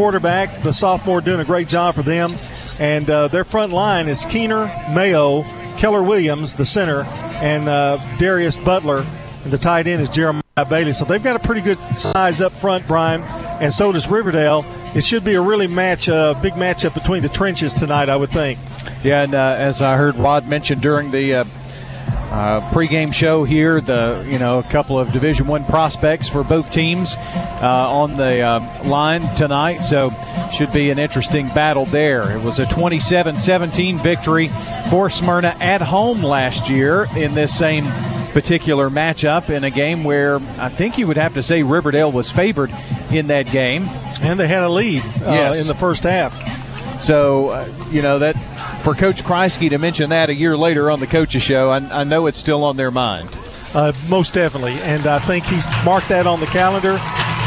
quarterback, the sophomore, doing a great job for them. And uh, their front line is Keener, Mayo, Keller Williams, the center, and uh, Darius Butler. And the tight end is Jeremiah Bailey. So they've got a pretty good size up front, Brian, and so does Riverdale. It should be a really match, uh, big matchup between the trenches tonight, I would think. Yeah, and uh, as I heard Rod mention during the uh, pregame show here. The you know a couple of Division One prospects for both teams uh, on the uh, line tonight, so should be an interesting battle there. It was a 27-17 victory for Smyrna at home last year in this same particular matchup in a game where I think you would have to say Riverdale was favored in that game, and they had a lead uh, yes. in the first half. So uh, you know that for Coach Kreisky to mention that a year later on the coaches show, I, I know it's still on their mind. Uh, most definitely, and I think he's marked that on the calendar.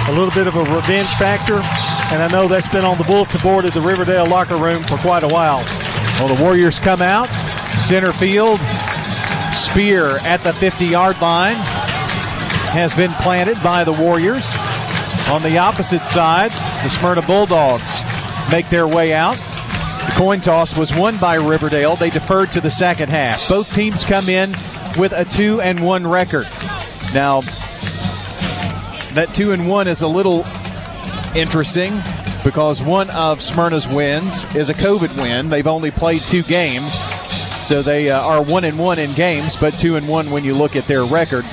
A little bit of a revenge factor, and I know that's been on the bulletin board at the Riverdale locker room for quite a while. Well, the Warriors come out, center field, spear at the 50 yard line has been planted by the Warriors. On the opposite side, the Smyrna Bulldogs make their way out. The coin toss was won by Riverdale. They deferred to the second half. Both teams come in with a two and one record. Now, that two and one is a little interesting because one of Smyrna's wins is a COVID win. They've only played two games, so they uh, are one and one in games, but two and one when you look at their record.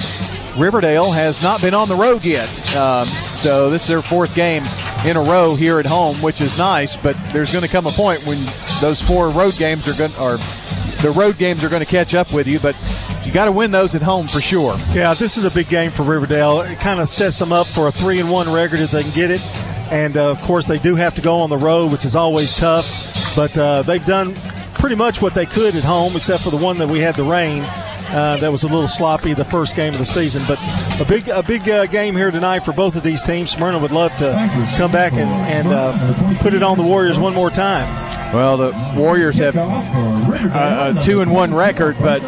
Riverdale has not been on the road yet, um, so this is their fourth game in a row here at home, which is nice. But there's going to come a point when those four road games are going, or the road games are going to catch up with you. But you got to win those at home for sure. Yeah, this is a big game for Riverdale. It kind of sets them up for a three and one record if they can get it. And uh, of course, they do have to go on the road, which is always tough. But uh, they've done pretty much what they could at home, except for the one that we had the rain. Uh, that was a little sloppy the first game of the season, but a big a big uh, game here tonight for both of these teams. Smyrna would love to come back and, and uh, put it on the Warriors one more time. Well, the Warriors have a, a two and one record, but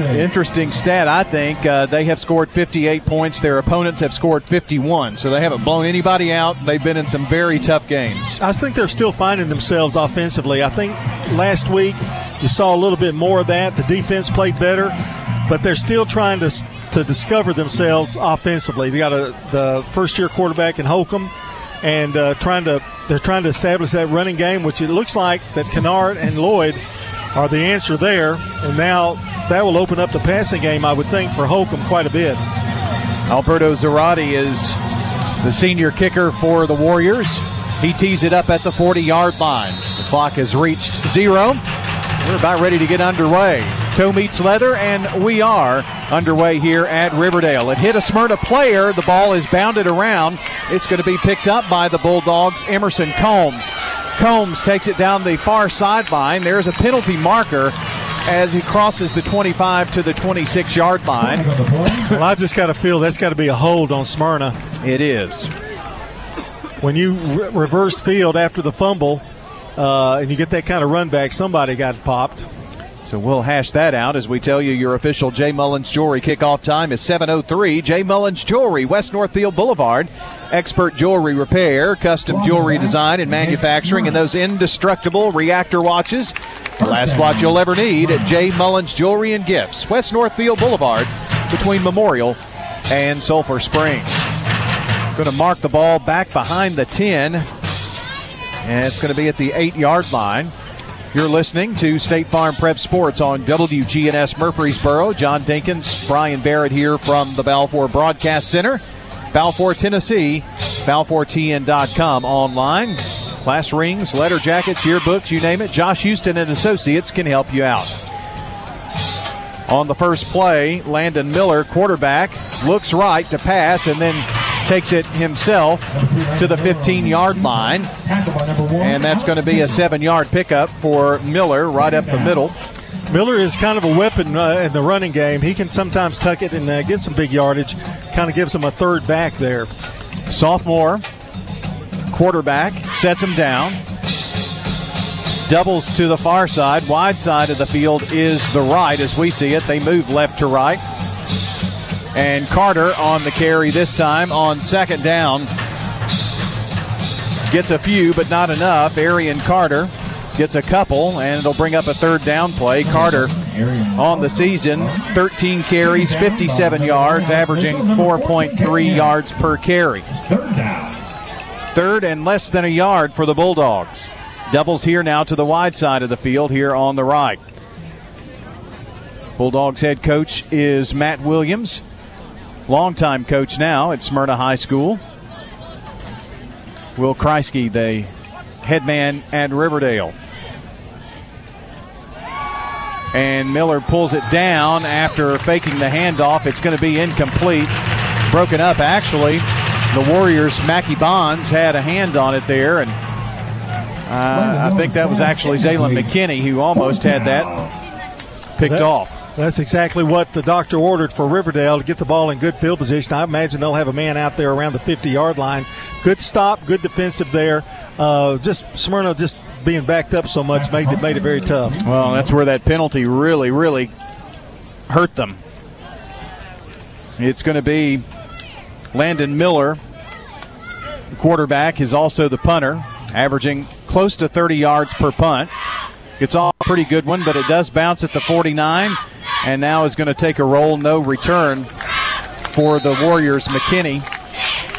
interesting stat. I think uh, they have scored 58 points. Their opponents have scored 51, so they haven't blown anybody out. They've been in some very tough games. I think they're still finding themselves offensively. I think last week you saw a little bit more of that. The defense played better, but they're still trying to to discover themselves offensively. They got a the first year quarterback in Holcomb, and uh, trying to they're trying to establish that running game, which it looks like that Kennard and Lloyd are the answer there. And now that will open up the passing game, I would think, for Holcomb quite a bit. Alberto Zarate is the senior kicker for the Warriors. He tees it up at the 40 yard line. The clock has reached zero. We're about ready to get underway. Toe meets leather, and we are underway here at Riverdale. It hit a Smyrna player. The ball is bounded around. It's going to be picked up by the Bulldogs, Emerson Combs. Combs takes it down the far sideline. There's a penalty marker as he crosses the 25 to the 26 yard line. Well, I just got to feel that's got to be a hold on Smyrna. It is. When you re- reverse field after the fumble, uh, and you get that kind of run back, somebody got popped. So we'll hash that out as we tell you your official J. Mullins Jewelry kickoff time is 7.03. J. Mullins Jewelry, West Northfield Boulevard. Expert jewelry repair, custom jewelry design and manufacturing, and those indestructible reactor watches. The last watch you'll ever need at J. Mullins Jewelry and Gifts, West Northfield Boulevard, between Memorial and Sulphur Springs. Going to mark the ball back behind the 10 and it's going to be at the eight yard line. You're listening to State Farm Prep Sports on WGNS Murfreesboro. John Dinkins, Brian Barrett here from the Balfour Broadcast Center. Balfour, Tennessee, BalfourTN.com online. Class rings, letter jackets, yearbooks, you name it. Josh Houston and Associates can help you out. On the first play, Landon Miller, quarterback, looks right to pass and then takes it himself to the 15 yard line. And that's going to be a seven yard pickup for Miller right up the middle. Miller is kind of a weapon uh, in the running game. He can sometimes tuck it and uh, get some big yardage. Kind of gives him a third back there. Sophomore quarterback sets him down. Doubles to the far side. Wide side of the field is the right as we see it. They move left to right. And Carter on the carry this time on second down. gets a few, but not enough. Arian Carter gets a couple, and it'll bring up a third down play. Carter on the season, 13 carries, 57 yards, averaging 4.3 yards per carry. Third and less than a yard for the Bulldogs. Doubles here now to the wide side of the field here on the right. Bulldogs head coach is Matt Williams, longtime coach now at Smyrna High School. Will Kreisky, the head man at Riverdale. And Miller pulls it down after faking the handoff. It's going to be incomplete. Broken up, actually. The Warriors, Mackey Bonds, had a hand on it there, and uh, I think that was actually Zaylen McKinney who almost had that picked off. That's exactly what the doctor ordered for Riverdale to get the ball in good field position. I imagine they'll have a man out there around the 50 yard line. Good stop, good defensive there. Uh, just Smyrna just being backed up so much made it made it very tough. Well, that's where that penalty really, really hurt them. It's going to be Landon Miller. The quarterback is also the punter, averaging close to 30 yards per punt. It's all a pretty good one, but it does bounce at the 49, and now is going to take a roll, no return for the Warriors, McKinney.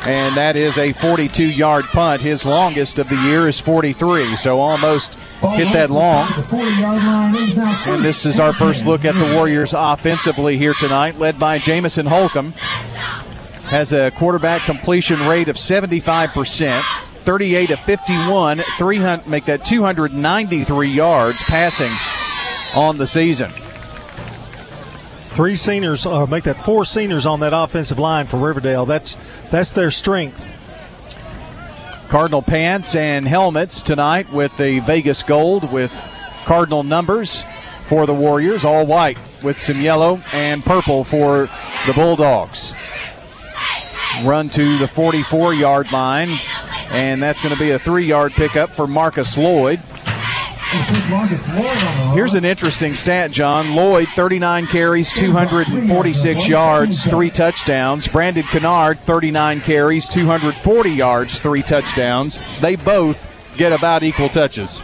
And that is a 42 yard punt. His longest of the year is 43, so almost hit that long. And this is our first look at the Warriors offensively here tonight, led by Jamison Holcomb. Has a quarterback completion rate of 75%, 38 of 51, 300, make that 293 yards passing on the season. Three seniors, uh, make that four seniors on that offensive line for Riverdale. That's that's their strength. Cardinal pants and helmets tonight with the Vegas gold with Cardinal numbers for the Warriors, all white with some yellow and purple for the Bulldogs. Run to the 44 yard line, and that's going to be a three yard pickup for Marcus Lloyd. Here's an interesting stat, John. Lloyd, 39 carries, 246 yards, three touchdowns. Brandon Kennard, 39 carries, 240 yards, three touchdowns. They both get about equal touches.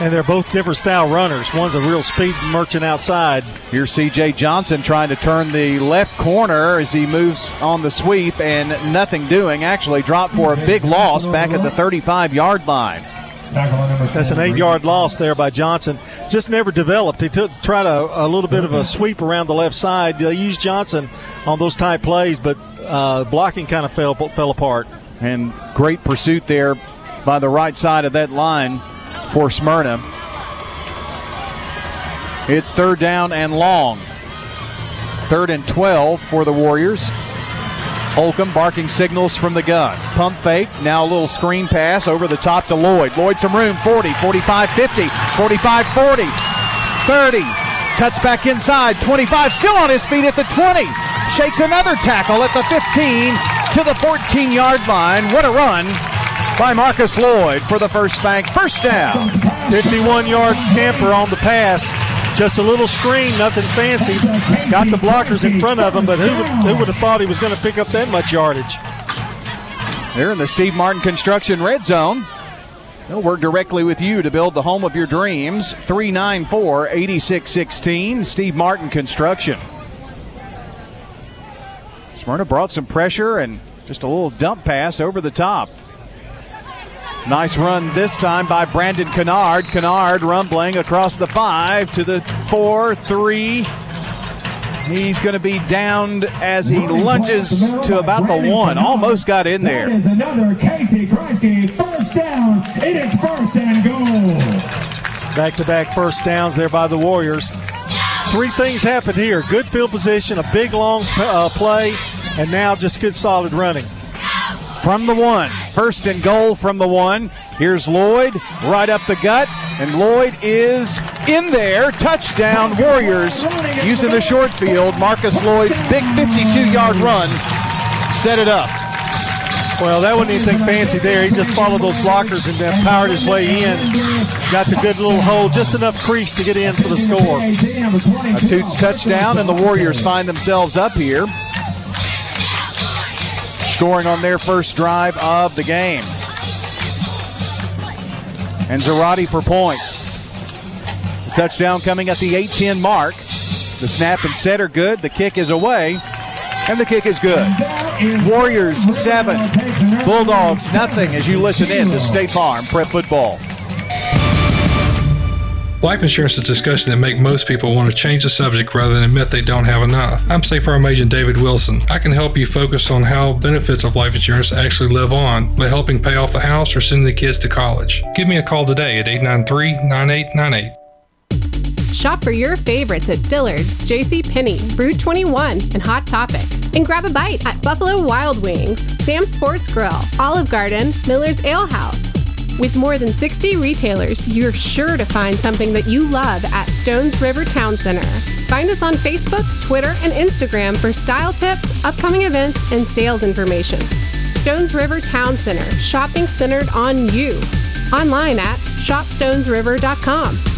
And they're both different style runners. One's a real speed merchant outside. Here's CJ Johnson trying to turn the left corner as he moves on the sweep and nothing doing. Actually, dropped for a big loss back at the 35 yard line. That's an eight-yard loss there by Johnson. Just never developed. He took tried a, a little bit of a sweep around the left side. They used Johnson on those tight plays, but uh, blocking kind of fell fell apart. And great pursuit there by the right side of that line for Smyrna. It's third down and long. Third and 12 for the Warriors. Holcomb barking signals from the gun. Pump fake. Now a little screen pass over the top to Lloyd. Lloyd some room. 40, 45, 50, 45, 40, 30. Cuts back inside. 25. Still on his feet at the 20. Shakes another tackle at the 15 to the 14 yard line. What a run by Marcus Lloyd for the first bank. First down. 51 yard scamper on the pass. Just a little screen, nothing fancy. Got the blockers in front of him, but who would, who would have thought he was going to pick up that much yardage? They're in the Steve Martin Construction Red Zone. They'll work directly with you to build the home of your dreams. 394 8616, Steve Martin Construction. Smyrna brought some pressure and just a little dump pass over the top. Nice run this time by Brandon Kennard. Kennard rumbling across the five to the four, three. He's going to be downed as he lunges to about the one. Almost got in there. That is another Casey Kreisky first down. It is first and goal. Back to back first downs there by the Warriors. Three things happened here good field position, a big long uh, play, and now just good solid running. From the one. First and goal from the one. Here's Lloyd right up the gut, and Lloyd is in there. Touchdown, Warriors using the short field. Marcus Lloyd's big 52 yard run set it up. Well, that wasn't anything fancy there. He just followed those blockers and then powered his way in. Got the good little hole, just enough crease to get in for the score. A Toots touchdown, and the Warriors find themselves up here, scoring on their first drive of the game. and Zarate for point. The touchdown coming at the 8-10 mark. The snap and set are good. The kick is away, and the kick is good. Warriors seven, Bulldogs nothing. As you listen in to State Farm Prep Football. Life insurance is a discussion that make most people want to change the subject rather than admit they don't have enough. I'm State Farm Agent David Wilson. I can help you focus on how benefits of life insurance actually live on by helping pay off the house or sending the kids to college. Give me a call today at 893-9898. Shop for your favorites at Dillard's, J.C. Penney, Rue21, and Hot Topic. And grab a bite at Buffalo Wild Wings, Sam's Sports Grill, Olive Garden, Miller's Ale House. With more than 60 retailers, you're sure to find something that you love at Stones River Town Center. Find us on Facebook, Twitter, and Instagram for style tips, upcoming events, and sales information. Stones River Town Center, shopping centered on you. Online at shopstonesriver.com.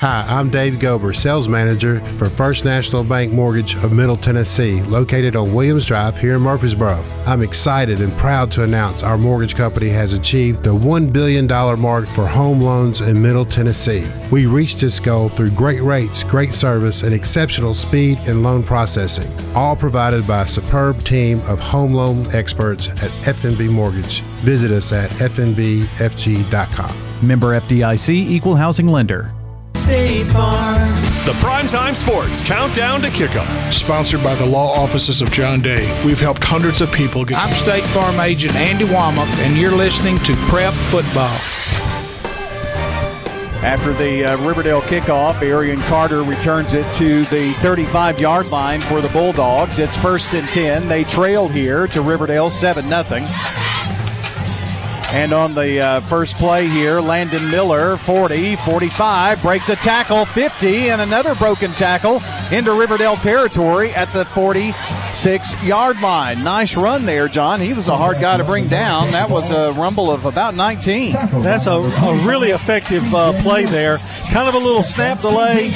Hi, I'm Dave Gober, sales manager for First National Bank Mortgage of Middle Tennessee, located on Williams Drive here in Murfreesboro. I'm excited and proud to announce our mortgage company has achieved the $1 billion mark for home loans in Middle Tennessee. We reached this goal through great rates, great service, and exceptional speed in loan processing, all provided by a superb team of home loan experts at FNB Mortgage. Visit us at fnbfg.com. Member FDIC Equal Housing Lender. State Farm. The Primetime Sports Countdown to Kickoff. Sponsored by the law offices of John Day. We've helped hundreds of people get. I'm State Farm Agent Andy Womack, and you're listening to Prep Football. After the uh, Riverdale kickoff, Arian Carter returns it to the 35 yard line for the Bulldogs. It's first and 10. They trail here to Riverdale 7 0. And on the uh, first play here, Landon Miller, 40, 45, breaks a tackle, 50, and another broken tackle into Riverdale territory at the 46 yard line. Nice run there, John. He was a hard guy to bring down. That was a rumble of about 19. That's a, a really effective uh, play there. It's kind of a little snap delay.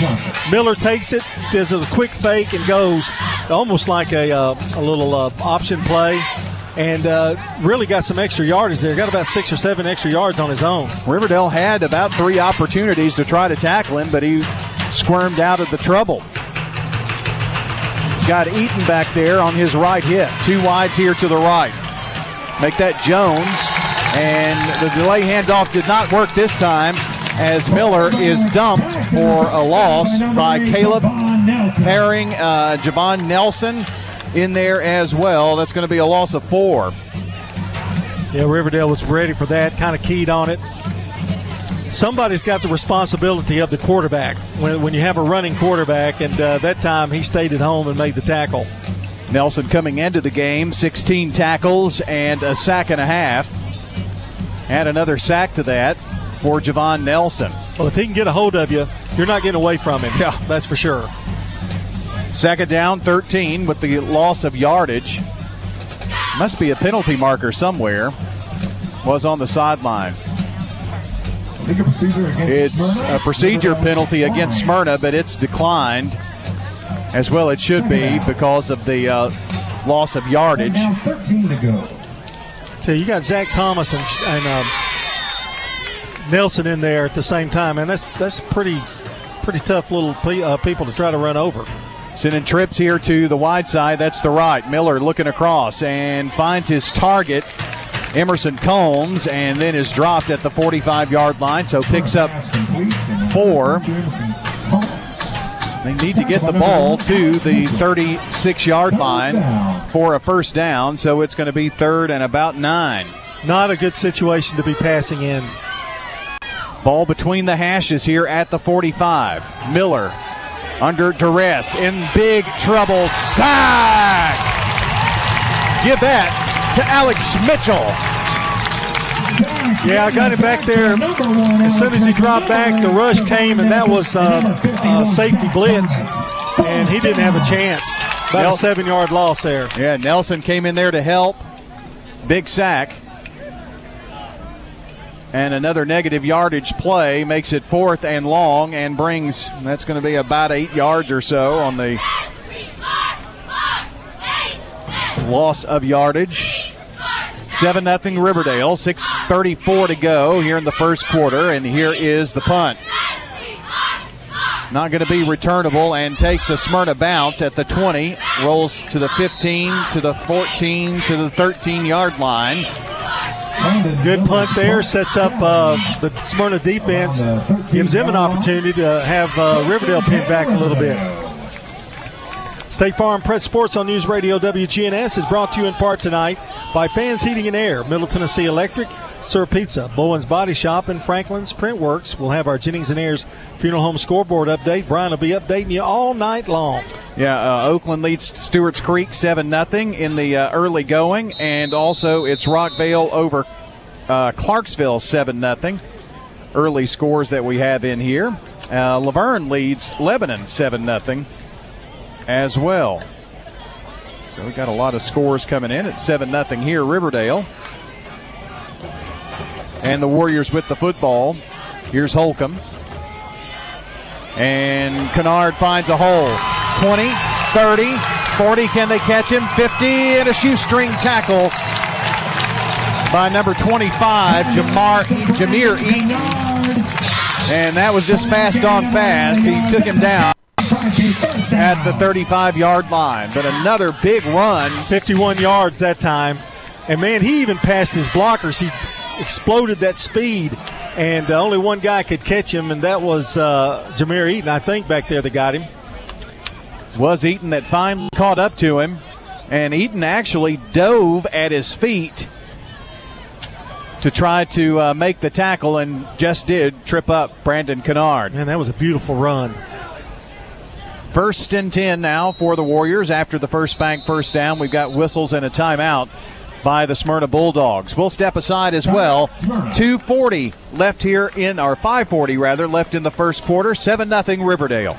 Miller takes it, does a quick fake, and goes almost like a, uh, a little uh, option play and uh, really got some extra yardage there. Got about six or seven extra yards on his own. Riverdale had about three opportunities to try to tackle him, but he squirmed out of the trouble. He's got Eaton back there on his right hip. Two wides here to the right. Make that Jones. And the delay handoff did not work this time as Miller is dumped for a loss by Caleb Herring, uh, Javon Nelson in there as well. That's going to be a loss of four. Yeah, Riverdale was ready for that, kind of keyed on it. Somebody's got the responsibility of the quarterback when, when you have a running quarterback, and uh, that time he stayed at home and made the tackle. Nelson coming into the game, 16 tackles and a sack and a half. Add another sack to that for Javon Nelson. Well, if he can get a hold of you, you're not getting away from him. Yeah, that's for sure. Second down, 13 with the loss of yardage. Must be a penalty marker somewhere. Was on the sideline. It's a procedure penalty against Smyrna, but it's declined as well. It should be because of the uh, loss of yardage. 13 to go. So you got Zach Thomas and, and um, Nelson in there at the same time, and that's that's pretty pretty tough little pe- uh, people to try to run over. Sending trips here to the wide side. That's the right. Miller looking across and finds his target, Emerson Combs, and then is dropped at the 45 yard line. So picks up four. They need to get the ball to the 36 yard line for a first down. So it's going to be third and about nine. Not a good situation to be passing in. Ball between the hashes here at the 45. Miller under duress, in big trouble. Sack! Give that to Alex Mitchell. Yeah, I got him back there. As soon as he dropped back, the rush came, and that was uh, uh, safety blitz, and he didn't have a chance. About a seven yard loss there. Yeah, Nelson came in there to help. Big sack. And another negative yardage play makes it fourth and long and brings, that's going to be about eight yards or so on the loss of yardage. 7 0 Riverdale, 6.34 to go here in the first quarter, and here is the punt. Not going to be returnable and takes a Smyrna bounce at the 20, rolls to the 15, to the 14, to the 13 yard line. Good punt there. Sets up uh, the Smyrna defense. Gives them an opportunity to have uh, Riverdale pinned back a little bit. State Farm Prep Sports on News Radio WGNS is brought to you in part tonight by Fans Heating and Air, Middle Tennessee Electric, Sir Pizza, Bowen's Body Shop, and Franklin's Print Works. We'll have our Jennings and Ayers Funeral Home scoreboard update. Brian will be updating you all night long. Yeah, uh, Oakland leads Stewart's Creek 7 0 in the uh, early going, and also it's Rockvale over uh, Clarksville 7 0. Early scores that we have in here. Uh, La Vergne leads Lebanon 7 0 as well. So we got a lot of scores coming in at 7 0 here, Riverdale. And the Warriors with the football. Here's Holcomb. And Kennard finds a hole. 20, 30, 40. Can they catch him? 50 and a shoestring tackle by number 25, Jamar, Jameer Eaton. And that was just fast on fast. He took him down at the 35 yard line. But another big run. 51 yards that time. And man, he even passed his blockers. He exploded that speed, and uh, only one guy could catch him, and that was uh, Jameer Eaton, I think, back there that got him. Was Eaton that finally caught up to him, and Eaton actually dove at his feet to try to uh, make the tackle and just did trip up Brandon Kennard. Man, that was a beautiful run. First and 10 now for the Warriors after the first bank first down. We've got whistles and a timeout by the Smyrna Bulldogs. We'll step aside as well. 240 left here in our 540 rather left in the first quarter. 7 nothing Riverdale.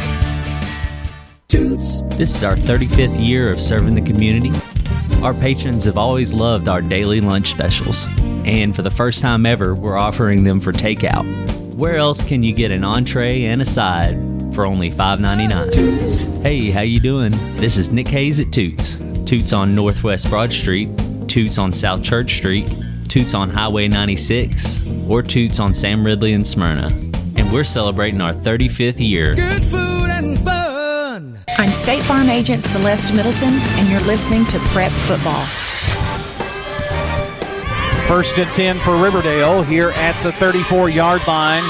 This is our 35th year of serving the community. Our patrons have always loved our daily lunch specials, and for the first time ever, we're offering them for takeout. Where else can you get an entree and a side for only $5.99? Hey, how you doing? This is Nick Hayes at Toots. Toots on Northwest Broad Street, Toots on South Church Street, Toots on Highway 96, or Toots on Sam Ridley and Smyrna. And we're celebrating our 35th year. I'm State Farm Agent Celeste Middleton, and you're listening to Prep Football. First and 10 for Riverdale here at the 34 yard line.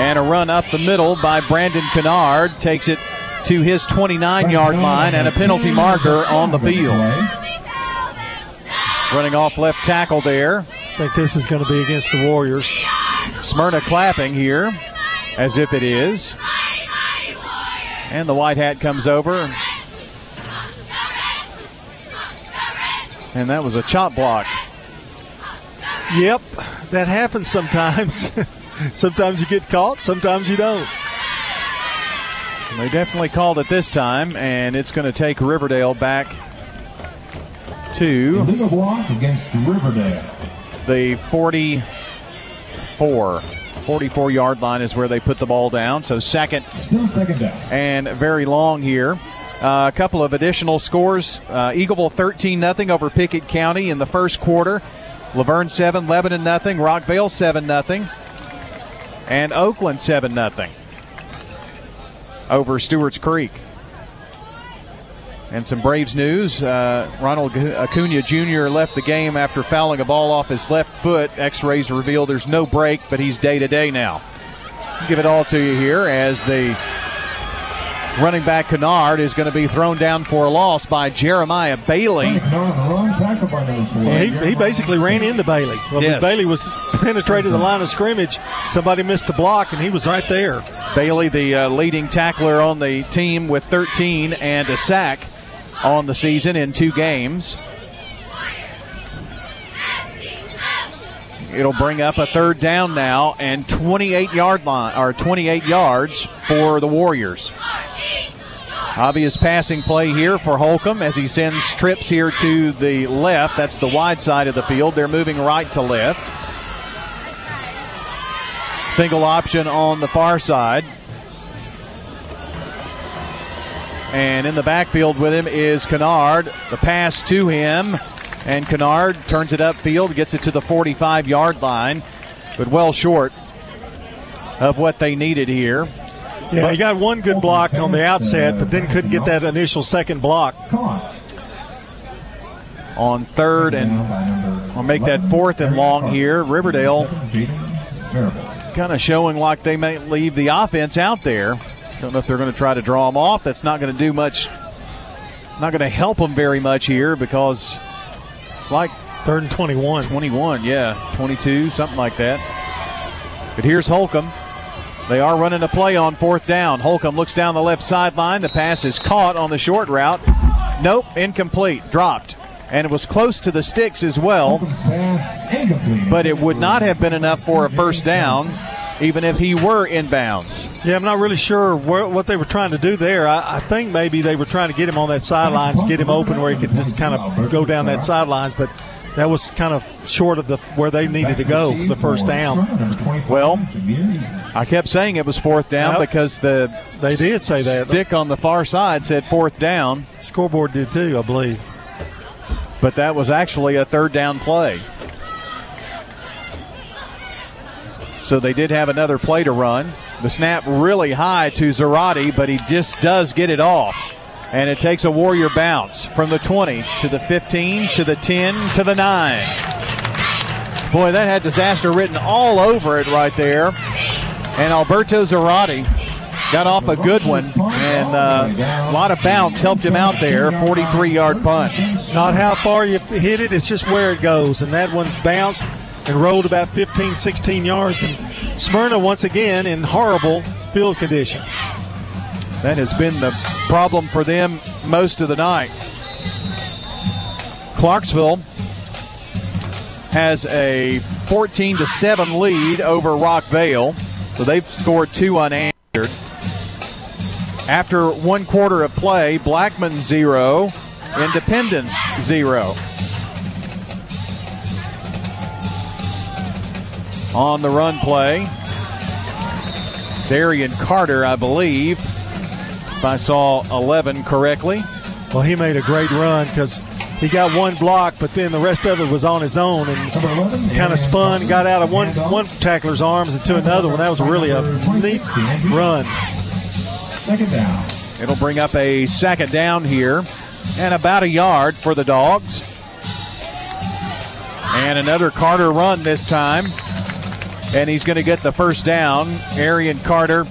And a run up the middle by Brandon Kennard takes it to his 29 yard line and a penalty marker on the field. Running off left tackle there. I think this is going to be against the Warriors. Smyrna clapping here as if it is. And the white hat comes over. And that was a chop block. Yep, that happens sometimes. sometimes you get caught, sometimes you don't. They definitely called it this time, and it's going to take Riverdale back to the block against Riverdale. the 44. 44 yard line is where they put the ball down. So second, Still second down. and very long here. Uh, a couple of additional scores. Uh, Eagleville 13 nothing over Pickett County in the first quarter. La Vergne 7, Lebanon nothing. Rockvale 7 nothing, And Oakland 7 nothing over Stewart's Creek. And some Braves news. Uh, Ronald Acuna Jr. left the game after fouling a ball off his left foot. X rays reveal there's no break, but he's day to day now. Give it all to you here as the running back Kennard is going to be thrown down for a loss by Jeremiah Bailey. Well, he, he basically ran into Bailey. Well, Yes. Bailey was penetrated the line of scrimmage. Somebody missed the block, and he was right there. Bailey, the uh, leading tackler on the team with 13 and a sack on the season in two games. It'll bring up a third down now and 28 yard line or 28 yards for the Warriors. Obvious passing play here for Holcomb as he sends trips here to the left. That's the wide side of the field. They're moving right to left. Single option on the far side. And in the backfield with him is Kennard. The pass to him. And Kennard turns it upfield, gets it to the 45 yard line, but well short of what they needed here. Yeah, he got one good block on the outset, but then couldn't get that initial second block. On third and I'll make that fourth and long here. Riverdale kind of showing like they may leave the offense out there. Don't know if they're going to try to draw them off. That's not going to do much, not going to help them very much here because it's like third and 21. 21, yeah. 22, something like that. But here's Holcomb. They are running a play on fourth down. Holcomb looks down the left sideline. The pass is caught on the short route. Nope, incomplete, dropped. And it was close to the sticks as well. But it would not have been enough for a first down, even if he were inbounds. Yeah, I'm not really sure where, what they were trying to do there. I, I think maybe they were trying to get him on that sidelines, get him open where he could just kind of go down that sidelines, but that was kind of short of the where they needed to go for the first down. Well, I kept saying it was fourth down Yep. because the They did say that. stick on the far side said fourth down. Scoreboard did too, I believe. But that was actually a third down play. So they did have another play to run. The snap really high to Zarate, but he just does get it off. And it takes a Warrior bounce from the 20 to the 15 to the 10 to the 9. Boy, that had disaster written all over it right there. And Alberto Zarate got off a good one, and uh, a lot of bounce helped him out there. 43 yard punt. Not how far you hit it, it's just where it goes. And that one bounced and rolled about 15, 16 yards. And Smyrna, once again, in horrible field condition. That has been the problem for them most of the night. Clarksville has a 14 to 7 lead over Rockvale. So they've scored two unanswered. After one quarter of play, Blackman zero, Independence zero. On the run play, Darian Carter, I believe, if I saw 11 correctly. Well, he made a great run because he got one block, but then the rest of it was on his own and kind of spun, got out of one one tackler's arms into another one. That was really a neat run. Second down. It'll bring up a second down here and about a yard for the Dogs. And another Carter run this time. And he's going to get the first down. Arian Carter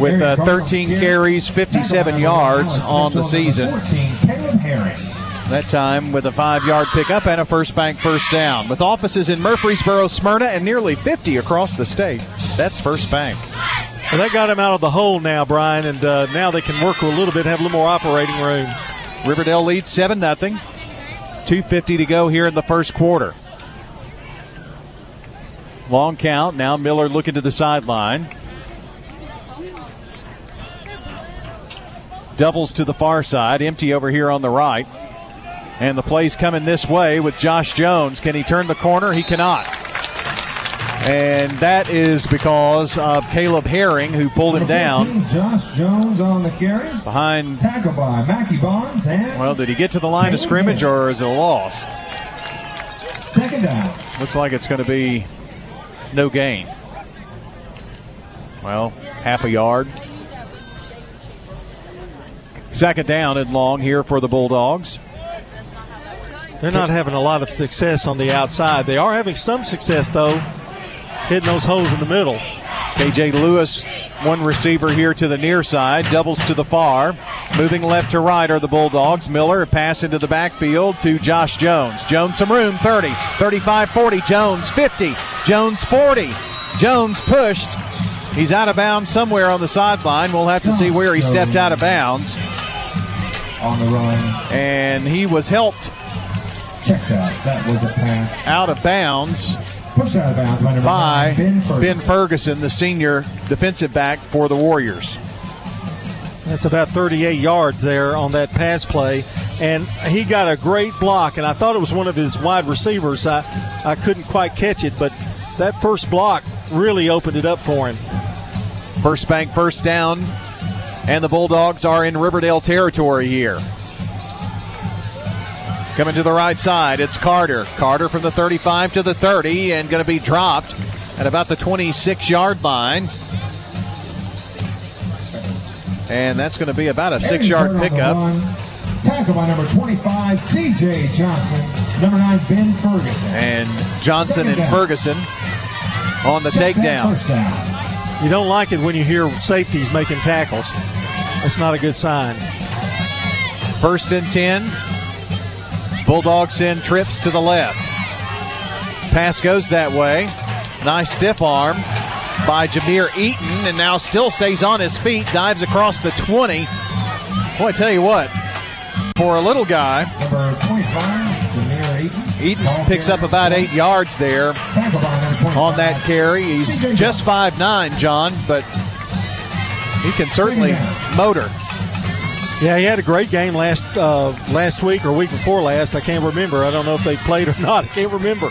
with uh, 13 carries, 57 yards on the season. 14, Caleb Herring. That time with a five yard pickup and a first bank first down. With offices in Murfreesboro, Smyrna, and nearly 50 across the state, that's First Bank. Well, that got him out of the hole now, Brian, and uh, now they can work a little bit, have a little more operating room. Riverdale leads 7 0. 2.50 to go here in the first quarter. Long count. Now Miller looking to the sideline. Doubles to the far side. Empty over here on the right. And the play's coming this way with Josh Jones. Can he turn the corner? He cannot. And that is because of Caleb Herring, who pulled him down Josh Jones on the carry. behind. Tackle by Mackie Bonds and Well, did he get to the line of scrimmage or is it a loss? second down. Looks like it's going to be no gain. Well, half a yard. Second down and long here for the Bulldogs. They're not having a lot of success on the outside. They are having some success, though, hitting those holes in the middle. KJ Lewis, one receiver here to the near side, doubles to the far. Moving left to right are the Bulldogs. Miller, pass into the backfield to Josh Jones. Jones some room, 30, 35, 40. Jones, 50. Jones, 40. Jones pushed. He's out of bounds somewhere on the sideline. We'll have to see where he stepped out of bounds. On the run. And he was helped Check that. That was a pass. out of bounds Pushed out of bounds by by nine, Ben Ferguson. Ben Ferguson, the senior defensive back for the Warriors. That's about 38 yards there on that pass play. And he got a great block, and I thought it was one of his wide receivers. I, I couldn't quite catch it, but that first block really opened it up for him. First bank, first down, and the Bulldogs are in Riverdale territory here. Coming to the right side, it's Carter. Carter from the 35 to the 30 and going to be dropped at about the 26 yard line. And that's going to be about a six yard Third on pickup. Tackle by number 25, C.J. Johnson. Number 9, Ben Ferguson. And Johnson Second and down. Ferguson on the Check takedown. You don't like it when you hear safeties making tackles. That's not a good sign. First and 10. Bulldogs send trips to the left. Pass goes that way. Nice stiff arm by Jameer Eaton, and now still stays on his feet, dives across the 20. Boy, I tell you what, for a little guy, Number 25, Jameer Eaton. Picks up about eight yards there Tackle by number 25. on that carry. He's just 5'9, John, but he can certainly motor. Yeah, he had a great game last uh, last week or week before last. I can't remember. I don't know if they played or not. I can't remember.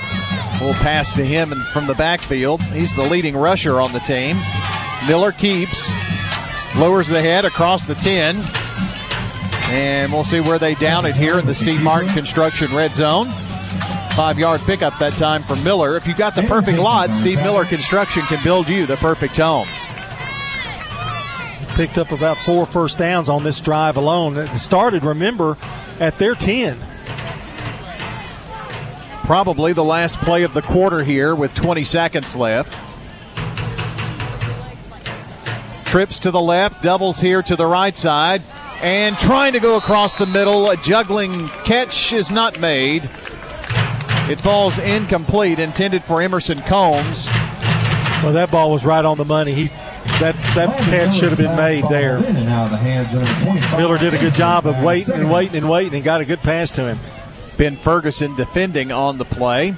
We'll pass to him and from the backfield. He's the leading rusher on the team. Miller keeps, lowers the head across the 10. And we'll see where they down it here in the Steve Martin Construction Red Zone. Five yard pickup that time for Miller. If you got the perfect lot, Steve Miller Construction can build you the perfect home. Picked up about four first downs on this drive alone. It started, remember, at their 10. Probably the last play of the quarter here with 20 seconds left. Trips to the left, doubles here to the right side, and trying to go across the middle. A juggling catch is not made. It falls incomplete, intended for Emerson Combs. Well, that ball was right on the money. He that that catch should have been made there. In and out of the hands of number 25. Miller did a good job of waiting and waiting and waiting and got a good pass to him. Ben Ferguson defending on the play.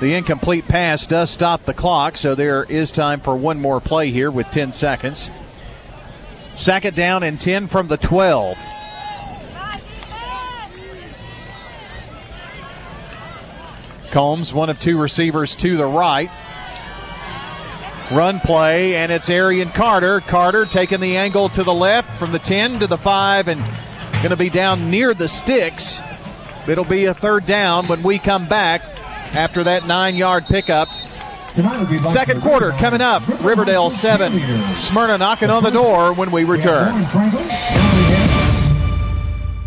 The incomplete pass does stop the clock, so there is time for one more play here with 10 seconds. Second down and 10 from the 12. Combs, one of two receivers to the right. Run play, and it's Arian Carter. Carter taking the angle to the left from the 10 to the 5 and going to be down near the sticks. It'll be a third down when we come back after that nine yard pickup. Second quarter coming up. Riverdale 7. Smyrna knocking on the door when we return.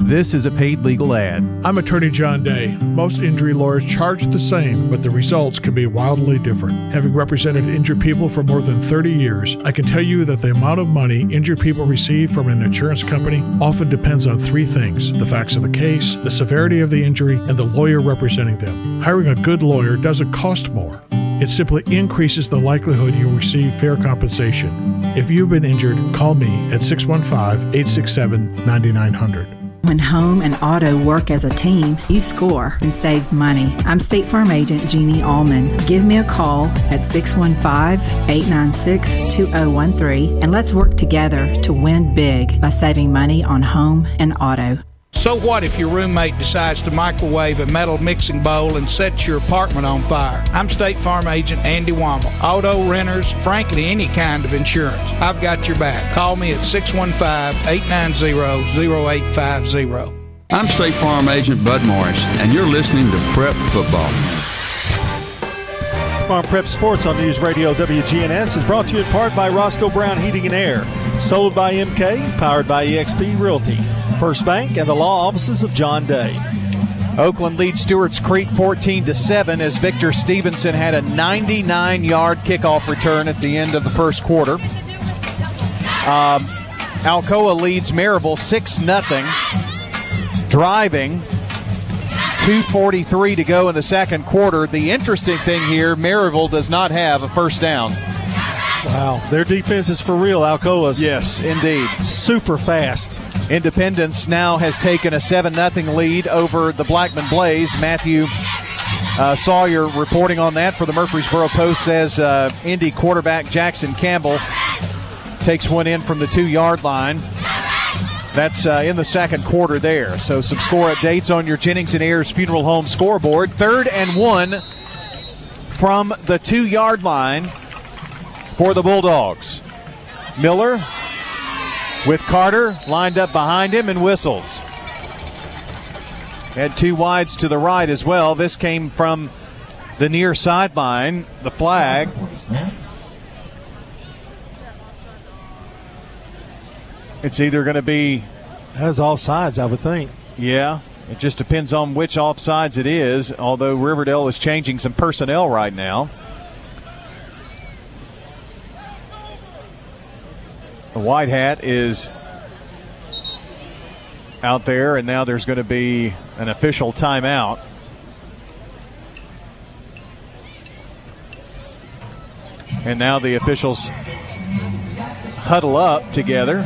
This is a paid legal ad. I'm attorney John Day. Most injury lawyers charge the same, but the results can be wildly different. Having represented injured people for more than 30 years, I can tell you that the amount of money injured people receive from an insurance company often depends on three things the facts of the case, the severity of the injury, and the lawyer representing them. Hiring a good lawyer doesn't cost more. It simply increases the likelihood you'll receive fair compensation. If you've been injured, call me at 615 867 9900. When home and auto work as a team, you score and save money. I'm State Farm Agent Jeannie Allman. Give me a call at 615 896 2013 and let's work together to win big by saving money on home and auto. So what if your roommate decides to microwave a metal mixing bowl and sets your apartment on fire? I'm State Farm Agent Andy Womack. Auto renters, frankly, any kind of insurance. I've got your back. Call me at 615-890-0850. I'm State Farm Agent Bud Morris, and you're listening to Prep Football. Farm Prep Sports on News Radio WGNS is brought to you in part by Roscoe Brown Heating and Air, sold by MK, powered by EXP Realty, First Bank, and the law offices of John Day. Oakland leads Stewart's Creek 14 to 7 as Victor Stevenson had a 99 yard kickoff return at the end of the first quarter. Um, Alcoa leads Maryville 6 0, driving 2.43 to go in the second quarter. The interesting thing here Maryville does not have a first down. Wow, their defense is for real, Alcoa's. Yes, indeed. Super fast. Independence now has taken a 7 0 lead over the Blackman Blaze. Matthew uh, Sawyer reporting on that for the Murfreesboro Post says uh, Indy quarterback Jackson Campbell takes one in from the two yard line. That's uh, in the second quarter there. So some score updates on your Jennings and Ayers Funeral Home scoreboard. Third and one from the two yard line for the Bulldogs. Miller with Carter lined up behind him and whistles. Had two wides to the right as well. This came from the near sideline, the flag. It's either going to be. That's offsides, I would think. Yeah, it just depends on which offsides it is, although Riverdale is changing some personnel right now. The white hat is out there, and now there's going to be an official timeout. And now the officials huddle up together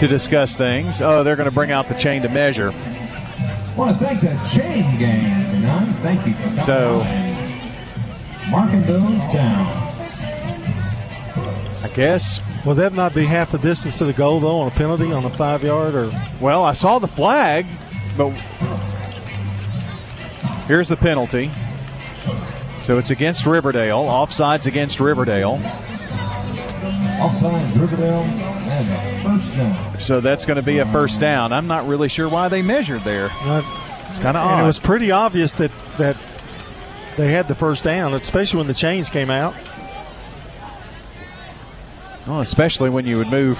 to discuss things. Oh, they're going to bring out the chain to measure. I want to thank the chain gang tonight. Thank you for So, marking those down. I guess. Will that not be half the distance to the goal, though, on a penalty on a five yard? or? Well, I saw the flag, but here's the penalty. So it's against Riverdale. Offsides against Riverdale. Offsides, Riverdale, and first down. So that's going to be a first down. I'm not really sure why they measured there. It's kind of odd. And it was pretty obvious that that they had the first down, especially when the chains came out. Well, especially when you would move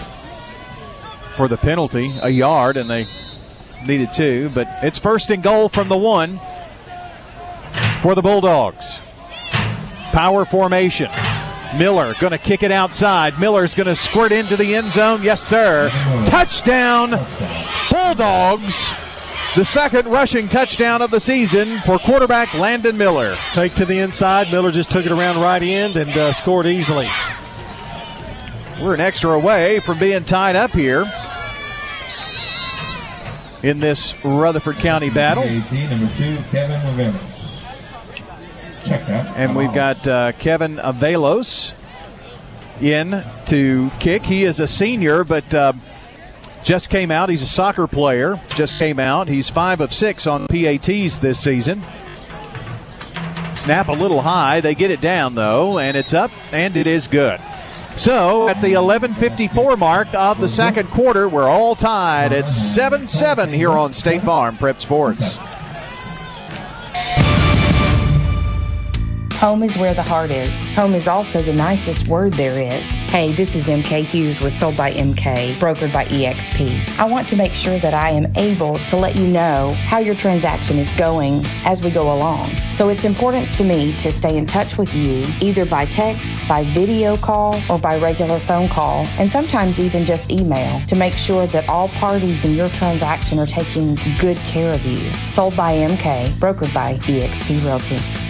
for the penalty a yard, and they needed two. But it's first and goal from the one for the Bulldogs. Power formation. Miller going to kick it outside. Miller's going to squirt into the end zone. Yes, sir. Touchdown, Bulldogs. The second rushing touchdown of the season for quarterback Landon Miller. Take to the inside. Miller just took it around right end and uh, scored easily. We're an extra away from being tied up here in this Rutherford County battle. 18, number two, Kevin Rivera. Check that. And we've got uh, Kevin Avelos in to kick. He is a senior, but uh, just came out. He's a soccer player. Just came out. He's five of six on PATs this season. Snap a little high. They get it down though, and it's up, and it is good. So at the 11:54 mark of the second quarter, we're all tied at 7-7 here on State Farm Prep Sports. Home is where the heart is. Home is also the nicest word there is. Hey, this is MK Hughes with Sold by MK, brokered by EXP. I want to make sure that I am able to let you know how your transaction is going as we go along. So it's important to me to stay in touch with you either by text, by video call, or by regular phone call, and sometimes even just email to make sure that all parties in your transaction are taking good care of you. Sold by MK, brokered by EXP Realty.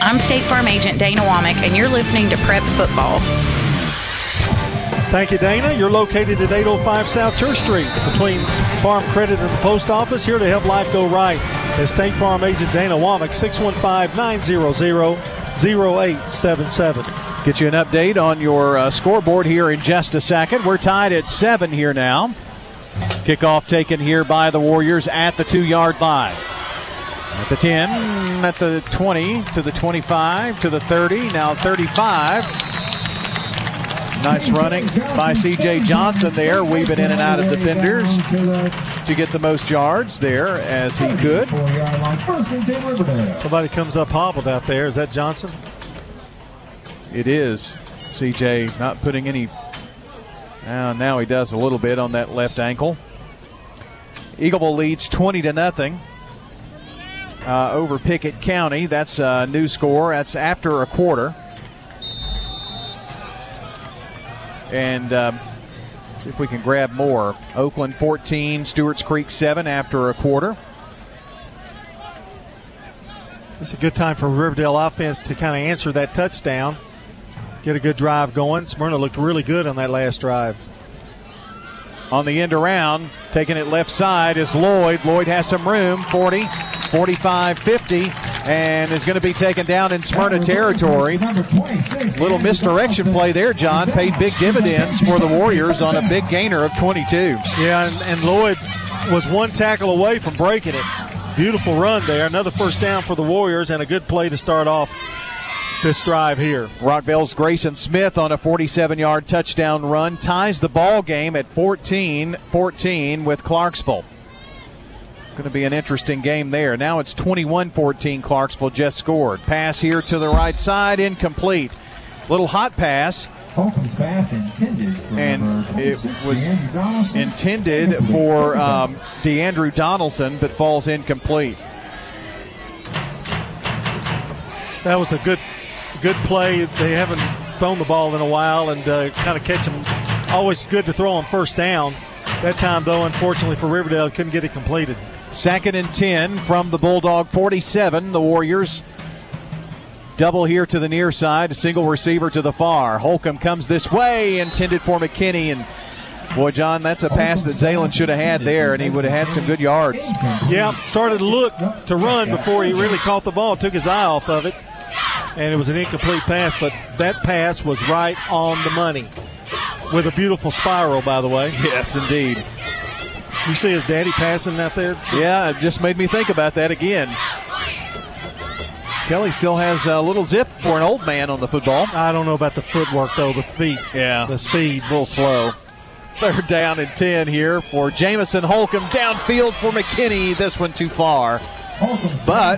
I'm State Farm Agent Dana Womack, and you're listening to Prep Football. Thank you, Dana. You're located at 805 South Church Street between Farm Credit and the Post Office, here to help life go right. As State Farm agent Dana Womack, 615 900 0877. Get you an update on your uh, scoreboard here in just a second. We're tied at seven here now. Kickoff taken here by the Warriors at the two yard line. At the 10, at the 20, to the 25, to the 30, now 35. Nice running by CJ Johnson there, weaving in and out of defenders to get the most yards there as he could. Somebody comes up hobbled out there. Is that Johnson? It is. CJ not putting any. Uh, now he does a little bit on that left ankle. Eagleville leads 20 to nothing uh, over Pickett County. That's a new score. That's after a quarter. And um, see if we can grab more. Oakland 14, Stewart's Creek 7 after a quarter. It's a good time for Riverdale offense to kind of answer that touchdown, get a good drive going. Smyrna looked really good on that last drive. On the end around, taking it left side is Lloyd. Lloyd has some room, 40, 45, 50, and is going to be taken down in Smyrna territory. Little misdirection play there, John. Paid big dividends for the Warriors on a big gainer of 22. Yeah, and, and Lloyd was one tackle away from breaking it. Beautiful run there. Another first down for the Warriors and a good play to start off this drive here. Rockvale's Grayson Smith on a 47 yard touchdown run ties the ball game at 14 14 with Clarksville. Going to be an interesting game there. Now it's 21 14. Clarksville just scored. Pass here to the right side, incomplete. Little hot pass. Holcomb's pass intended for And it was intended for um, DeAndrew Donaldson, but falls incomplete. That was a good, good play. They haven't thrown the ball in a while, and uh, kind of catch them. Always good to throw on first down. That time, though, unfortunately for Riverdale, couldn't get it completed. Second and 10 from the Bulldog 47. The Warriors double here to the near side, single receiver to the far. Holcomb comes this way, intended for McKinney. And boy, John, that's a pass that Zalen should have had there, and he would have had some good yards. Yeah, started to look to run before he really caught the ball, took his eye off of it, and it was an incomplete pass, but that pass was right on the money. With a beautiful spiral, by the way. Yes, indeed. You see his daddy passing out there? Yeah, it just made me think about that again. Kelly still has a little zip for an old man on the football. I don't know about the footwork, though, the feet. Yeah. The speed. A little slow. Third down and 10 here for Jamison Holcomb. Downfield for McKinney. This one too far. But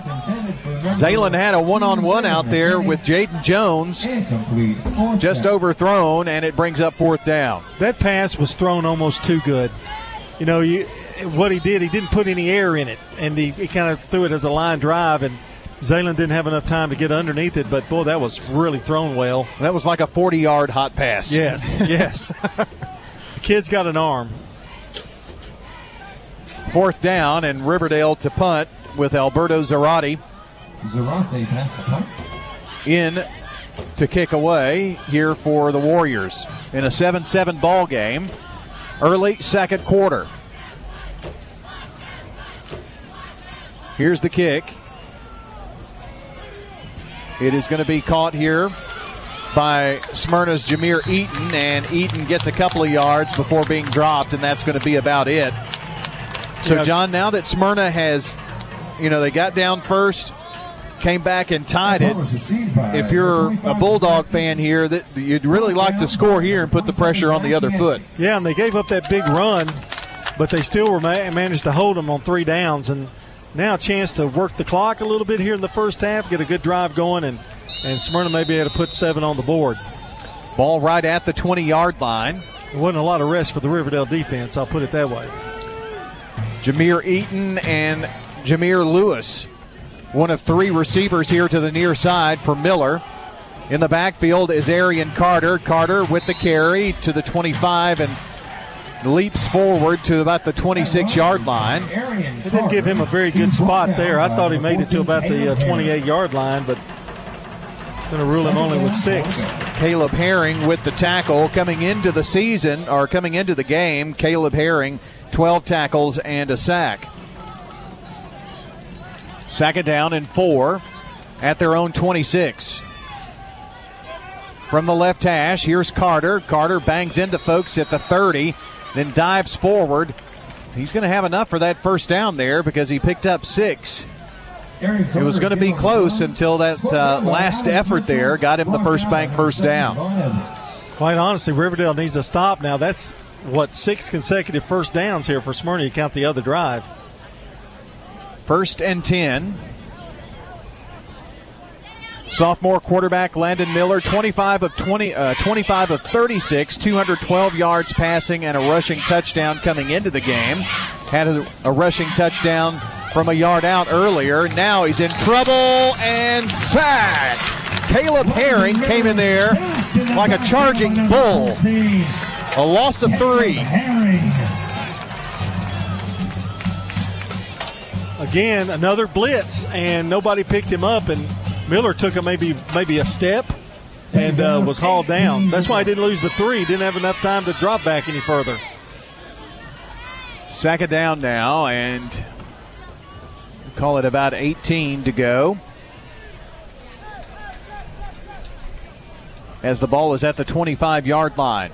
Zalen had a one on one out there with Jaden Jones. Just overthrown, and it brings up fourth down. That pass was thrown almost too good. You know, you, what he did, he didn't put any air in it, and he, he kind of threw it as a line drive, and Zalen didn't have enough time to get underneath it, but boy, that was really thrown well. That was like a 40 yard hot pass. Yes, yes. the kid's got an arm. Fourth down, and Riverdale to punt with Alberto Zarate. Zarate back to punt. in to kick away here for the Warriors in a 7 7 ball game. Early second quarter. Here's the kick. It is going to be caught here by Smyrna's Jameer Eaton, and Eaton gets a couple of yards before being dropped, and that's going to be about it. So, Yeah. John, now that Smyrna has, you know, they got down first, came back and tied it. If you're a Bulldog fan here, that you'd really like to score here and put the pressure on the other foot. Yeah, and they gave up that big run, but they still were ma- managed to hold them on three downs, and now a chance to work the clock a little bit here in the first half, get a good drive going, and and Smyrna may be able to put seven on the board. Ball right at the 20 yard line. It wasn't a lot of rest for the Riverdale defense. I'll put it that way. Jameer Eaton and Jameer Lewis, one of three receivers here to the near side for Miller. In the backfield is Arian Carter. Carter with the carry to the 25 and leaps forward to about the 26 yard line. They didn't give him a very good spot there. I thought he made it to about the uh, 28 yard line, but going to rule him only with six. Caleb Herring with the tackle coming into the season or coming into the game. Caleb Herring, 12 tackles and a sack. Second down and four at their own 26. From the left hash, here's Carter. Carter bangs into folks at the 30, then dives forward. He's going to have enough for that first down there because he picked up six. It was going to be close until that uh, last effort there got him the first bank first down. Quite honestly, Riverdale needs to stop now. That's what six consecutive first downs here for Smyrna. You count the other drive. First and 10. Sophomore quarterback Landon Miller, 25 of 20, uh, 25 of 36, 212 yards passing and a rushing touchdown coming into the game. Had a, a rushing touchdown from a yard out earlier. Now he's in trouble and sacked. Caleb Herring came in there like a charging bull. A loss of three. Again, another blitz, and nobody picked him up, and Miller took a maybe maybe a step and uh, was hauled down. That's why he didn't lose the three. Didn't have enough time to drop back any further. Second down now, and call it about 18 to go. As the ball is at the 25 yard line.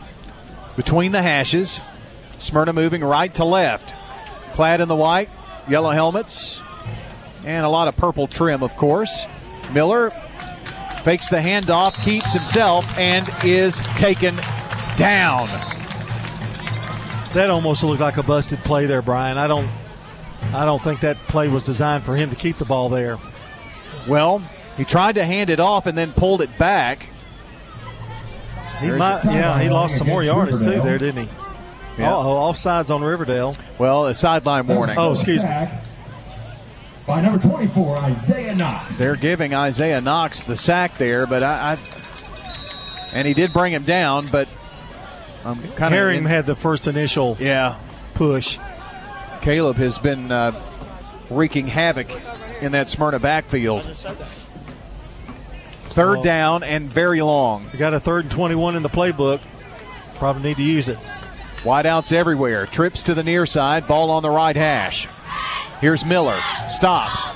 Between the hashes, Smyrna moving right to left. Clad in the white, yellow helmets, and a lot of purple trim, of course. Miller fakes the handoff, keeps himself, and is taken down. That almost looked like a busted play there, Brian. I don't I don't think that play was designed for him to keep the ball there. Well, he tried to hand it off and then pulled it back. He might, yeah, he lost some more yardage too there, didn't he? Yeah. Oh, offsides on Riverdale. Well, a sideline warning. Oh, excuse me. By number 24, Isaiah Knox. They're giving Isaiah Knox the sack there, but I, I and he did bring him down, but I'm kind of Herring had the first initial yeah push. Caleb has been uh, wreaking havoc in that Smyrna backfield. Third Well, down and very long. We got a third and 21 in the playbook. Probably need to use it. Wideouts everywhere. Trips to the near side. Ball on the right hash. Here's Miller. Stops.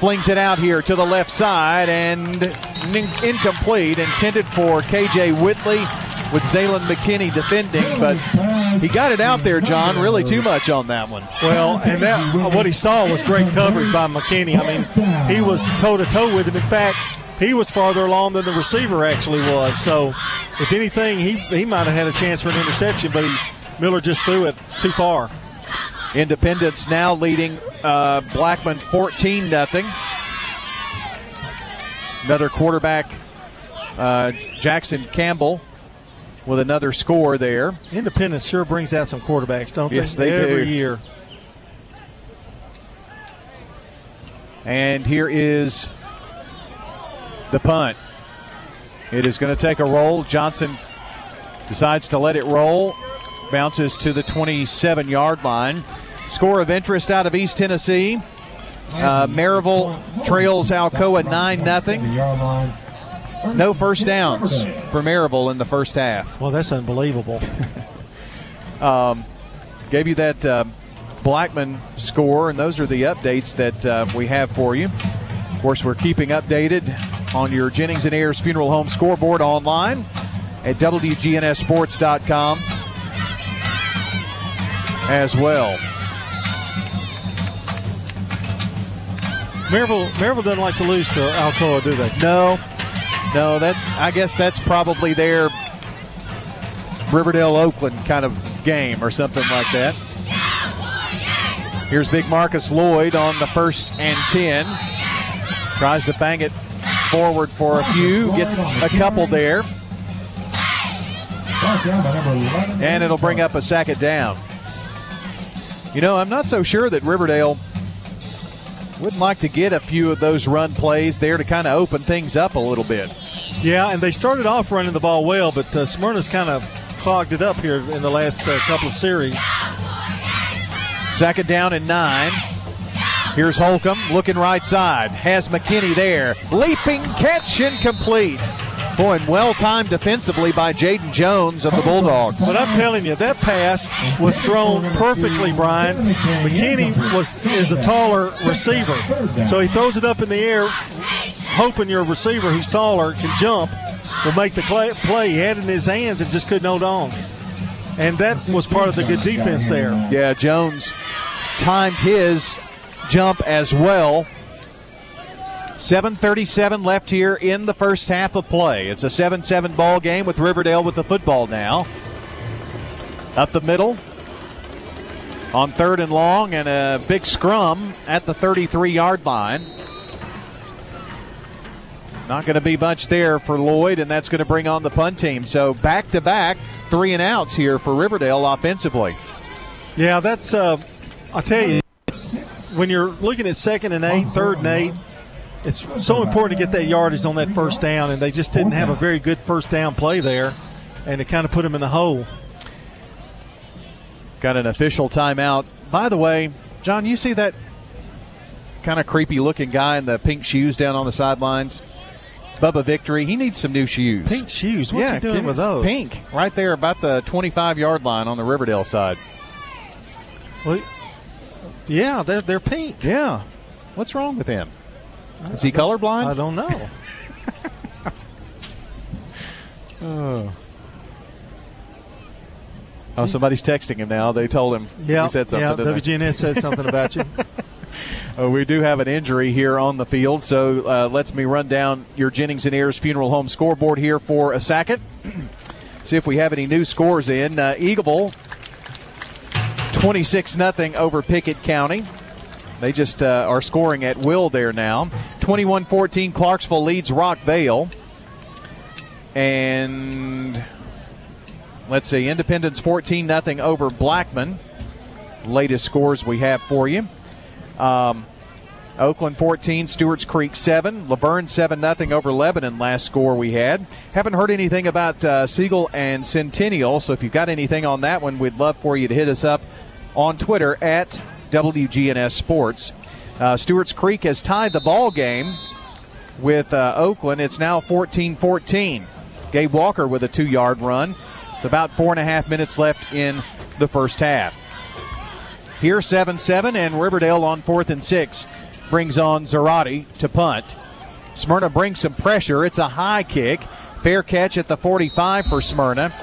Flings it out here to the left side and in- incomplete. Intended for KJ Whitley with Zaylen McKinney defending, but he got it out there, John. Really too much on that one. Well, and that what he saw was great coverage by McKinney. I mean, he was toe to toe with him. In fact, he was farther along than the receiver actually was. So, if anything, he he might have had a chance for an interception, but he, Miller just threw it too far. Independence now leading uh, Blackman 14 0. Another quarterback, uh, Jackson Campbell, with another score there. Independence sure brings out some quarterbacks, don't Yes, they? they Every do. year. And here is the punt. It is going to take a roll. Johnson decides to let it roll. Bounces to the 27 yard line. Score of interest out of East Tennessee. Uh, Maryville trails Alcoa 9 0. No first downs for Maryville in the first half. Well, that's unbelievable. um, gave you that uh, Blackman score, and those are the updates that uh, we have for you. Of course, we're keeping updated on your Jennings and Ayers Funeral Home scoreboard online at WGNSSports.com as well. Maryville, Maryville doesn't like to lose to Alcoa, do they? No, no. That I guess that's probably their Riverdale Oakland kind of game or something like that. Here's Big Marcus Lloyd on the first and ten. Tries to bang it forward for a few, gets a couple there, and it'll bring up a second down. You know, I'm not so sure that Riverdale wouldn't like to get a few of those run plays there to kind of open things up a little bit. Yeah, and they started off running the ball well, but uh, Smyrna's kind of clogged it up here in the last uh, couple of series. Second down and nine. Here's Holcomb looking right side. Has McKinney there. Leaping catch incomplete. Boy, and well timed defensively by Jaden Jones of the Bulldogs. But I'm telling you, that pass was thrown perfectly, Brian. McKinney was is the taller receiver, so he throws it up in the air, hoping your receiver, who's taller, can jump, will make the play. He had it in his hands and just couldn't hold on. And that was part of the good defense there. Yeah, Jones timed his jump as well. 7.37 left here in the first half of play. It's a 7 7 ball game with Riverdale with the football now. Up the middle on third and long, and a big scrum at the 33 yard line. Not going to be much there for Lloyd, and that's going to bring on the punt team. So back to back, three and outs here for Riverdale offensively. Yeah, that's, uh, I'll tell you, when you're looking at second and eight, third and eight, it's so important to get that yardage on that first down, and they just didn't have a very good first down play there, and it kind of put them in the hole. Got an official timeout. By the way, John, you see that kind of creepy looking guy in the pink shoes down on the sidelines? Bubba Victory. He needs some new shoes. Pink shoes? What's yeah, he doing with those? Pink, right there about the 25 yard line on the Riverdale side. Well, yeah, they're, they're pink. Yeah. What's wrong with him? Is he colorblind? I don't know. oh. Oh, somebody's texting him now. They told him yeah, he said something. Yeah, WGNS said something about you. Uh, we do have an injury here on the field, so uh, let's me run down your Jennings and Ayers Funeral Home scoreboard here for a second. See if we have any new scores in. Uh, Eagleville, 26 0 over Pickett County. They just uh, are scoring at will there now. 21 14, Clarksville leads Rockvale. And let's see, Independence 14 0 over Blackman. Latest scores we have for you. Um, Oakland 14, Stewart's Creek 7, La Vergne 7 0 over Lebanon. Last score we had. Haven't heard anything about uh, Siegel and Centennial, so if you've got anything on that one, we'd love for you to hit us up on Twitter at WGNS Sports. Uh, Stewart's Creek has tied the ball game with uh, Oakland. It's now 14 14. Gabe Walker with a two yard run. about four and a half minutes left in the first half. Here 7 7, and Riverdale on fourth and six brings on Zarate to punt. Smyrna brings some pressure. It's a high kick. Fair catch at the 45 for Smyrna.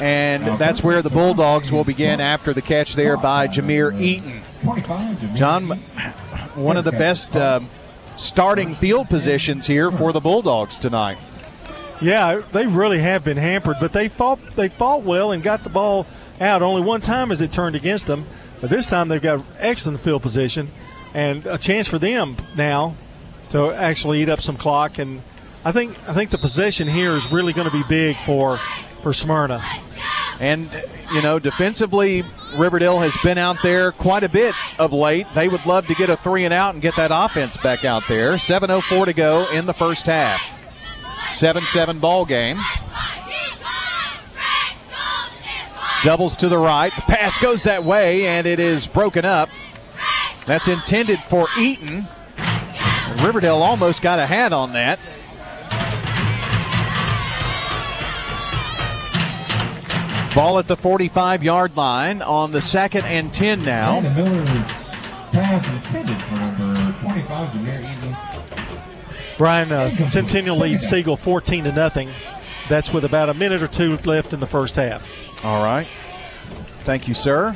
And that's where the Bulldogs will begin after the catch there by Jameer Eaton. John, one of the best uh, starting field positions here for the Bulldogs tonight. Yeah, they really have been hampered, but they fought they fought well and got the ball out. Only one time as it turned against them, but this time they've got excellent field position and a chance for them now to actually eat up some clock. And I think I think the possession here is really going to be big for for Smyrna. And, you know, defensively, Riverdale has been out there quite a bit of late. They would love to get a three and out and get that offense back out there. 7.04 to go in the first half. 7 7 ball game. Doubles to the right. The pass goes that way, and it is broken up. That's intended for Eaton. Riverdale almost got a hat on that. Ball at the 45 yard line on the second and 10 now. pass intended for number 25, Jameer Eaton. Brian, uh, Centennial leads Siegel 14 to nothing. That's with about a minute or two left in the first half. All right. Thank you, sir.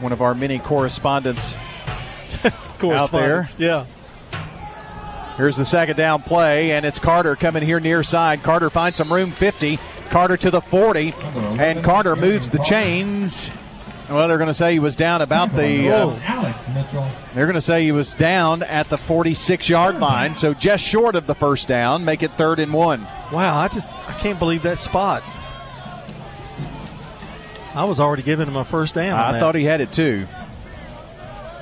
One of our many correspondents, correspondents out there. Yeah. Here's the second down play, and it's Carter coming here near side. Carter finds some room 50. Carter to the 40, and Carter moves the chains. Well, they're going to say he was down about the. Uh, they're going to say he was down at the 46 yard line, so just short of the first down, make it third and one. Wow, I just I can't believe that spot. I was already giving him a first down. I thought he had it too.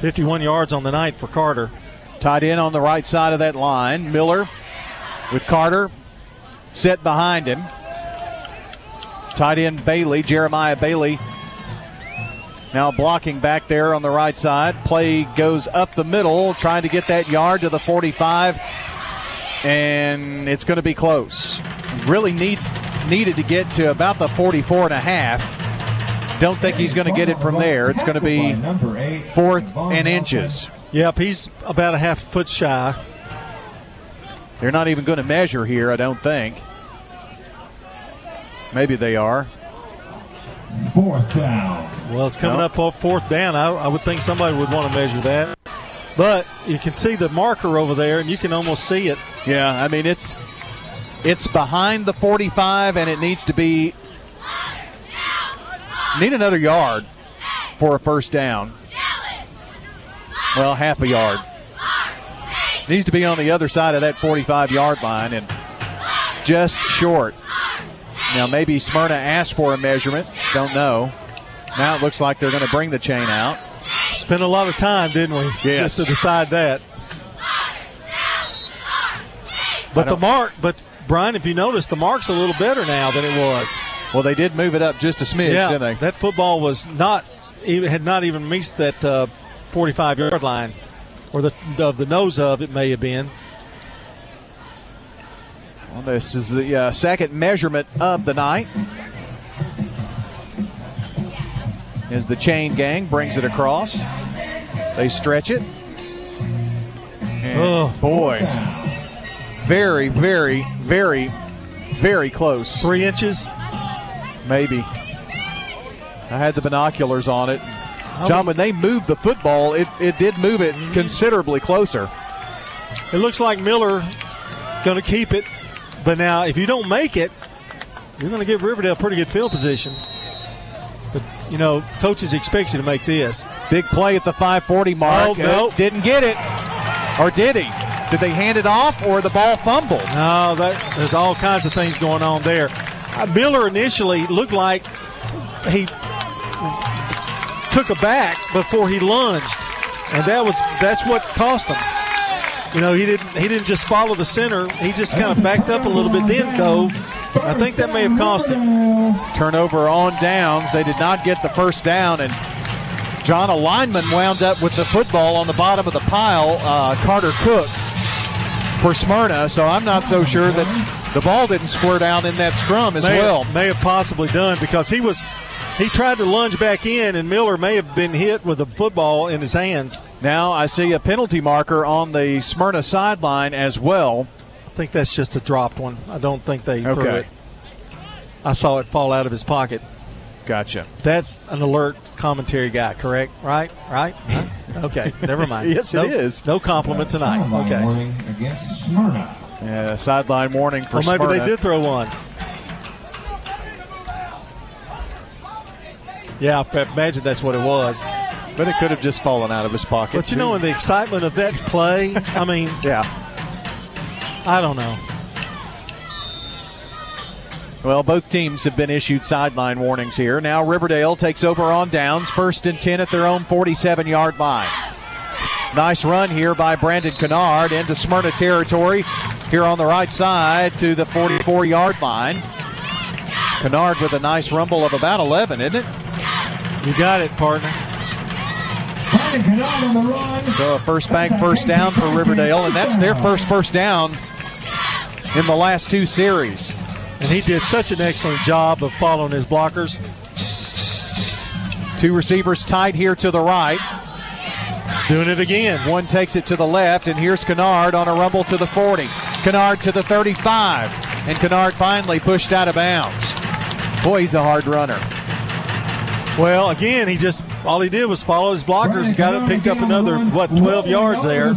51 yards on the night for Carter. Tied in on the right side of that line. Miller with Carter set behind him. Tight end Bailey, Jeremiah Bailey, now blocking back there on the right side. Play goes up the middle, trying to get that yard to the 45. and it's going to be close. Really needs needed to get to about the 44 and a half. Don't think he's going to get it from there. It's going to be fourth and inches. Yep, he's about a half foot shy. They're not even going to measure here, I don't think. Maybe they are. Fourth down. Well, it's coming up on fourth down. I, I would think somebody would want to measure that. But you can see the marker over there, and you can almost see it. Yeah, I mean it's it's behind the 45, and it needs to be need another yard for a first down. Well, half a yard. Needs to be on the other side of that 45 yard line, and just short. Now maybe Smyrna asked for a measurement. Don't know. Now it looks like they're going to bring the chain out. Spent a lot of time, didn't we? Yes. Just to decide that. But the mark, but Brian, if you notice, the mark's a little better now than it was. Well, they did move it up just a smidge, yeah, didn't they? That football was not even had not even missed that uh, 45 yard line, or the of the nose of it may have been. Well, this is the uh, second measurement of the night. As the chain gang brings it across, they stretch it. And Oh. boy, very, very, very, very close. Three inches, maybe. I had the binoculars on it. John, when they moved the football, it, it did move it considerably closer. It looks like Miller going to keep it, but now if you don't make it, you're going to give Riverdale pretty good field position. But you know, coaches expect you to make this. Big play at the 540 mark. Oh, no. Didn't get it. Or did he? Did they hand it off or the ball fumbled? No, that, there's all kinds of things going on there. Uh, Miller initially looked like he took a back before he lunged, and that was that's what cost him. You know, he didn't he didn't just follow the center. He just kind of backed up a little bit, then dove. I think that may have cost him. Turnover on downs. They did not get the first down, and John, a lineman wound up with the football on the bottom of the pile. Uh, Carter Cook for Smyrna, so I'm not so sure that the ball didn't square down in that scrum as may well. Have, may have possibly done because he was he tried to lunge back in, and Miller may have been hit with a football in his hands. Now I see a penalty marker on the Smyrna sideline as well. I think that's just a dropped one. I don't think they threw it. I saw it fall out of his pocket. Gotcha. That's an alert commentary guy, correct? Right? Right? Huh? Okay, never mind. Yes, it no, is. No compliment tonight. Sideline Okay. warning against Smyrna. Yeah, sideline warning for Smyrna. Or maybe Smyrna. they did throw one. Yeah, I imagine that's what it was. But it could have just fallen out of his pocket. But you know, in the excitement of that play, I mean, yeah. I don't know. Well, both teams have been issued sideline warnings here. Now Riverdale takes over on downs, first and 10 at their own 47 yard line. Nice run here by Brandon Kennard into Smyrna territory here on the right side to the 44 yard line. Kennard with a nice rumble of about 11, isn't it? You got it, partner. Brandon Kennard on the run. So a first bank first down for Riverdale, and that's their first first down in the last two series. And he did such an excellent job of following his blockers. Two receivers tight here to the right. Doing it again. One takes it to the left, and here's Kennard on a rumble to the 40. Kennard to the 35, and Kennard finally pushed out of bounds. Boy, he's a hard runner. Well, again, he just all he did was follow his blockers. Got it, picked up another what 12 yards there.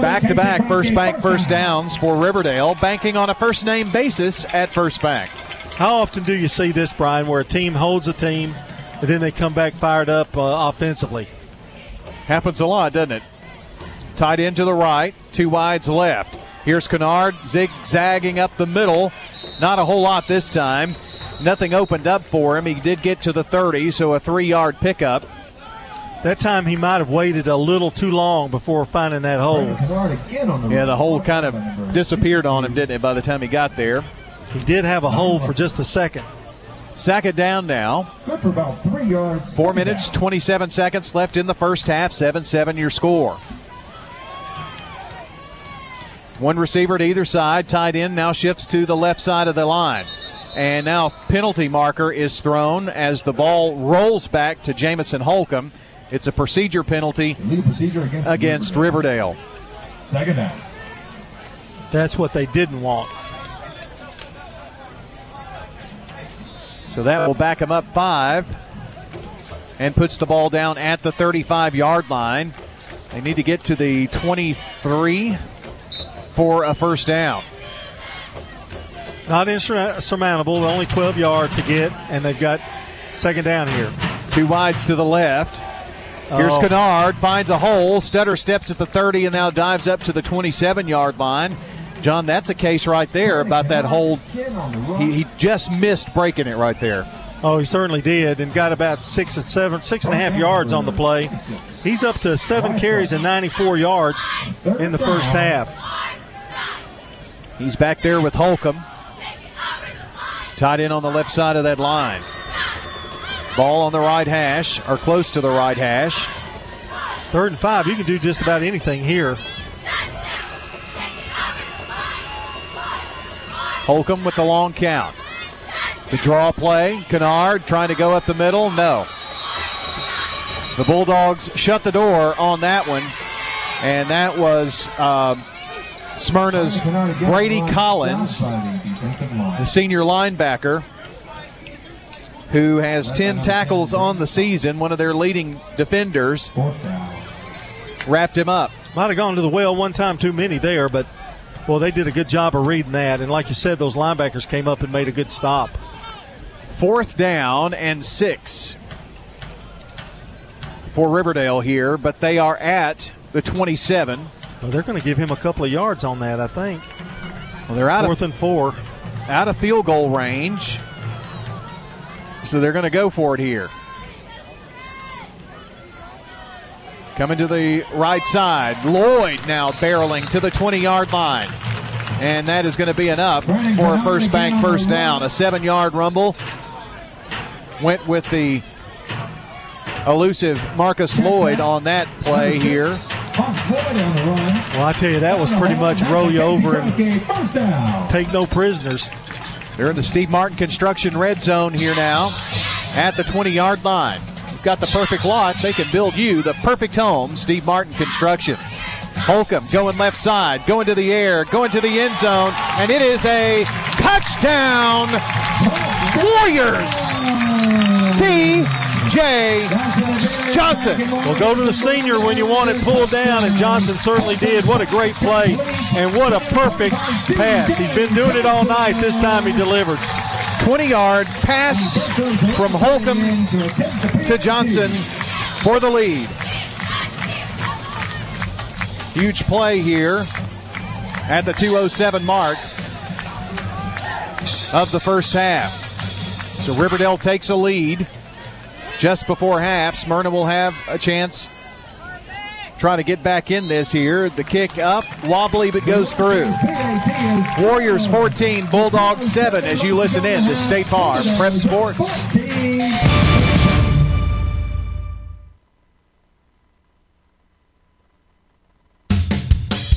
Back to back first bank first downs for Riverdale, banking on a first name basis at first bank. How often do you see this, Brian, where a team holds a team and then they come back fired up uh, offensively? Happens a lot, doesn't it? Tight end to the right, two wides left. Here's Kennard zigzagging up the middle. Not a whole lot this time. Nothing opened up for him. He did get to the 30, so a three yard pickup. That time he might have waited a little too long before finding that hole. Kennard again on the Yeah, the hole kind of disappeared on him, didn't it, by the time he got there? He did have a hole for just a second. Sack it down now. Good for about three yards. Four Second minutes, 27 seconds left in the first half. 7 7 your score. One receiver to either side. Tight end now shifts to the left side of the line. And now penalty marker is thrown as the ball rolls back to Jamison Holcomb. It's a procedure penalty procedure against, against Riverdale. Second down. That's what they didn't want. So that will back him up five and puts the ball down at the 35 yard line. They need to get to the 23 for a first down. Not insurmountable, only 12 yards to get, and they've got second down here. Two wides to the left. Here's Oh. Kennard, finds a hole. Stutter steps at the 30 and now dives up to the 27 yard line. John, that's a case right there about that hold. He, he just missed breaking it right there. Oh, he certainly did, and got about six and seven, six and a half yards on the play. He's up to seven carries and 94 yards in the first half. He's back there with Holcomb. Tied in on the left side of that line. Ball on the right hash, or close to the right hash. Third and five, you can do just about anything here. Holcomb with the long count. The draw play. Kennard trying to go up the middle. No. The Bulldogs shut the door on that one. And that was um, Smyrna's Brady Collins, the senior linebacker, who has 10 tackles on the season, one of their leading defenders. Wrapped him up. Might have gone to the well one time too many there, but well, they did a good job of reading that. And like you said, those linebackers came up and made a good stop. Fourth down and six for Riverdale here, but they are at the 27. Well, they're going to give him a couple of yards on that, I think. Well, they're out Fourth of and four. out of field goal range, so they're going to go for it here. Coming to the right side, Lloyd now barreling to the 20-yard line, and that is going to be enough for a first bank first down. A seven-yard rumble went with the elusive Marcus Lloyd on that play here. Well, I tell you, that was pretty much roll you over and take no prisoners. They're in the Steve Martin Construction red zone here now at the 20 yard line. You've got the perfect lot. They can build you the perfect home. Steve Martin Construction. Holcomb going left side, going to the air, going to the end zone, and it is a touchdown. Warriors. C.J. Johnson. Well, go to the senior when you want it pulled down, and Johnson certainly did. What a great play, and what a perfect pass. He's been doing it all night. This time he delivered. 20 yard pass from Holcomb to Johnson for the lead. Huge play here at the 207 mark of the first half. So Riverdale takes a lead just before half. Smyrna will have a chance try to get back in this here. The kick up, wobbly, but goes through. Warriors 14, Bulldogs 7 as you listen in to State Farm Prep Sports.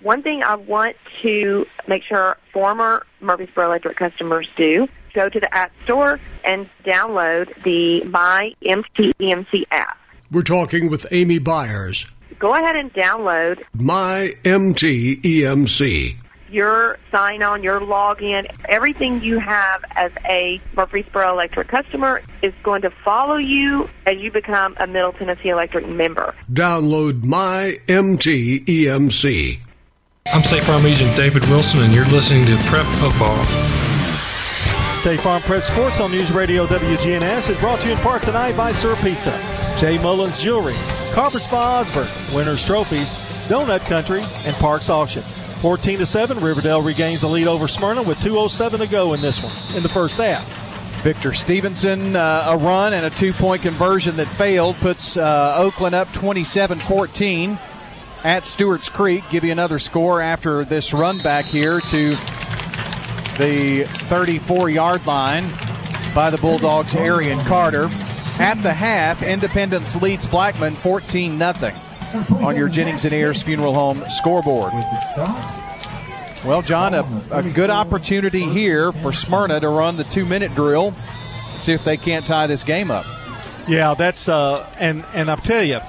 One thing I want to make sure former Murfreesboro Electric customers do, go to the App Store and download the My MTEMC app. We're talking with Amy Byers. Go ahead and download My MTEMC. your sign on, your login, everything you have as a Murfreesboro Electric customer is going to follow you as you become a Middle Tennessee Electric member. Download My MTEMC. I'm State Farm Agent David Wilson, and you're listening to Prep Football. State Farm Prep Sports on News Radio WGNS is brought to you in part tonight by Sir Pizza, Jay Mullins Jewelry, Carpet Spa Osborne, Winners Trophies, Donut Country, and Parks Auction. 14 to 7, Riverdale regains the lead over Smyrna with 2.07 to go in this one in the first half. Victor Stevenson, uh, a run and a two point conversion that failed, puts uh, Oakland up 27 14 at Stewart's Creek. Give you another score after this run back here to the 34 yard line by the Bulldogs, Arian Carter. At the half, Independence leads Blackman 14 0 on your Jennings and Ayers Funeral Home scoreboard. Well, John, a, a good opportunity here for Smyrna to run the two minute drill, see if they can't tie this game up. Yeah, that's uh, and and I'll tell you,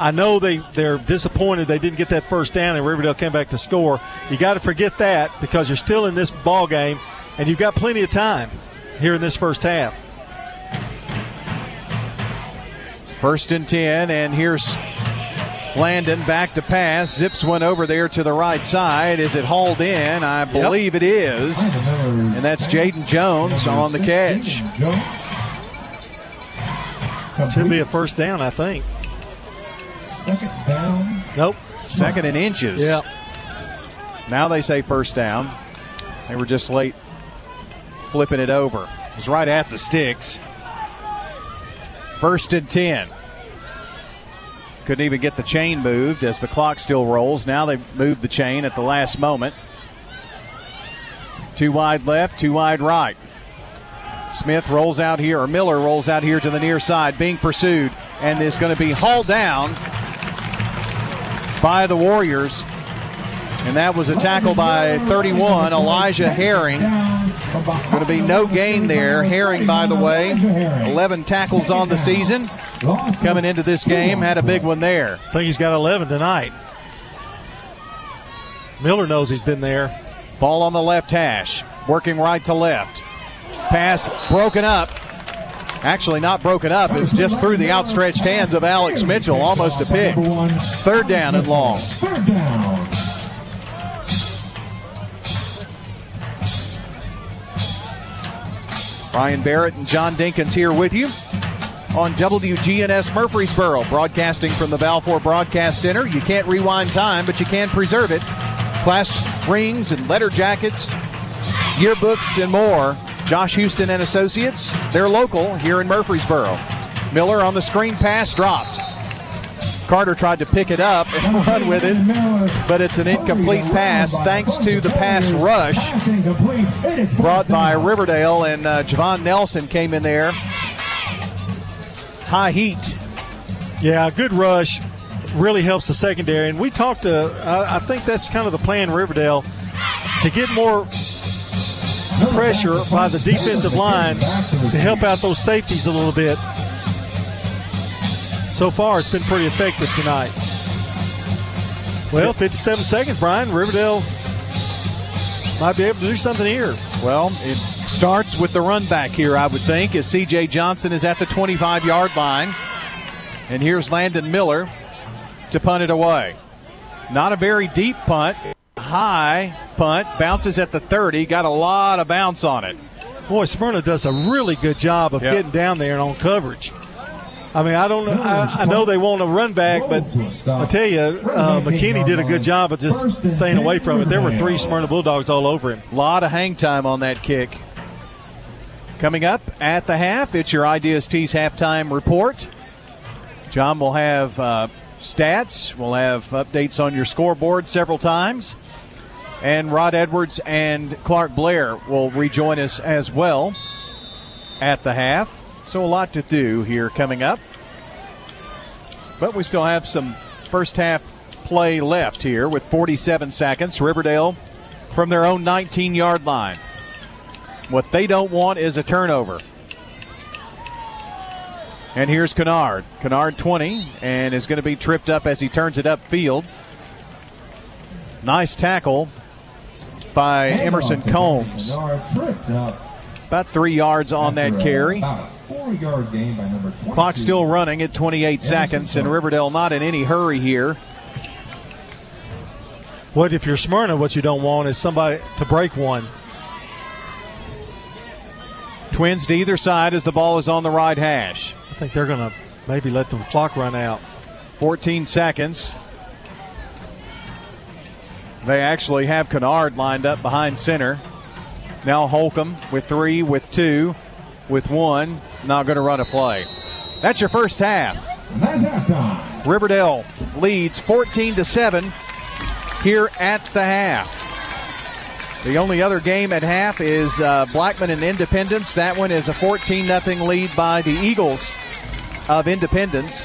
I know they they're disappointed they didn't get that first down and Riverdale came back to score. You got to forget that because you're still in this ball game and you've got plenty of time here in this first half. First and ten, and here's Landon back to pass. Zips one over there to the right side. Is it hauled in? I believe yep. it is. And that's Jaden Jones on the catch. Should be a first down, I think. Second down. Nope. Second and inches. Yep. Now they say first down. They were just late flipping it over. It was right at the sticks. First and 10. Couldn't even get the chain moved as the clock still rolls. Now they moved the chain at the last moment. Two wide left, two wide right. Smith rolls out here, or Miller rolls out here to the near side, being pursued, and is going to be hauled down by the Warriors. And that was a tackle by 31, Elijah Herring. Going to be no gain there. Herring, by the way, 11 tackles on the season. Coming into this game, had a big one there. I think he's got 11 tonight. Miller knows he's been there. Ball on the left hash, working right to left. Pass broken up. Actually, not broken up. It was just through the outstretched hands of Alex Mitchell, almost a pick. Third down and long. Third down. Brian Barrett and John Dinkins here with you on WGNS Murfreesboro, broadcasting from the Balfour Broadcast Center. You can't rewind time, but you can preserve it. Class rings and letter jackets, yearbooks, and more. Josh Houston and Associates, they're local here in Murfreesboro. Miller on the screen pass dropped. Carter tried to pick it up and run with it, but it's an incomplete pass thanks to the pass rush brought by Riverdale, and uh, Javon Nelson came in there. High heat. Yeah, good rush really helps the secondary. And we talked to, I, I think that's kind of the plan, Riverdale, to get more pressure by the defensive line to help out those safeties a little bit. So far, it's been pretty effective tonight. Well, 57 seconds, Brian. Riverdale might be able to do something here. Well, it starts with the run back here, I would think, as C.J. Johnson is at the 25 yard line. And here's Landon Miller to punt it away. Not a very deep punt. High punt, bounces at the 30, got a lot of bounce on it. Boy, Smyrna does a really good job of Yep. getting down there and on coverage. I mean, I don't know. I, I know they want a run back, but I tell you, uh, McKinney did a good job of just staying away from it. There were three Smyrna Bulldogs all over him. A lot of hang time on that kick. Coming up at the half, it's your Ideas Tees halftime report. John will have uh, stats, we'll have updates on your scoreboard several times. And Rod Edwards and Clark Blair will rejoin us as well at the half. So a lot to do here coming up. But we still have some first half play left here with 47 seconds. Riverdale from their own 19 yard line. What they don't want is a turnover. And here's Kennard. Kennard 20 and is going to be tripped up as he turns it upfield. Nice tackle by Emerson Combs. About three yards on that carry. About a four-yard gain by number 22. Clock still running at 28 seconds, and Riverdale not in any hurry here. What if you're Smyrna? What you don't want is somebody to break one. Twins to either side as the ball is on the right hash. I think they're going to maybe let the clock run out. 14 seconds. They actually have Kennard lined up behind center. Now Holcomb with three, with two, with one. Not going to run a play. That's your first half. That's halftime. Riverdale leads 14 to 7 here at the half. The only other game at half is uh, Blackman and Independence. That one is a 14 0 lead by the Eagles of Independence.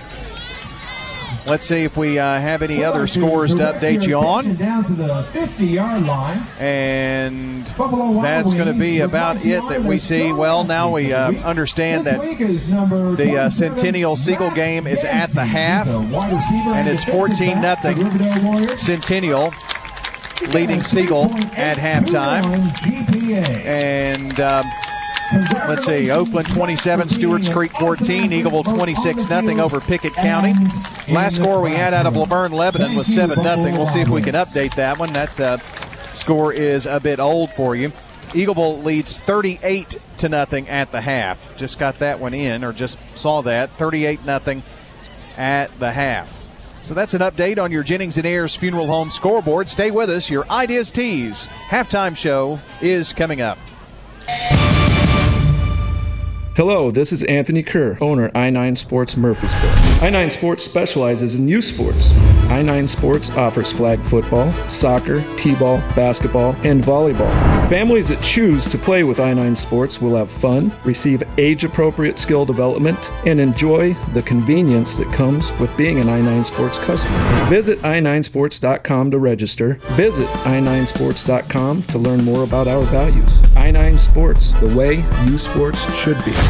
Let's see if we uh, have any other scores to update you on. Down to the 50-yard line. And that's going to be about it that we see. Well, now we uh, understand that the uh, Centennial Siegel game is at the half, and it's 14 0 Centennial leading Siegel at halftime. And um, let's see, Oakland 27, Stewart's Creek 14, Eagleville 26 nothing over Pickett County. Last score we had out of La Vergne, Lebanon was 7 0. We'll see if we can update that one. That uh, score is a bit old for you. Eagleville leads 38 to nothing at the half. Just got that one in, or just saw that 38 nothing at the half. So that's an update on your Jennings and Ayers Funeral Home scoreboard. Stay with us. Your Ideas Tees halftime show is coming up. Hello, this is Anthony Kerr, owner I9 Sports Murfreesboro. I9 Sports specializes in youth sports. I9 Sports offers flag football, soccer, t-ball, basketball, and volleyball. Families that choose to play with I9 Sports will have fun, receive age-appropriate skill development, and enjoy the convenience that comes with being an I9 Sports customer. Visit i9sports.com to register. Visit i9sports.com to learn more about our values. I9 Sports, the way youth sports should be.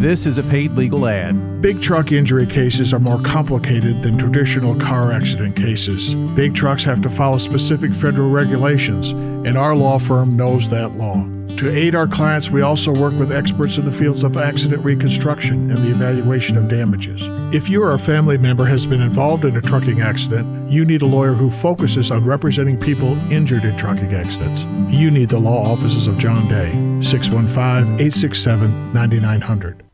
This is a paid legal ad. Big truck injury cases are more complicated than traditional car accident cases. Big trucks have to follow specific federal regulations, and our law firm knows that law. To aid our clients, we also work with experts in the fields of accident reconstruction and the evaluation of damages. If you or a family member has been involved in a trucking accident, you need a lawyer who focuses on representing people injured in trucking accidents. You need the law offices of John Day, 615 867 9900.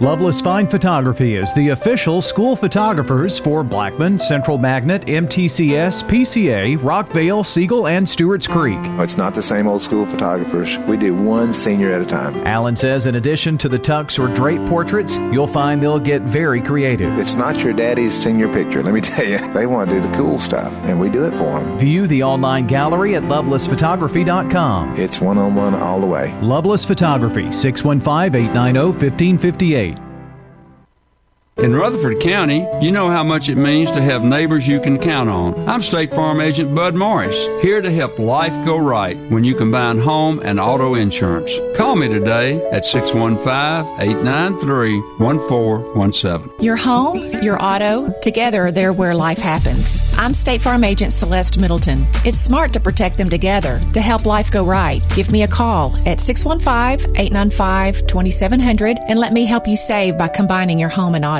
Loveless Fine Photography is the official school photographers for Blackman, Central Magnet, MTCS, PCA, Rockvale, Siegel, and Stewart's Creek. Oh, it's not the same old school photographers. We do one senior at a time. Allen says in addition to the tux or drape portraits, you'll find they'll get very creative. It's not your daddy's senior picture, let me tell you. They want to do the cool stuff, and we do it for them. View the online gallery at lovelessphotography.com. It's one on one all the way. Loveless Photography, 615 890 1558. In Rutherford County, you know how much it means to have neighbors you can count on. I'm State Farm Agent Bud Morris, here to help life go right when you combine home and auto insurance. Call me today at 615 893 1417. Your home, your auto, together they're where life happens. I'm State Farm Agent Celeste Middleton. It's smart to protect them together to help life go right. Give me a call at 615 895 2700 and let me help you save by combining your home and auto.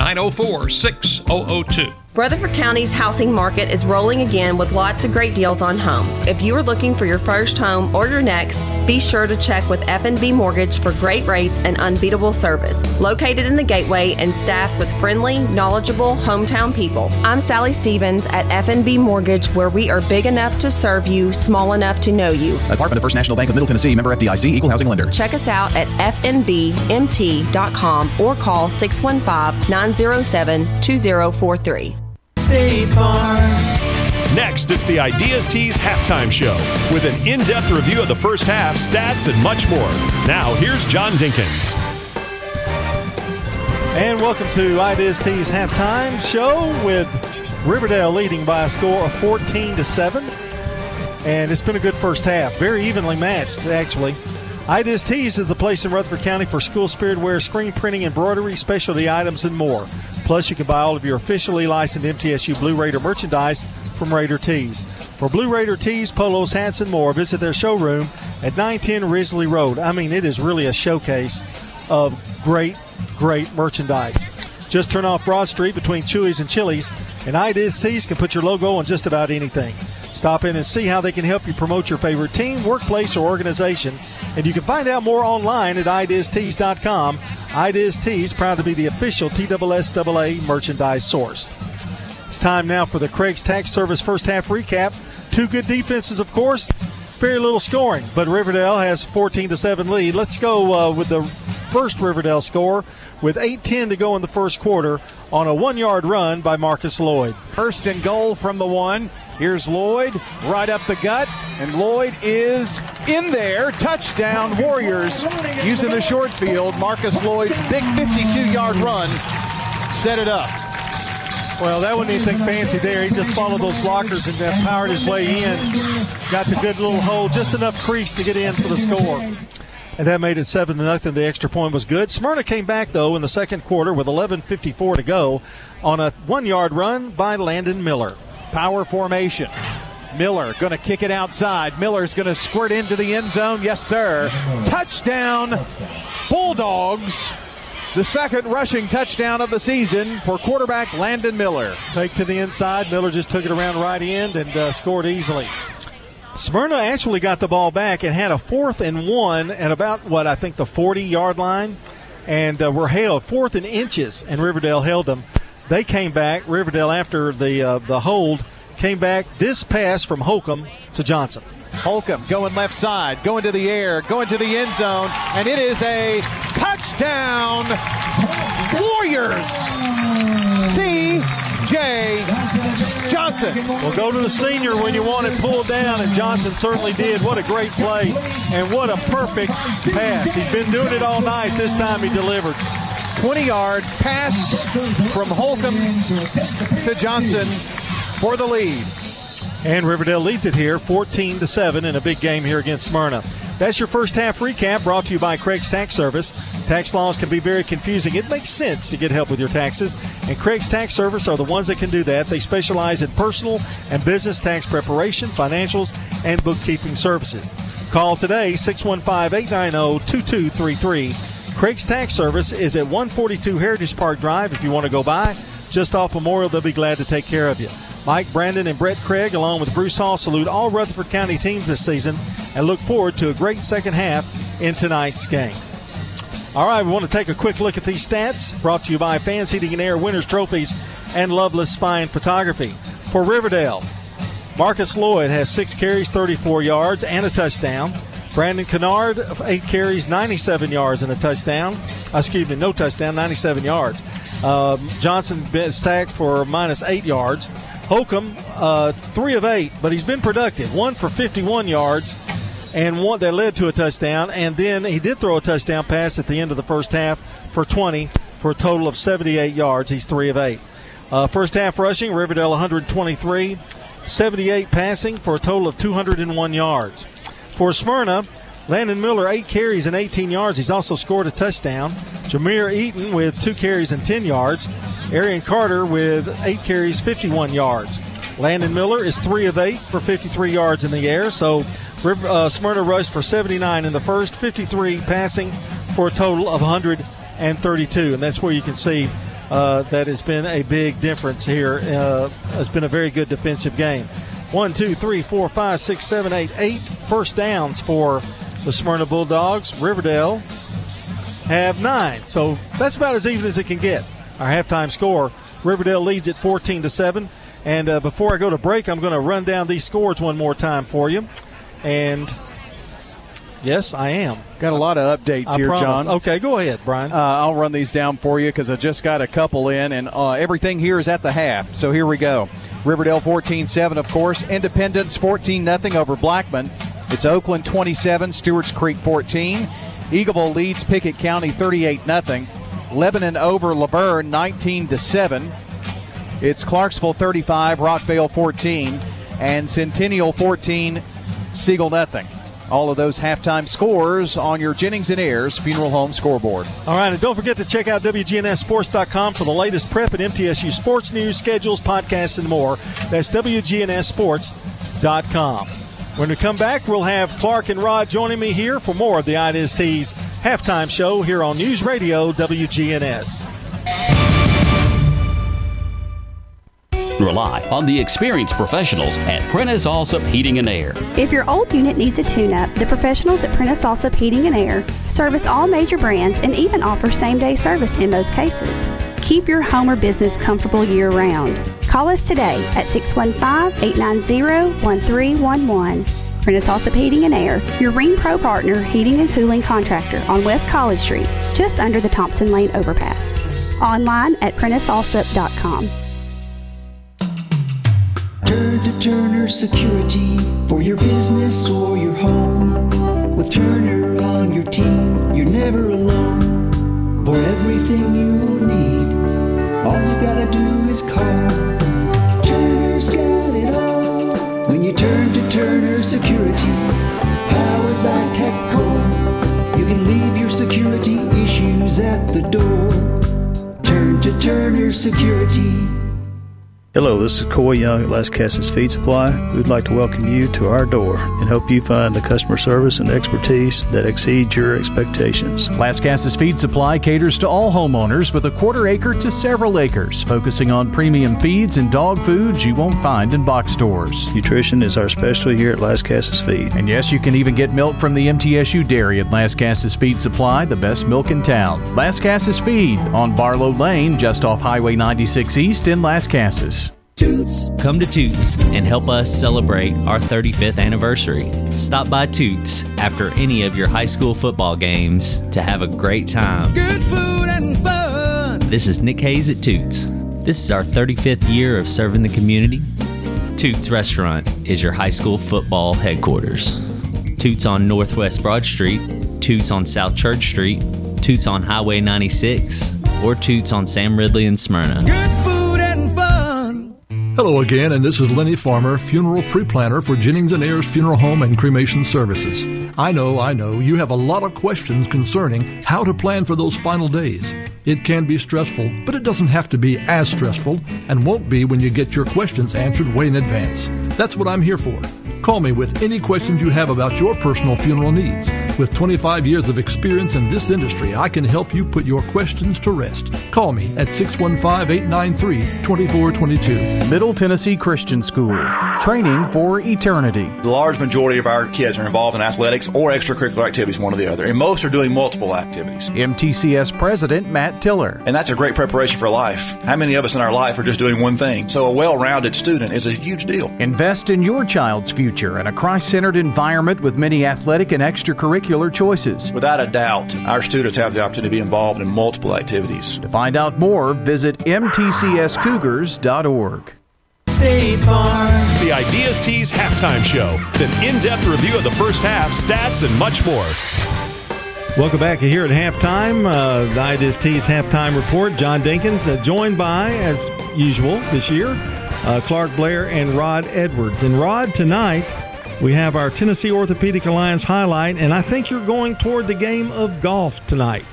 904 6002. Rutherford County's housing market is rolling again with lots of great deals on homes. If you are looking for your first home or your next, be sure to check with F&B Mortgage for great rates and unbeatable service. Located in the Gateway and staffed with friendly, knowledgeable hometown people. I'm Sally Stevens at F&B Mortgage where we are big enough to serve you, small enough to know you. Department of First National Bank of Middle Tennessee, member FDIC, equal housing lender. Check us out at fnbmt.com or call 615-907-2043. State Farm. Next, it's the Ideas Tees halftime show with an in depth review of the first half, stats, and much more. Now, here's John Dinkins. And welcome to Ideas Tees halftime show with Riverdale leading by a score of 14 to 7. And it's been a good first half, very evenly matched, actually. Ideas Tees is the place in Rutherford County for school spirit wear, screen printing, embroidery, specialty items, and more. Plus, you can buy all of your officially licensed MTSU Blue Raider merchandise from Raider Tees. For Blue Raider tees, polos, hats, and more, visit their showroom at 910 Risley Road. I mean, it is really a showcase of great, great merchandise. Just turn off Broad Street between Chewy's and Chili's, and Ideas Tees can put your logo on just about anything. Stop in and see how they can help you promote your favorite team, workplace, or organization. And you can find out more online at ideastees.com. Ideas Tees, proud to be the official TSSAA merchandise source. It's time now for the Craig's Tax Service first half recap. Two good defenses, of course. Very little scoring, but Riverdale has 14 to 7 lead. Let's go uh, with the first Riverdale score with 8:10 to go in the first quarter on a one-yard run by Marcus Lloyd. First and goal from the one. Here's Lloyd right up the gut, and Lloyd is in there. Touchdown, Warriors using the short field. Marcus Lloyd's big 52 yard run set it up. Well, that wasn't anything fancy there. He just followed those blockers and then powered his way in. Got the good little hole, just enough crease to get in for the score. And that made it seven to nothing. The extra point was good. Smyrna came back though in the second quarter with 11:54 to go on a one-yard run by Landon Miller. Power formation. Miller going to kick it outside. Miller's going to squirt into the end zone. Yes, sir. Touchdown, Bulldogs. The second rushing touchdown of the season for quarterback Landon Miller. Take to the inside. Miller just took it around right end and uh, scored easily. Smyrna actually got the ball back and had a fourth and one at about what I think the 40 yard line, and uh, were held fourth and inches, and Riverdale held them. They came back. Riverdale after the uh, the hold came back. This pass from Holcomb to Johnson. Holcomb going left side, going to the air, going to the end zone, and it is a touchdown. Warriors. C.J. Johnson. Well, go to the senior when you want it pulled down, and Johnson certainly did. What a great play, and what a perfect pass. He's been doing it all night. This time he delivered. 20 yard pass from Holcomb to Johnson for the lead. And Riverdale leads it here 14 to 7 in a big game here against Smyrna. That's your first half recap brought to you by Craig's Tax Service. Tax laws can be very confusing. It makes sense to get help with your taxes, and Craig's Tax Service are the ones that can do that. They specialize in personal and business tax preparation, financials, and bookkeeping services. Call today 615 890 2233. Craig's Tax Service is at 142 Heritage Park Drive if you want to go by. Just off Memorial, they'll be glad to take care of you. Mike Brandon and Brett Craig, along with Bruce Hall, salute all Rutherford County teams this season and look forward to a great second half in tonight's game. All right, we want to take a quick look at these stats brought to you by Fans Heating and Air Winners Trophies and Loveless Fine Photography. For Riverdale, Marcus Lloyd has six carries, 34 yards, and a touchdown. Brandon Kennard, eight carries, 97 yards, and a touchdown. Uh, excuse me, no touchdown, 97 yards. Uh, Johnson been sacked for minus eight yards. Holcomb, uh, three of eight, but he's been productive. One for 51 yards, and one that led to a touchdown. And then he did throw a touchdown pass at the end of the first half for 20 for a total of 78 yards. He's three of eight. Uh, first half rushing, Riverdale 123, 78 passing for a total of 201 yards. For Smyrna, Landon Miller, eight carries and 18 yards. He's also scored a touchdown. Jameer Eaton with two carries and 10 yards. Arian Carter with eight carries, 51 yards. Landon Miller is three of eight for 53 yards in the air. So uh, Smyrna rushed for 79 in the first, 53 passing for a total of 132. And that's where you can see uh, that has been a big difference here. Uh, it's been a very good defensive game. One, two, three, four, five, six, seven, eight, eight first downs for the Smyrna Bulldogs. Riverdale have nine. So that's about as even as it can get. Our halftime score Riverdale leads at 14 to 7. And uh, before I go to break, I'm going to run down these scores one more time for you. And yes, I am. Got a lot of updates I here, promise. John. Okay, go ahead, Brian. Uh, I'll run these down for you because I just got a couple in, and uh, everything here is at the half. So here we go. Riverdale 14 7, of course. Independence 14 0 over Blackman. It's Oakland 27, Stewart's Creek 14. Eagleville leads Pickett County 38 0. Lebanon over La Vergne 19 to 7. It's Clarksville 35, Rockvale 14, and Centennial 14, Siegel nothing. All of those halftime scores on your Jennings and Ayers Funeral Home scoreboard. All right, and don't forget to check out WGNSSports.com for the latest prep and MTSU sports news, schedules, podcasts, and more. That's WGNSSports.com. When we come back, we'll have Clark and Rod joining me here for more of the Ideas Tees halftime show here on News Radio WGNS. Rely on the experienced professionals at Prentice Allsup Heating and Air. If your old unit needs a tune up, the professionals at Prentice Allsup Heating and Air service all major brands and even offer same day service in most cases. Keep your home or business comfortable year round. Call us today at 615 890 1311. Prentice Allsup Heating and Air, your Ring Pro partner heating and cooling contractor on West College Street, just under the Thompson Lane overpass. Online at PrenticeAllsup.com. To Turner Security for your business or your home. With Turner on your team, you're never alone. For everything you need, all you gotta do is call. Turner's got it all. When you turn to Turner Security, powered by TechCore, you can leave your security issues at the door. Turn to Turner Security. Hello, this is Coy Young at Lascassas Feed Supply. We'd like to welcome you to our door and hope you find the customer service and expertise that exceeds your expectations. Lascassas Feed Supply caters to all homeowners with a quarter acre to several acres, focusing on premium feeds and dog foods you won't find in box stores. Nutrition is our specialty here at Lascassas Feed. And yes, you can even get milk from the MTSU dairy at Lascassas Feed Supply, the best milk in town. Lascassas Feed on Barlow Lane, just off Highway 96 East in Lascassas. Toots. Come to Toots and help us celebrate our 35th anniversary. Stop by Toots after any of your high school football games to have a great time. Good food and fun. This is Nick Hayes at Toots. This is our 35th year of serving the community. Toots Restaurant is your high school football headquarters. Toots on Northwest Broad Street, Toots on South Church Street, Toots on Highway 96, or Toots on Sam Ridley and Smyrna. Hello again, and this is Lenny Farmer, funeral pre-planner for Jennings and Ayers Funeral Home and Cremation Services. I know, I know, you have a lot of questions concerning how to plan for those final days. It can be stressful, but it doesn't have to be as stressful and won't be when you get your questions answered way in advance. That's what I'm here for. Call me with any questions you have about your personal funeral needs. With 25 years of experience in this industry, I can help you put your questions to rest. Call me at 615 893 2422. Middle Tennessee Christian School. Training for eternity. The large majority of our kids are involved in athletics or extracurricular activities, one or the other, and most are doing multiple activities. MTCS President Matt Tiller. And that's a great preparation for life. How many of us in our life are just doing one thing? So a well rounded student is a huge deal. Invest in your child's future in a Christ centered environment with many athletic and extracurricular choices. Without a doubt, our students have the opportunity to be involved in multiple activities. To find out more, visit mtcscougars.org. State Farm. The Ideas Tees halftime show, an in depth review of the first half, stats, and much more. Welcome back here at halftime. Uh, the Ideas Tees halftime report. John Dinkins, uh, joined by, as usual this year, uh, Clark Blair and Rod Edwards. And Rod, tonight we have our Tennessee Orthopedic Alliance highlight, and I think you're going toward the game of golf tonight.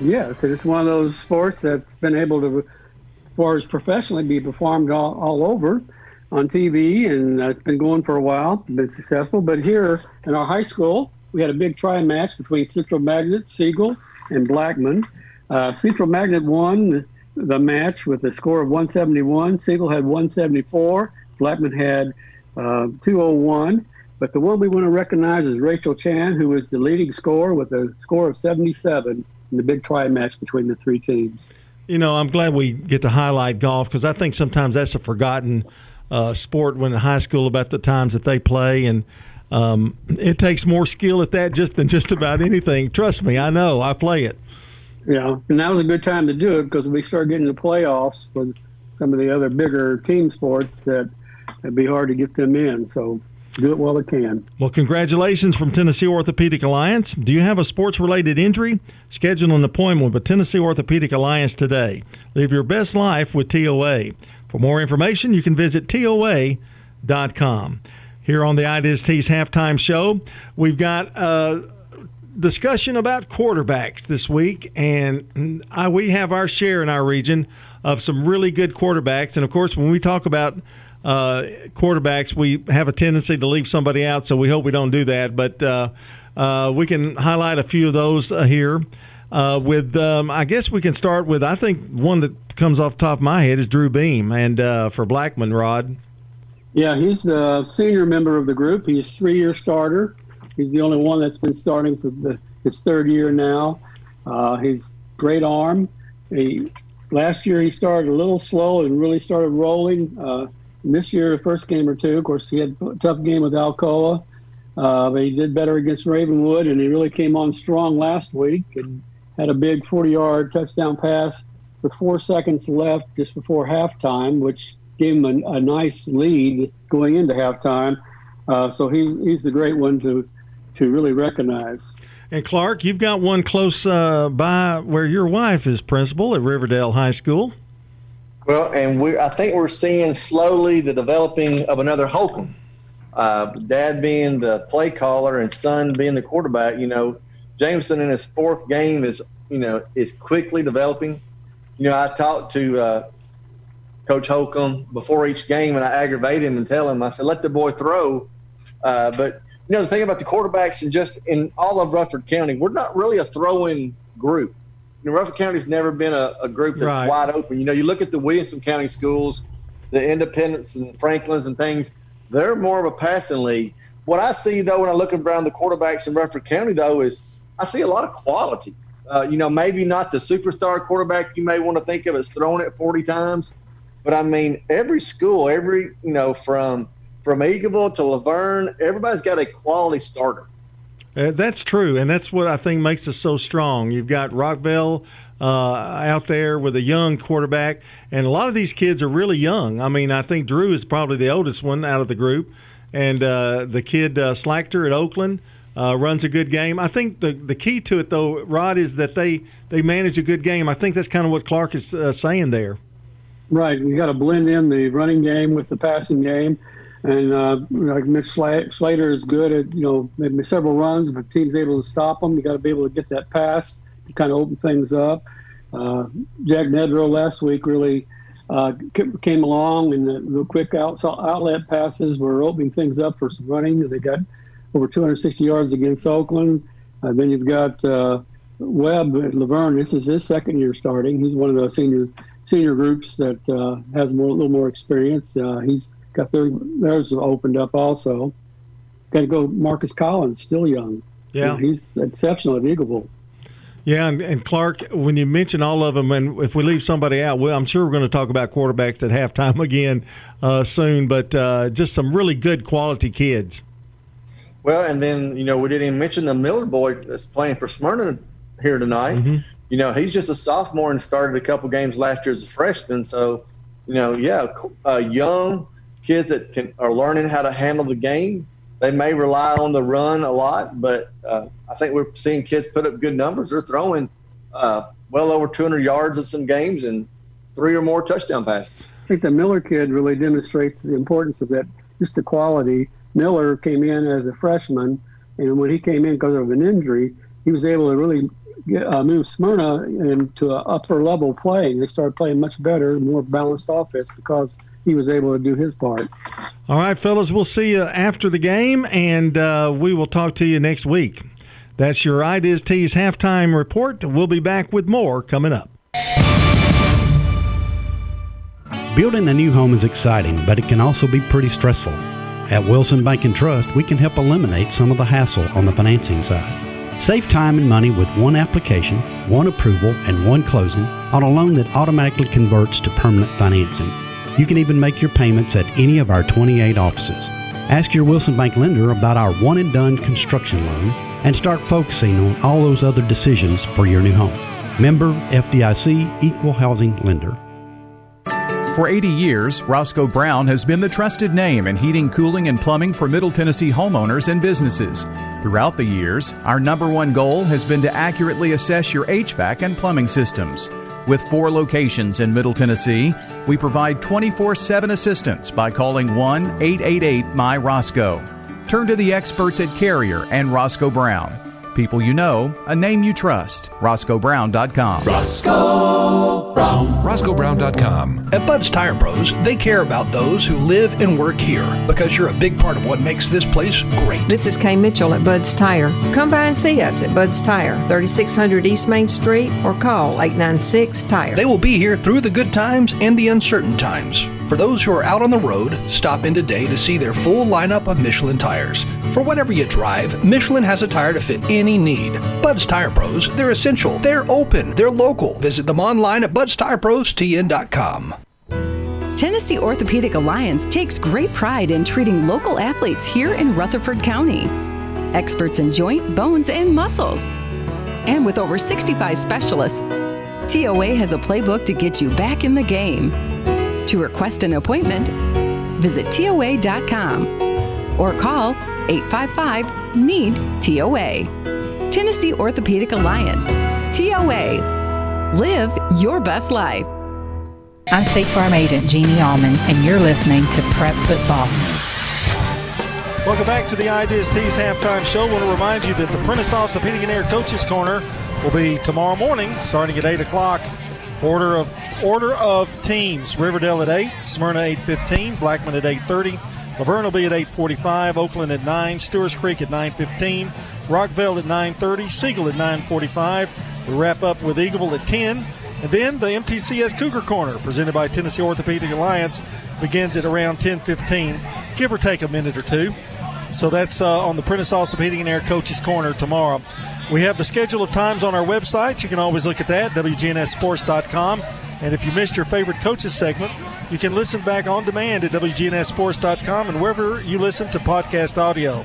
Yes, it's one of those sports that's been able to, as far as professionally, be performed all, all over on TV, and it's been going for a while, been successful. But here in our high school, we had a big try match between Central Magnet, Siegel, and Blackman. Uh, Central Magnet won the match with a score of 171. Siegel had 174. Blackman had uh, 201. But the one we want to recognize is Rachel Chan, who is the leading scorer with a score of 77 in the big try match between the three teams. You know, I'm glad we get to highlight golf because I think sometimes that's a forgotten uh, sport when in high school about the times that they play and. Um, it takes more skill at that just than just about anything. Trust me, I know. I play it. Yeah, and that was a good time to do it because we started getting the playoffs with some of the other bigger team sports that it'd be hard to get them in. So do it while it can. Well, congratulations from Tennessee Orthopedic Alliance. Do you have a sports related injury? Schedule an appointment with Tennessee Orthopedic Alliance today. Live your best life with TOA. For more information, you can visit TOA.com. here on the Ideas Tees halftime show. We've got a discussion about quarterbacks this week, and I, we have our share in our region of some really good quarterbacks. And of course, when we talk about uh, quarterbacks, we have a tendency to leave somebody out, so we hope we don't do that. But uh, uh, we can highlight a few of those uh, here. Uh, with, um, I guess we can start with, I think one that comes off top of my head is Drew Beam, and uh, for Blackman, Rod. Yeah, he's the senior member of the group. He's three-year starter. He's the only one that's been starting for the, his third year now. He's great arm. He, last year he started a little slow and really started rolling. Uh, this year, first game or two, of course, he had a tough game with Alcoa, uh, but he did better against Ravenwood, and he really came on strong last week and had a big 40-yard touchdown pass with four seconds left just before halftime, which gave him a, a nice lead going into halftime. Uh, so he, he's the great one to to really recognize. And Clark, you've got one close uh, by where your wife is principal at Riverdale High School. Well, and we I think we're seeing slowly the developing of another Holcomb. Uh, dad being the play caller and son being the quarterback. You know, Jameson in his fourth game is you know is quickly developing. You know, I talked to uh, Coach Holcomb before each game, and I aggravate him and tell him, I said, let the boy throw. Uh, but, you know, the thing about the quarterbacks and just in all of Rutherford County, we're not really a throwing group. You know, Rutherford County's never been a, a group that's Right. wide open. You know, you look at the Williamson County schools, the Independence and Franklins and things, they're more of a passing league. What I see, though, when I look around the quarterbacks in Rutherford County, though, is I see a lot of quality. Uh, you know, maybe not the superstar quarterback you may want to think of as throwing it 40 times, but I mean, every school, every, you know, from from Eagleville to La Vergne, everybody's got a quality starter. Uh, that's true, and that's what I think makes us so strong. You've got Rockvale uh, out there with a young quarterback, and a lot of these kids are really young. I mean, I think Drew is probably the oldest one out of the group, and uh, the kid uh, Slachter at Oakland uh, runs a good game. I think the the key to it, though, Rod, is that they they manage a good game. I think that's kind of what Clark is uh, saying there. Right, you got to blend in the running game with the passing game, and uh, like Mitch Slater is good at you know maybe several runs. If a team's able to stop them, you got to be able to get that pass to kind of open things up. Uh, Jack Nedrow last week really uh, came along, and the, the quick out, outlet passes were opening things up for some running. They got over 260 yards against Oakland. Uh, then you've got uh, Webb at La Vergne. This is his second year starting. He's one of the senior senior groups that uh, has more, a little more experience. Uh, he's got their, theirs opened up also. Got to go Marcus Collins, still young. Yeah. he's exceptional at Eagleville. Yeah, and, and Clark, when you mention all of them, and if we leave somebody out, well, I'm sure we're going to talk about quarterbacks at halftime again uh, soon. But uh, just some really good quality kids. Well, and then you know we didn't even mention the Miller boy that's playing for Smyrna here tonight. You know he's just a sophomore and started a couple games last year as a freshman. So, you know, yeah, uh, young kids that can are learning how to handle the game. They may rely on the run a lot, but uh, I think we're seeing kids put up good numbers. They're throwing uh, well over 200 yards in some games and three or more touchdown passes. I think the Miller kid really demonstrates the importance of that, just the quality. Miller came in as a freshman, and when he came in because of an injury, he was able to really get, uh, move Smyrna into an upper level play. They started playing much better, more balanced offense because he was able to do his part. All right, fellas, we'll see you after the game, and uh, we will talk to you next week. That's your Ideas Tees halftime report. We'll be back with more coming up. Building a new home is exciting, but it can also be pretty stressful. At Wilson Bank and Trust, we can help eliminate some of the hassle on the financing side. Save time and money with one application, one approval, and one closing on a loan that automatically converts to permanent financing. You can even make your payments at any of our 28 offices. Ask your Wilson Bank lender about our one and done construction loan and start focusing on all those other decisions for your new home. Member FDIC Equal Housing Lender. For 80 years, Roscoe Brown has been the trusted name in heating, cooling, and plumbing for Middle Tennessee homeowners and businesses. Throughout the years, our number one goal has been to accurately assess your HVAC and plumbing systems. With four locations in Middle Tennessee, we provide 24 7 assistance by calling 1 888 My Roscoe. Turn to the experts at Carrier and Roscoe Brown. People you know, a name you trust. RoscoeBrown.com. Roscoe Brown. RoscoeBrown.com. At Bud's Tire Pros, they care about those who live and work here because you're a big part of what makes this place great. This is Kay Mitchell at Bud's Tire. Come by and see us at Bud's Tire, 3600 East Main Street, or call 896 Tire. They will be here through the good times and the uncertain times. For those who are out on the road, stop in today to see their full lineup of Michelin tires. For whatever you drive, Michelin has a tire to fit any need. Bud's Tire Pros, they're essential, they're open, they're local. Visit them online at budstireprostn.com. Tennessee Orthopedic Alliance takes great pride in treating local athletes here in Rutherford County. Experts in joint, bones, and muscles. And with over 65 specialists, TOA has a playbook to get you back in the game. To request an appointment, visit TOA.com or call 855 NEED TOA. Tennessee Orthopedic Alliance. TOA. Live your best life. I'm State Farm Agent Jeannie Allman, and you're listening to Prep Football. Welcome back to the Ideas Tees halftime show. I want to remind you that the Prentice Allsup Heating and Air Coaches Corner will be tomorrow morning, starting at 8 o'clock. Order of order of teams: Riverdale at 8, Smyrna 8:15, Blackman at 8:30, La Vergne will be at 8:45, Oakland at 9, Stewart's Creek at 9:15, Rockvale at 9:30, Siegel at 9:45. We wrap up with Eagleville at 10. And then the MTCS Cougar Corner, presented by Tennessee Orthopedic Alliance, begins at around 10:15, give or take a minute or two. So that's uh, on the Prentice Allsup Heating and Air Coaches Corner tomorrow. We have the schedule of times on our website. You can always look at that, WGNSSports.com. And if you missed your favorite coaches segment, you can listen back on demand at WGNSSports.com and wherever you listen to podcast audio.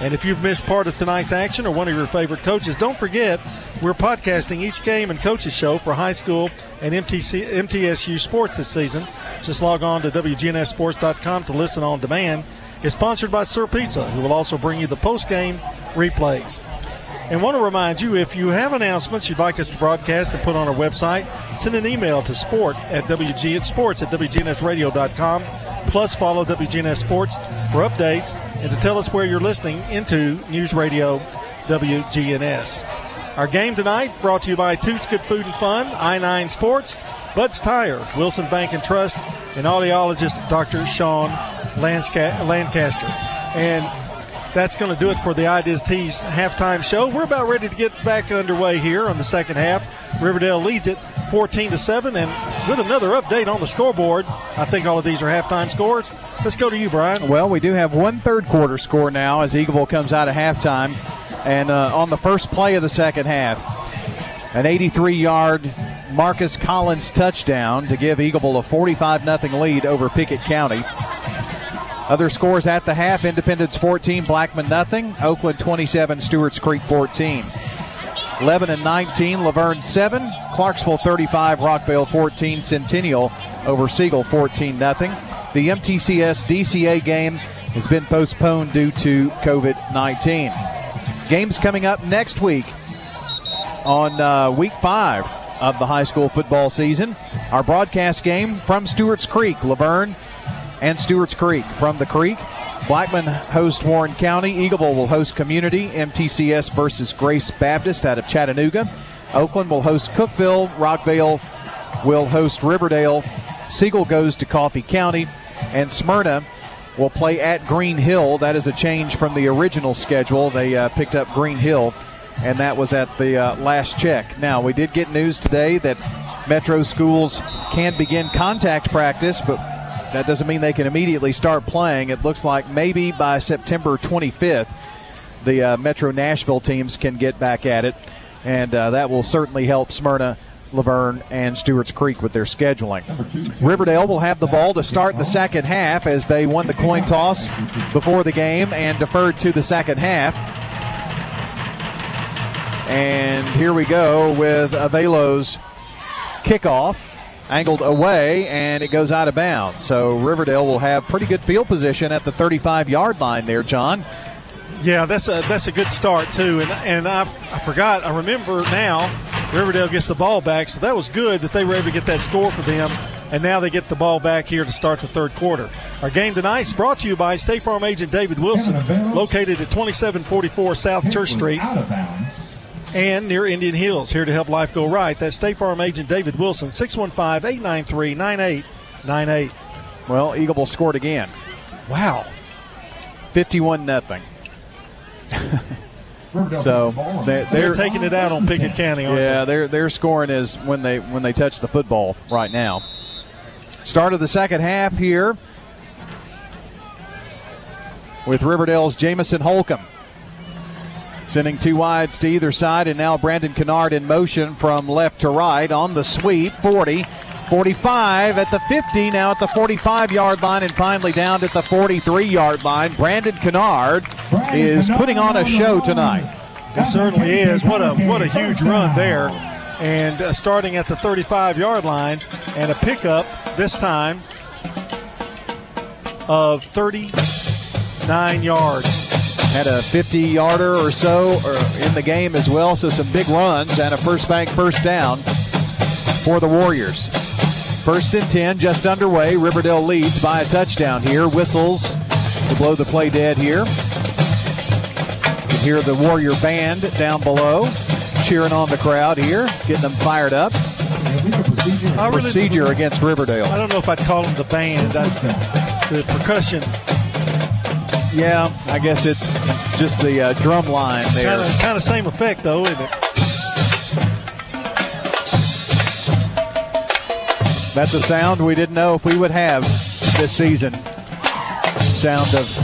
And if you've missed part of tonight's action or one of your favorite coaches, don't forget we're podcasting each game and coaches show for high school and MTC, MTSU sports this season. Just log on to WGNSSports.com to listen on demand. It's sponsored by Sir Pizza, who will also bring you the post game replays. And want to remind you if you have announcements you'd like us to broadcast and put on our website, send an email to sport at WG at sports at WGNSradio.com. Plus follow WGNS Sports for updates and to tell us where you're listening into News Radio WGNS. Our game tonight brought to you by Toots Good Food and Fun, I9 Sports, Bud's Tire, Wilson Bank and Trust, and audiologist Dr. Sean Lancaster. And that's going to do it for the Ideas Tees halftime show. We're about ready to get back underway here on the second half. Riverdale leads it 14 to 7 and with another update on the scoreboard. I think all of these are halftime scores. Let's go to you, Brian. Well, we do have one third quarter score now as Eagleville comes out of halftime. And uh, on the first play of the second half, an 83 yard Marcus Collins touchdown to give Eagleville a 45 0 lead over Pickett County. Other scores at the half Independence 14, Blackman nothing, Oakland 27, Stewart's Creek 14. 11 and 19, La Vergne 7, Clarksville 35, Rockvale 14, Centennial over Siegel 14 0. The MTCS DCA game has been postponed due to COVID 19. Games coming up next week on uh, week five of the high school football season. Our broadcast game from Stewart's Creek, La Vergne and Stewart's Creek. From the Creek, Blackman host Warren County. Eagleville will host Community. MTCS versus Grace Baptist out of Chattanooga. Oakland will host Cookeville. Rockvale will host Riverdale. Siegel goes to Coffee County. And Smyrna will play at Green Hill. That is a change from the original schedule. They uh, picked up Green Hill, and that was at the uh, last check. Now, we did get news today that Metro schools can begin contact practice, but that doesn't mean they can immediately start playing. It looks like maybe by September 25th, the uh, Metro Nashville teams can get back at it, and uh, that will certainly help Smyrna. La Vergne and Stewart's Creek with their scheduling. Riverdale will have the ball to start the second half as they won the coin toss before the game and deferred to the second half. And here we go with Avelo's kickoff angled away and it goes out of bounds. So Riverdale will have pretty good field position at the 35 yard line there, John. Yeah, that's a that's a good start too. And and I, I forgot. I remember now Riverdale gets the ball back, so that was good that they were able to get that score for them. And now they get the ball back here to start the third quarter. Our game tonight is brought to you by State Farm agent David Wilson, located at 2744 South Church Street and near Indian Hills. Here to help life go right. That's State Farm agent David Wilson, 615 893 9898. Well, Eagleville scored again. Wow. 51 nothing. so they, They're taking it out on Pickett County, aren't yeah, their their scoring is when they when they touch the football right now. Start of the second half here with Riverdale's Jamison Holcomb. Sending two wides to either side, and now Brandon Kennard in motion from left to right on the sweep. 40, 45 at the 50, now at the 45 yard line, and finally down at the 43 yard line. Brandon Kennard is putting on a show tonight. He certainly is. What a what a huge run there, and uh, starting at the 35 yard line, and a pickup this time of 39 yards. Had a 50 yarder or so in the game as well, so some big runs and a first bank first down for the Warriors. First and 10, just underway. Riverdale leads by a touchdown here. Whistles to blow the play dead here. You hear the Warrior band down below cheering on the crowd here, getting them fired up. Really- Procedure against Riverdale. I don't know if I'd call them the band. I, the percussion Yeah, I guess it's just the uh, drum line there. kind of kind of same effect though, isn't it? That's a sound we didn't know if we would have this season. Sound of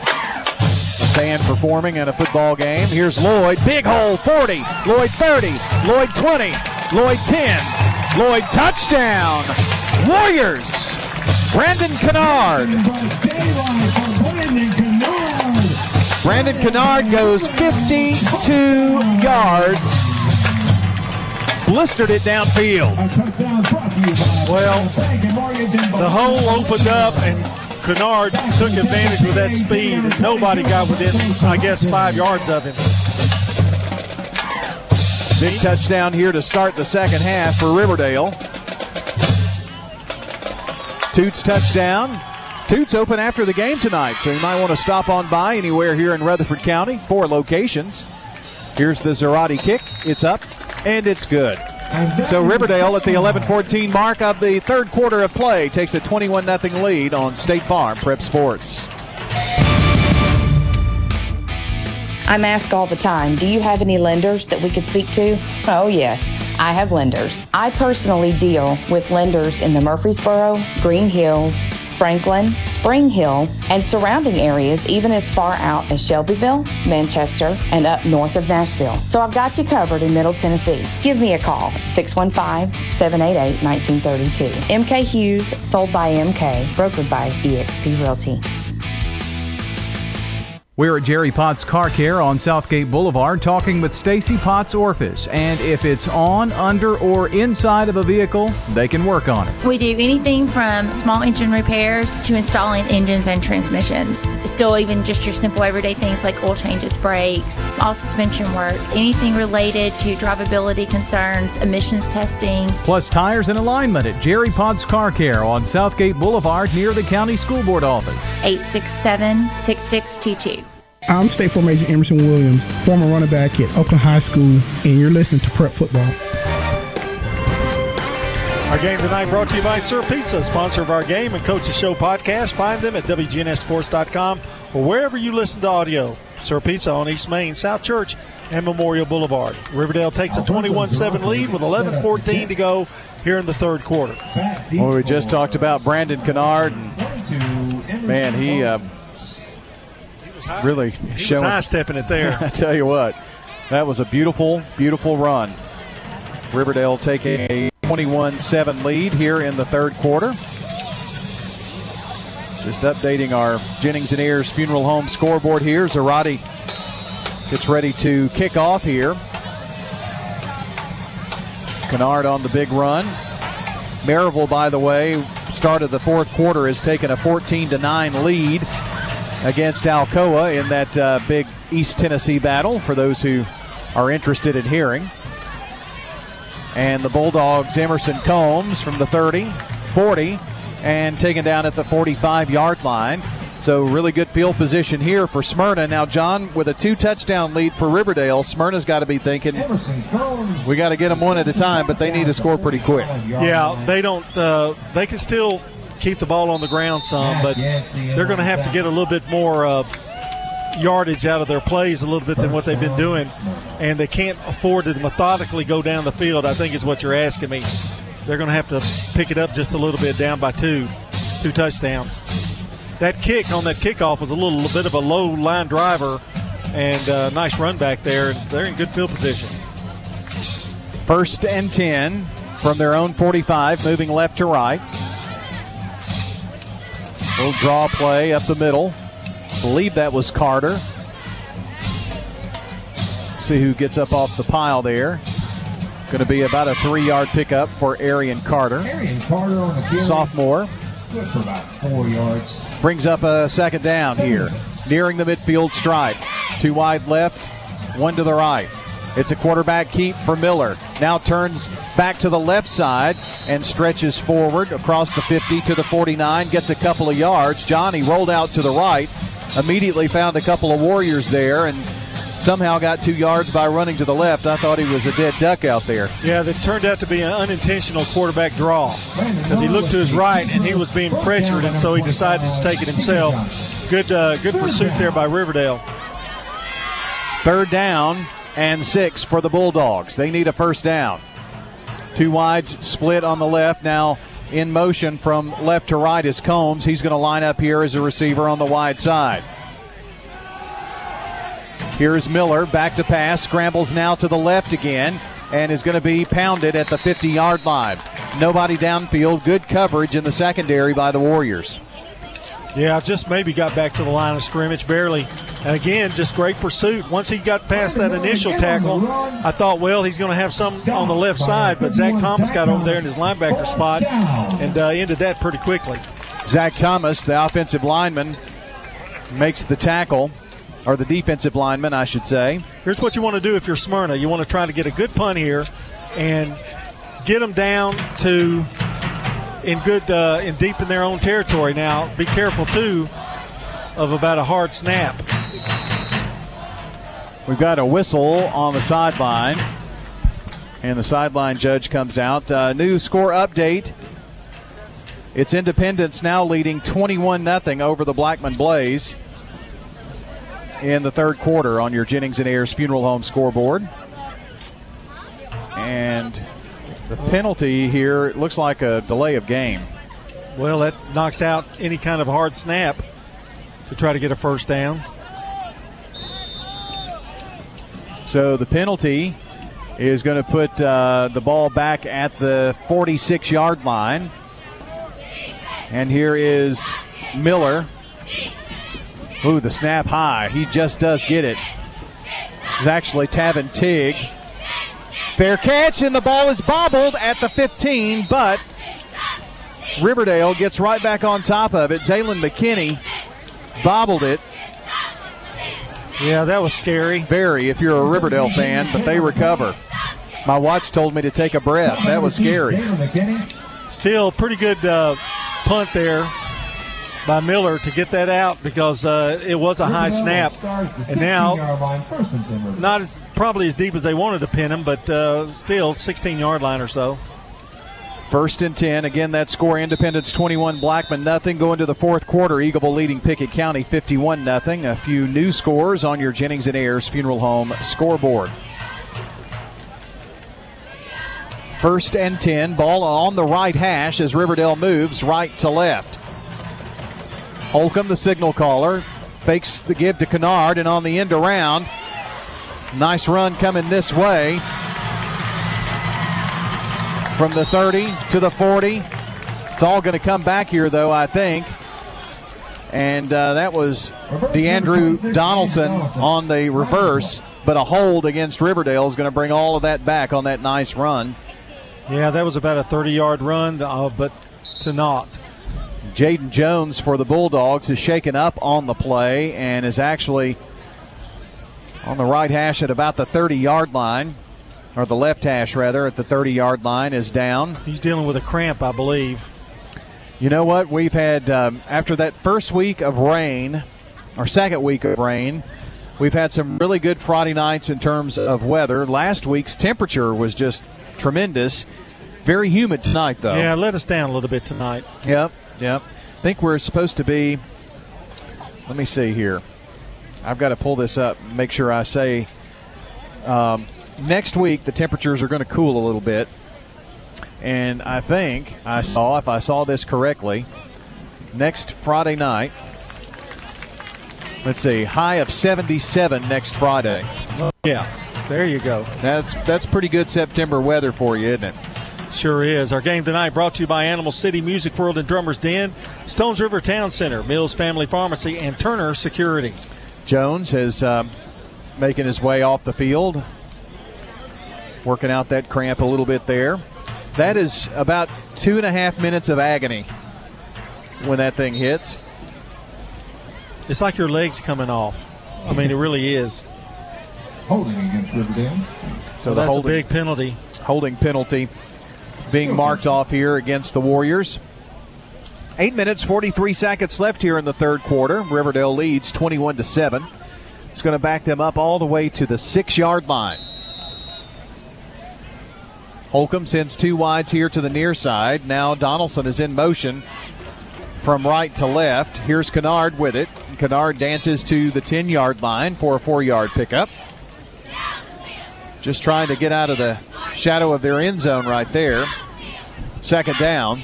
a band performing in a football game. Here's Lloyd. Big hole, 40. Lloyd 30. Lloyd 20. Lloyd 10. Lloyd touchdown. Warriors. Brandon Kennard. Brandon Kennard goes 52 yards. Blistered it downfield. Well, the hole opened up and Kennard took advantage with that speed, and nobody got within, I guess, five yards of him. Big touchdown here to start the second half for Riverdale. Toots touchdown. Toots open after the game tonight, so you might want to stop on by anywhere here in Rutherford County. Four locations. Here's the Zarate kick. It's up and it's good. So Riverdale at the 11-14 mark of the third quarter of play takes a 21-0 lead on State Farm Prep Sports. I'm asked all the time, do you have any lenders that we could speak to? Oh, yes, I have lenders. I personally deal with lenders in the Murfreesboro, Green Hills, Franklin, Spring Hill, and surrounding areas, even as far out as Shelbyville, Manchester, and up north of Nashville. So I've got you covered in Middle Tennessee. Give me a call, 615 788 1932. MK Hughes, sold by MK, brokered by eXp Realty. We're at Jerry Potts Car Care on Southgate Boulevard talking with Stacy Potts Orphis. And if it's on, under, or inside of a vehicle, they can work on it. We do anything from small engine repairs to installing engines and transmissions. Still, even just your simple everyday things like oil changes, brakes, all suspension work, anything related to drivability concerns, emissions testing. Plus tires and alignment at Jerry Potts Car Care on Southgate Boulevard near the County School Board office. 867 6622. I'm State Farm Agent Emerson Williams, former running back at Oakland High School, and you're listening to Prep Football. Our game tonight brought to you by Sir Pizza, sponsor of our game and Coach's Show podcast. Find them at WGNSSports.com or wherever you listen to audio. Sir Pizza on East Main, South Church, and Memorial Boulevard. Riverdale takes a 21 7 lead with 11 14 to go here in the third quarter. Well, we just talked about Brandon Kennard. and, Man, he uh, really He showing. high stepping it there. I tell you what, that was a beautiful, beautiful run. Riverdale taking a 21-7 lead here in the third quarter. Just updating our Jennings and Ayers Funeral Home scoreboard here. Zarate gets ready to kick off here. Kennard on the big run. Maryville, by the way, start of the fourth quarter has taken a 14 to 9 lead against Alcoa in that uh, big East Tennessee battle. For those who are interested in hearing, And the Bulldogs, Emerson Combs from the 30, 40, and taken down at the 45 yard line. So, really good field position here for Smyrna. Now, John, with a two touchdown lead for Riverdale, Smyrna's got to be thinking, we got to get them one at a time, but they need to score pretty quick. Yeah, they don't, uh, they can still keep the ball on the ground some, but they're going to have to get a little bit more uh, yardage out of their plays a little bit than what they've been doing, and they can't afford to methodically go down the field. I think is what you're asking me. They're going to have to pick it up just a little bit down by two, two touchdowns. That kick on that kickoff was a little, little bit of a low line driver, and uh, nice run back there. They're in good field position. First and 10 from their own 45, moving left to right. Little draw play up the middle. Believe that was Carter. See who gets up off the pile there. Going to be about a three yard pickup for Arian Carter. Arian Carter on the carry. Sophomore. Good for about four yards. Brings up a second down here. Nearing the midfield stripe. Two wide left, one to the right. It's a quarterback keep for Miller. Now turns back to the left side and stretches forward across the 50 to the 49. Gets a couple of yards. Johnny rolled out to the right. Immediately found a couple of Warriors there and somehow got two yards by running to the left. I thought he was a dead duck out there. Yeah, that turned out to be an unintentional quarterback draw because he looked to his right and he was being pressured, and so he decided to take it himself. Good, uh, good pursuit there by Riverdale. Third down and six for the Bulldogs. They need a first down. Two wides split on the left. Now in motion from left to right is Combs. He's going to line up here as a receiver on the wide side. Here's Miller back to pass, scrambles now to the left again, and is going to be pounded at the 50 yard line. Nobody downfield. Good coverage in the secondary by the Warriors. Yeah, just maybe got back to the line of scrimmage barely. And again, just great pursuit. Once he got past that initial tackle, I thought, well, he's going to have some on the left side, but Zach Thomas got over there in his linebacker spot and uh, ended that pretty quickly. Zach Thomas, the offensive lineman, makes the tackle, or the defensive lineman, I should say. Here's what you want to do if you're Smyrna. You want to try to get a good punt here and get them down to in good uh, in deep in their own territory. Now, be careful too of about a hard snap. We've got a whistle on the sideline, and the sideline judge comes out. Uh, new score update. It's Independence now leading 21 0 over the Blackman Blaze in the third quarter on your Jennings and Ayers Funeral Home scoreboard. And the penalty here it looks like a delay of game. Well, that knocks out any kind of hard snap to try to get a first down. So the penalty is going to put uh, the ball back at the 46 yard line. And here is Miller. Ooh, the snap high. He just does get it. This is actually Tavin Tig. Fair catch, and the ball is bobbled at the 15, but Riverdale gets right back on top of it. Zaylen McKinney bobbled it. Yeah, that was scary. Very, if you're a Riverdale fan, but they recover. My watch told me to take a breath. That was scary. Still, pretty good uh, punt there by Miller to get that out because uh, it was a high snap. And now, not as probably as deep as they wanted to pin him, but uh, still 16 yard line or so. First and 10. Again, that score Independence 21, Blackman nothing. Going to the fourth quarter, Eagleville leading Pickett County 51 nothing. A few new scores on your Jennings and Ayers Funeral Home scoreboard. First and 10. Ball on the right hash as Riverdale moves right to left. Holcomb, the signal caller, fakes the give to Kennard and on the end around. Nice run coming this way. From the 30 to the 40. It's all going to come back here, though, I think. And uh, that was DeAndrew Donaldson on the reverse, but a hold against Riverdale is going to bring all of that back on that nice run. Yeah, that was about a 30 yard run, uh, but to not. Jaden Jones for the Bulldogs is shaken up on the play and is actually on the right hash at about the 30 yard line. or the left hash rather, at the 30 yard line is down. He's dealing with a cramp, I believe. You know what? We've had, um, after that first week of rain, or second week of rain, we've had some really good Friday nights in terms of weather. Last week's temperature was just tremendous. Very humid tonight, though. Yeah, let us down a little bit tonight. Yep, yep. I think we're supposed to be. Let me see here. I've got to pull this up, make sure I say. Um, next week, the temperatures are going to cool a little bit. And I think I saw, if I saw this correctly, next Friday night, let's see, high of 77 next Friday. Yeah, there you go. That's that's pretty good September weather for you, isn't it? Sure is. Our game tonight brought to you by Animal City Music World and Drummers Den, Stones River Town Center, Mills Family Pharmacy, and Turner Security. Jones is um, making his way off the field, working out that cramp a little bit there. That is about two and a half minutes of agony when that thing hits. It's like your legs coming off. I mean, it really is. Holding against Riverdale. So Well, the that's a big penalty. holding penalty being marked off here against the Warriors. Eight minutes, 43 seconds left here in the third quarter. Riverdale leads 21 to 7. It's going to back them up all the way to the six yard line. Holcomb sends two wides here to the near side. Now Donaldson is in motion from right to left. Here's Kennard with it. Kennard dances to the 10 yard line for a four yard pickup. Just trying to get out of the shadow of their end zone right there. Second down.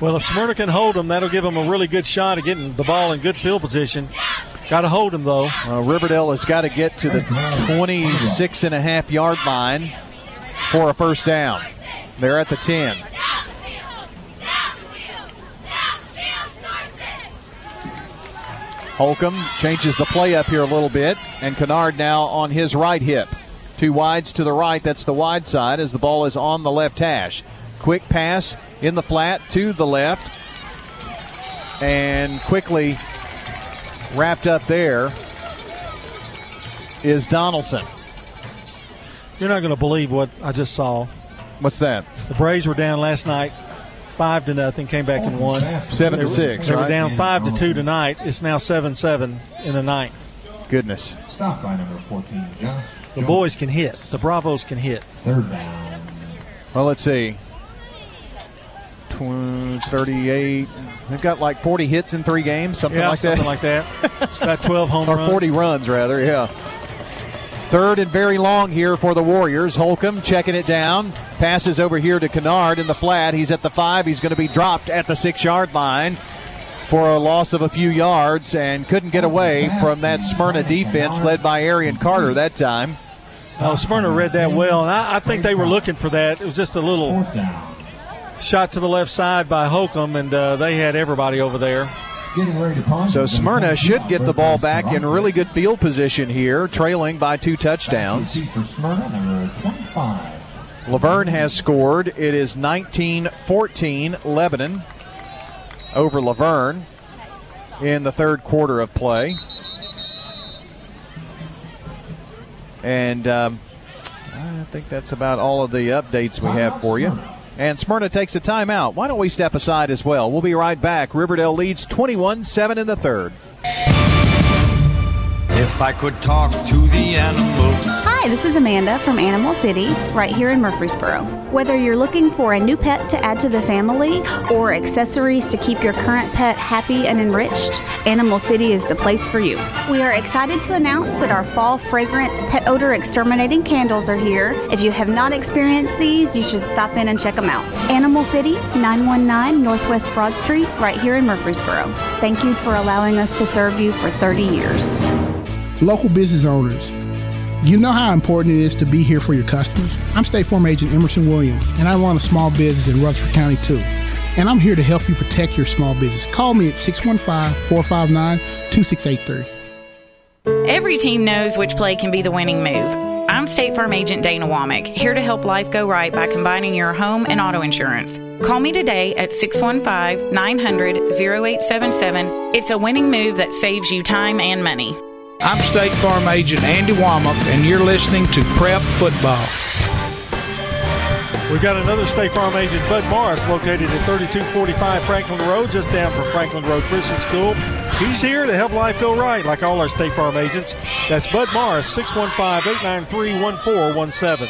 Well, if Smyrna can hold them, that'll give them a really good shot at getting the ball in good field position. Got to hold them, though. Uh, Riverdale has got to get to the 26 and a half yard line for a first down. They're at the 10. Holcomb changes the play up here a little bit, and Kennard now on his right hip. Two wides to the right, that's the wide side as the ball is on the left hash. Quick pass in the flat to the left, and quickly wrapped up there is Donaldson. You're not going to believe what I just saw. What's that? The Braves were down last night, five to nothing. Came back and won. Seven to six, They were right? down five to two mm-hmm. tonight. It's now seven-seven in the ninth. Goodness. Stop by number 14, Josh. The boys can hit. The Bravos can hit. Third down. Well, let's see. Tw- 38. They've got like 40 hits in three games, something yeah, like something that. like that. It's about 12 home or runs. 40 runs, rather, yeah. Third and very long here for the Warriors. Holcomb checking it down. Passes over here to Kennard in the flat. He's at the five. He's going to be dropped at the six yard line for a loss of a few yards and couldn't get away from that Smyrna defense led by Arian Carter that time. Oh, Smyrna read that well, and I, I think they were looking for that. It was just a little shot to the left side by Holcomb, and uh, they had everybody over there. So Smyrna should get the ball back in really good field position here, trailing by two touchdowns. Receipt for Smyrna, number 25. La Vergne has scored. It is 19 14 Lebanon over La Vergne in the third quarter of play. And um, I think that's about all of the updates we have for you. And Smyrna takes a timeout. Why don't we step aside as well? We'll be right back. Riverdale leads 21 7 in the third. If I could talk to the animals. Hi, this is Amanda from Animal City, right here in Murfreesboro. Whether you're looking for a new pet to add to the family or accessories to keep your current pet happy and enriched, Animal City is the place for you. We are excited to announce that our fall fragrance pet odor exterminating candles are here. If you have not experienced these, you should stop in and check them out. Animal City, 919 Northwest Broad Street, right here in Murfreesboro. Thank you for allowing us to serve you for 30 years. Local business owners, you know how important it is to be here for your customers. I'm State Farm Agent Emerson Williams, and I run a small business in Rutherford County too. And I'm here to help you protect your small business. Call me at 615 459 2683. Every team knows which play can be the winning move. I'm State Farm Agent Dana Womack, here to help life go right by combining your home and auto insurance. Call me today at 615 900 0877. It's a winning move that saves you time and money. I'm State Farm Agent Andy Womack, and you're listening to Prep Football. We've got another State Farm agent, Bud Morris, located at 3245 Franklin Road, just down from Franklin Road Christian School. He's here to help life go right, like all our State Farm agents. That's Bud Morris, 615 893 1417.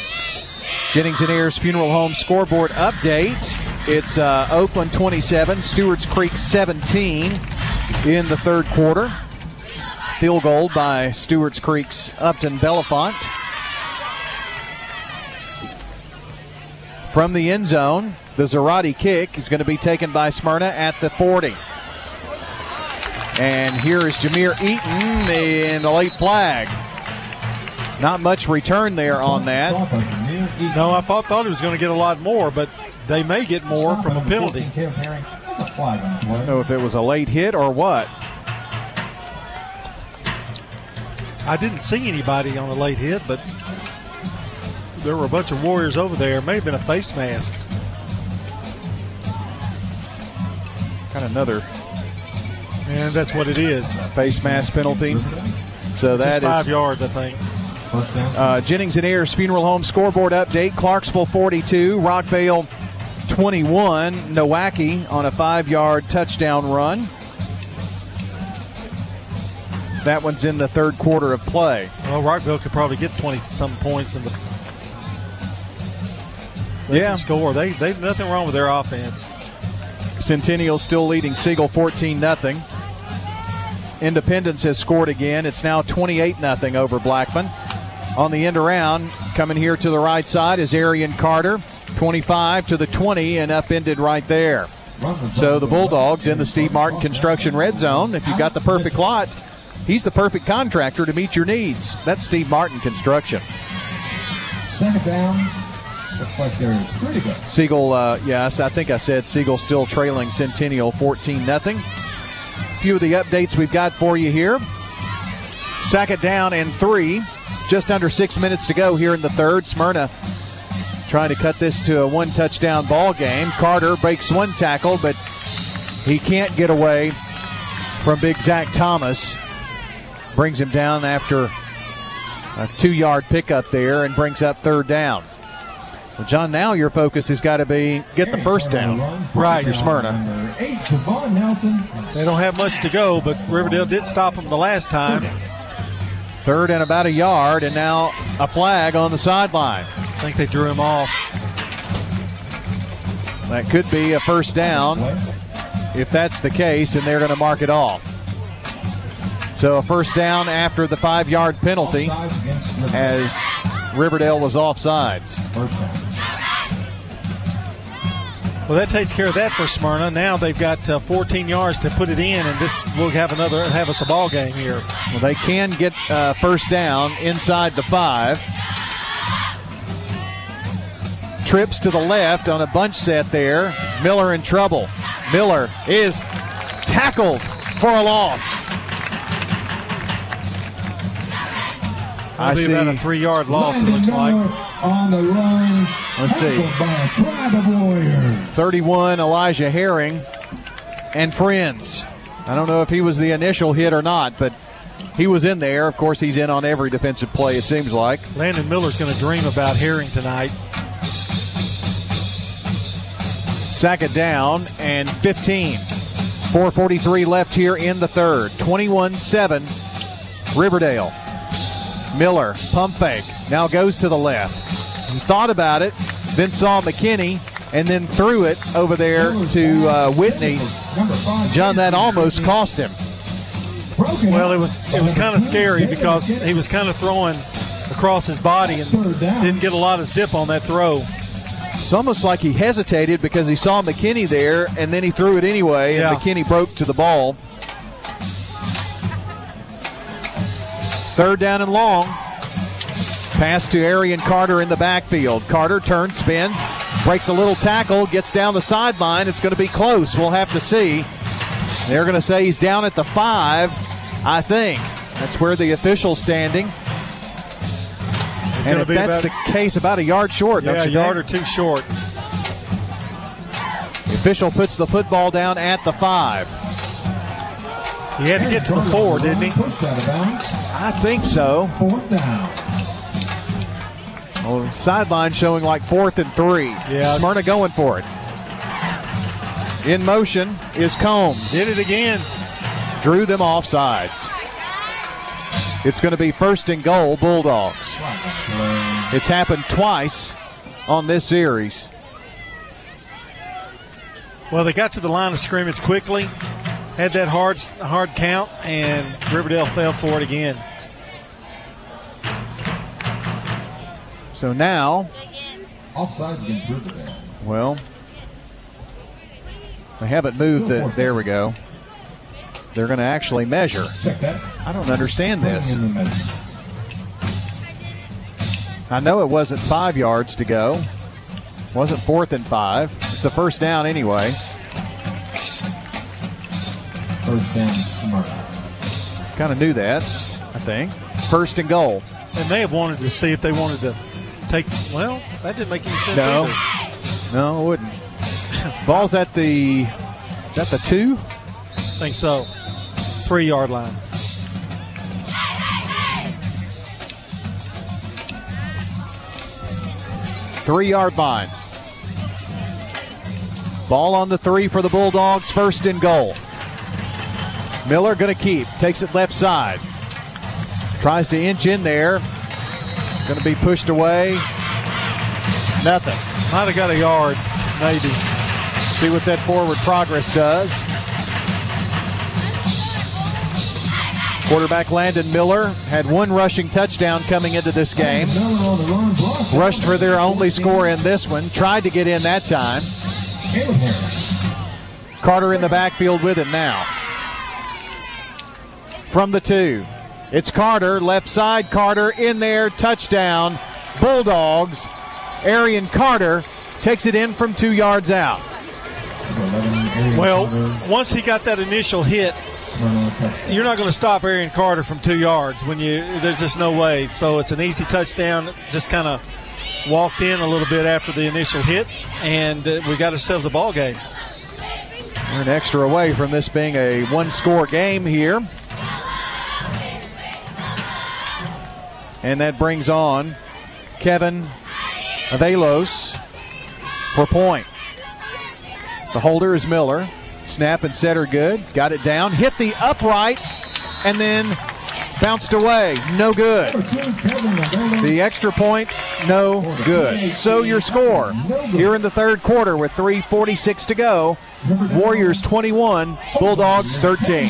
Jennings and Ayers Funeral Home scoreboard update. It's uh, Oakland 27, Stewart's Creek 17 in the third quarter. Field goal by Stewart's Creek's Upton Belafont. From the end zone, the Zarate kick is going to be taken by Smyrna at the 40. And here is Jameer Eaton in the late flag. Not much return there on that. No, I thought, thought he was going to get a lot more, but they may get more from a penalty. I don't know if it was a late hit or what. I didn't see anybody on a late hit, but there were a bunch of Warriors over there. May have been a face mask. Got another. And that's what it is. Face mask penalty. So that Just five is- yards, I think. Uh, Jennings and Ayers Funeral Home scoreboard update. Clarksville 42, Rockvale 21. Nowaki on a five yard touchdown run. That one's in the third quarter of play. Well, Rockvale could probably get 20 some points in the. They Yeah. score. They they've nothing wrong with their offense. Centennial still leading Siegel 14 0. Independence has scored again. It's now 28 0 over Blackman. On the end around, coming here to the right side is Arian Carter, 25 to the 20, and upended right there. So the Bulldogs in the Steve Martin Construction Red Zone. If you've got the perfect lot, he's the perfect contractor to meet your needs. That's Steve Martin Construction. Second down. Looks like there's three to go. Siegel, uh, yes, I think I said Siegel still trailing Centennial 14 0. Few of the updates we've got for you here. Second down and three. Just under six minutes to go here in the third. Smyrna trying to cut this to a one touchdown ball game. Carter breaks one tackle, but he can't get away from big Zach Thomas. Brings him down after a two yard pickup there and brings up third down. Well, John, now your focus has got to be get the first down. Right. You're Smyrna. Number eight, Javon Nelson. They don't have much to go, but Riverdale did stop them the last time. Third and about a yard, and now a flag on the sideline. I think they drew him off. That could be a first down. If that's the case, and they're going to mark it off. So a first down after the five yard penalty as Riverdale was offsides. Well, that takes care of that for Smyrna. Now they've got uh, 14 yards to put it in, and this will have another have us a ball game here. Well, they can get uh, first down inside the five. Trips to the left on a bunch set there. Miller in trouble. Miller is tackled for a loss. It'll be see. about a three-yard loss. It looks like. On the run. Let's see. By a tribe of warriors. 31 Elijah Herring and friends. I don't know if he was the initial hit or not, but he was in there. Of course, he's in on every defensive play, it seems like. Landon Miller's going to dream about Herring tonight. Sack it down and 15. 443 left here in the third. 21 7 Riverdale. Miller, pump fake, now goes to the left. He thought about it, then saw McKinney, and then threw it over there to uh, Whitney. John, that almost cost him. Well, it was it was kind of scary because he was kind of throwing across his body and didn't get a lot of zip on that throw. It's almost like he hesitated because he saw McKinney there, and then he threw it anyway, Yeah. and McKinney broke to the ball. Third down and long. Pass to Arian Carter in the backfield. Carter turns, spins, breaks a little tackle, gets down the sideline. It's going to be close. We'll have to see. They're going to say he's down at the five, I think. That's where the official's standing. And if that's the case, about a yard short, Yeah, a yard think? or two short. The official puts the football down at the five. He had to get to the four, didn't he? Pushed out of bounds. I think so. Fourth down. Well, sideline showing like fourth and three. Yeah. Smyrna going for it. In motion is Combs. Did it again. Drew them off sides. It's going to be first and goal, Bulldogs. It's happened twice on this series. Well, they got to the line of scrimmage quickly, had that hard hard count, and Riverdale fell for it again. So now, Offsides against Riverdale. well, they haven't moved the. There we go. They're going to actually measure. I don't understand this. In the measurements. I know it wasn't five yards to go. Wasn't fourth and five. It's a first down anyway. First down, Smyrna. Kind of knew that, I think. First and goal. They may have wanted to see if they wanted to take. Well, that didn't make any sense No. either. No, it wouldn't. Ball's at the. Is that the two? I think so. Three yard line. Three yard line. Ball on the three for the Bulldogs. First and goal. Miller going to keep. Takes it left side. Tries to inch in there. Going to be pushed away. Nothing. Might have got a yard, maybe. See what that forward progress does. Quarterback Landon Miller had one rushing touchdown coming into this game. Miller on the run block. Rushed for their only score in this one. Tried to get in that time. Carter in the backfield with it now. From the two. It's Carter, left side. Carter in there, touchdown. Bulldogs. Arian Carter takes it in from two yards out. Well, once he got that initial hit, you're not going to stop Arian Carter from two yards when you. There's just no way. So it's an easy touchdown. Just kind of walked in a little bit after the initial hit, and uh, we got ourselves a ball game. We're an extra away from this being a one score game here. And that brings on Kevin Avelos for point. The holder is Miller. Snap and set are good. Got it down. Hit the upright and then bounced away. No good. The extra point, no good. So your score here in the third quarter with 3.46 to go Warriors 21, Bulldogs 13.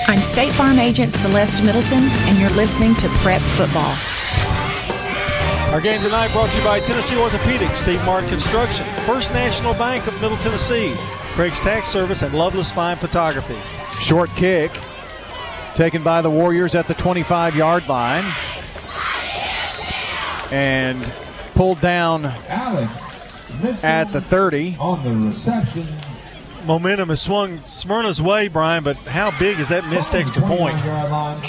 I'm State Farm Agent Celeste Middleton, and you're listening to Prep Football. Our game tonight brought to you by Tennessee Orthopedics, Steve Martin Construction, First National Bank of Middle Tennessee, Craig's Tax Service, and Loveless Fine Photography. Short kick taken by the Warriors at the 25 yard line and pulled down Alex Mitchell at the 30. on the reception. Momentum has swung Smyrna's way, Brian, but how big is that missed extra point? 29-yard line.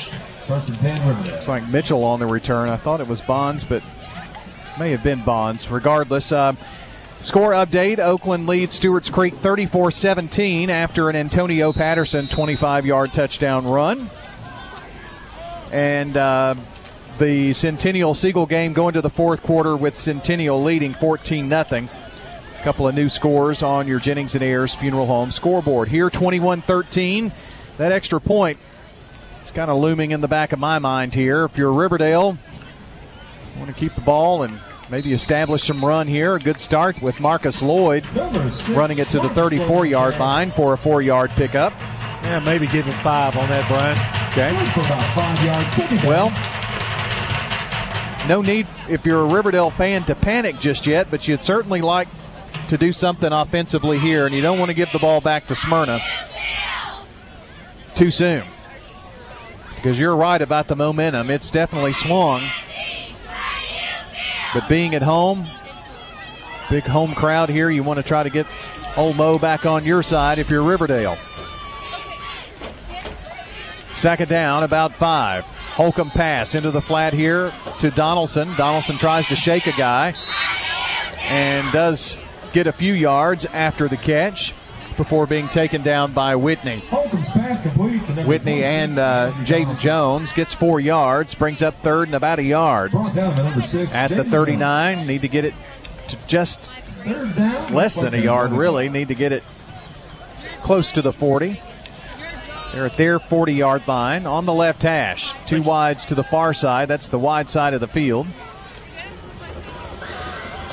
First and 10 Riverdale. It's like Mitchell on the return. I thought it was Bonds, but may have been Bonds. Regardless, uh, score update Oakland leads Stewart's Creek 34 17 after an Antonio Patterson 25 yard touchdown run. And uh, the Centennial Siegel game going to the fourth quarter with Centennial leading 14 0. Couple of new scores on your Jennings and Ayers Funeral Home scoreboard. Here 21 13. That extra point is kind of looming in the back of my mind here. If you're Riverdale, want to keep the ball and maybe establish some run here. A good start with Marcus Lloyd running it to the 34 yard line for a four yard pickup. Yeah, maybe give him five on that, Brian. Okay. Well, no need if you're a Riverdale fan to panic just yet, but you'd certainly like to do something offensively here, and you don't want to give the ball back to Smyrna too soon. Because you're right about the momentum. It's definitely swung. But being at home, big home crowd here, you want to try to get Old Mo back on your side if you're Riverdale. Second down, about five. Holcomb pass into the flat here to Donaldson. Donaldson tries to shake a guy and does get a few yards after the catch before being taken down by Whitney. Whitney and uh, Jaden Jones gets four yards, brings up third and about a yard. At the 39, need to get it to just less than a yard, really. Need to get it close to the 40. They're at their 40 yard line on the left hash. Two wides to the far side. That's the wide side of the field.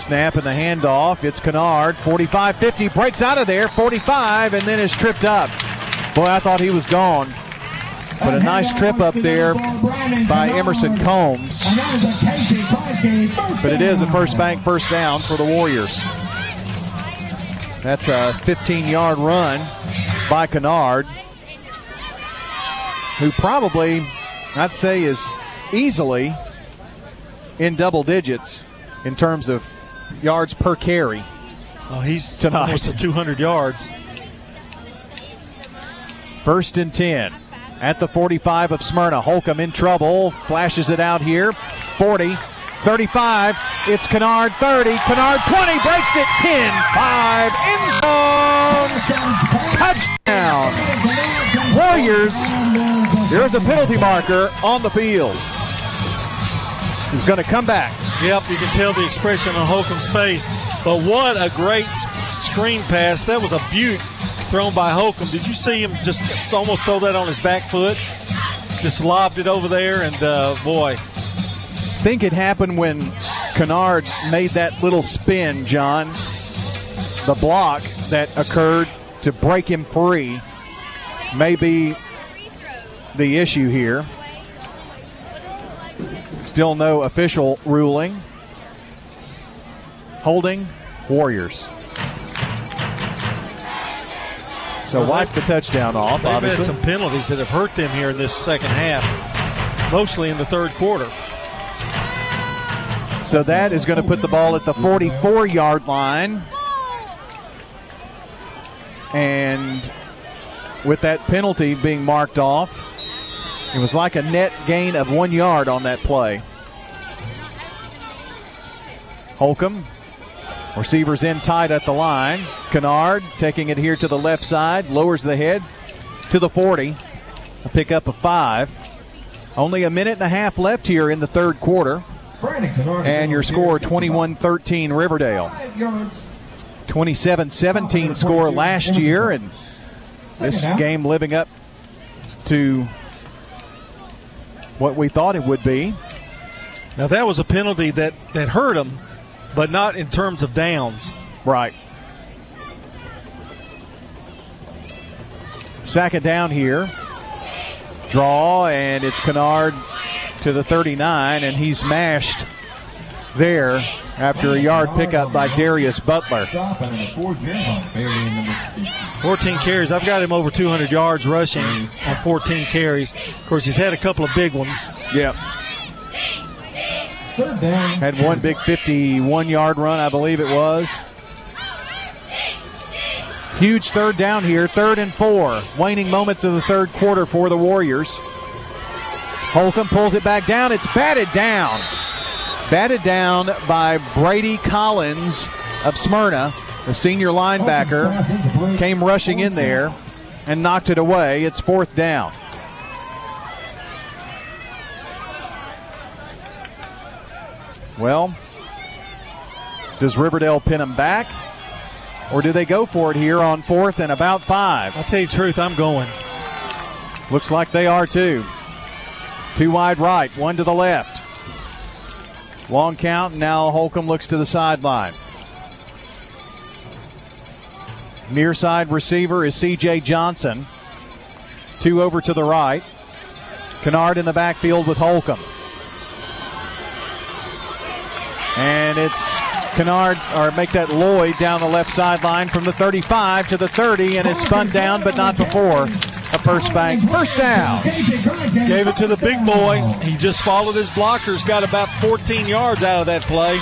Snap and the handoff. It's Kennard. 45 50. Breaks out of there. 45 and then is tripped up. Boy, I thought he was gone. But a nice trip up there by Emerson Combs. But it is a first bank first down for the Warriors. That's a 15 yard run by Kennard, who probably, I'd say, is easily in double digits in terms of yards per carry. Well, he's tonight. almost to 200 yards. First and 10 at the 45 of Smyrna. Holcomb in trouble, flashes it out here. 40, 35. It's Kennard 30. Kennard 20, breaks it 10 5. End zone. Touchdown. Warriors. There's a penalty marker on the field. He's going to come back. Yep, you can tell the expression on Holcomb's face. But what a great screen pass. That was a beaut thrown by Holcomb. Did you see him just almost throw that on his back foot? Just lobbed it over there, and uh, boy. think it happened when Kennard made that little spin, John. The block that occurred to break him free may be the issue here. Still no official ruling. Holding Warriors. So Well, wipe the touchdown off, They've obviously. had some penalties that have hurt them here in this second half, mostly in the third quarter. So that is going to put the ball at the 44 yard line. And with that penalty being marked off, it was like a net gain of one yard on that play. Holcomb, receivers in tight at the line. Kennard taking it here to the left side, lowers the head to the 40. A pickup of five. Only a minute and a half left here in the third quarter. And your score 21 13 Riverdale. 27 17 score last year, and this game living up to what we thought it would be. Now that was a penalty that that hurt him, but not in terms of downs. Right. Second down here. Draw, and it's Kennard to the 39, and he's mashed there after a yard pickup by Darius Butler. 14 carries. I've got him over 200 yards rushing on 14 carries. Of course, he's had a couple of big ones. Yep. Had one big 51 yard run, I believe it was. Huge third down here, third and four. Waning moments of the third quarter for the Warriors. Holcomb pulls it back down. It's batted down. Batted down by Brady Collins of Smyrna, the senior linebacker. Came rushing in there and knocked it away. It's fourth down. Well, does Riverdale pin them back? Or do they go for it here on fourth and about five? I'll tell you the truth, I'm going. Looks like they are too. Two wide right, one to the left. Long count, now Holcomb looks to the sideline. Near side receiver is CJ Johnson. Two over to the right. Kennard in the backfield with Holcomb. And it's Kennard, or make that Lloyd down the left sideline from the 35 to the 30, and it's spun down, but not before a first bank. First down. Gave it to the big boy. He just followed his blockers, got about 14 yards out of that play.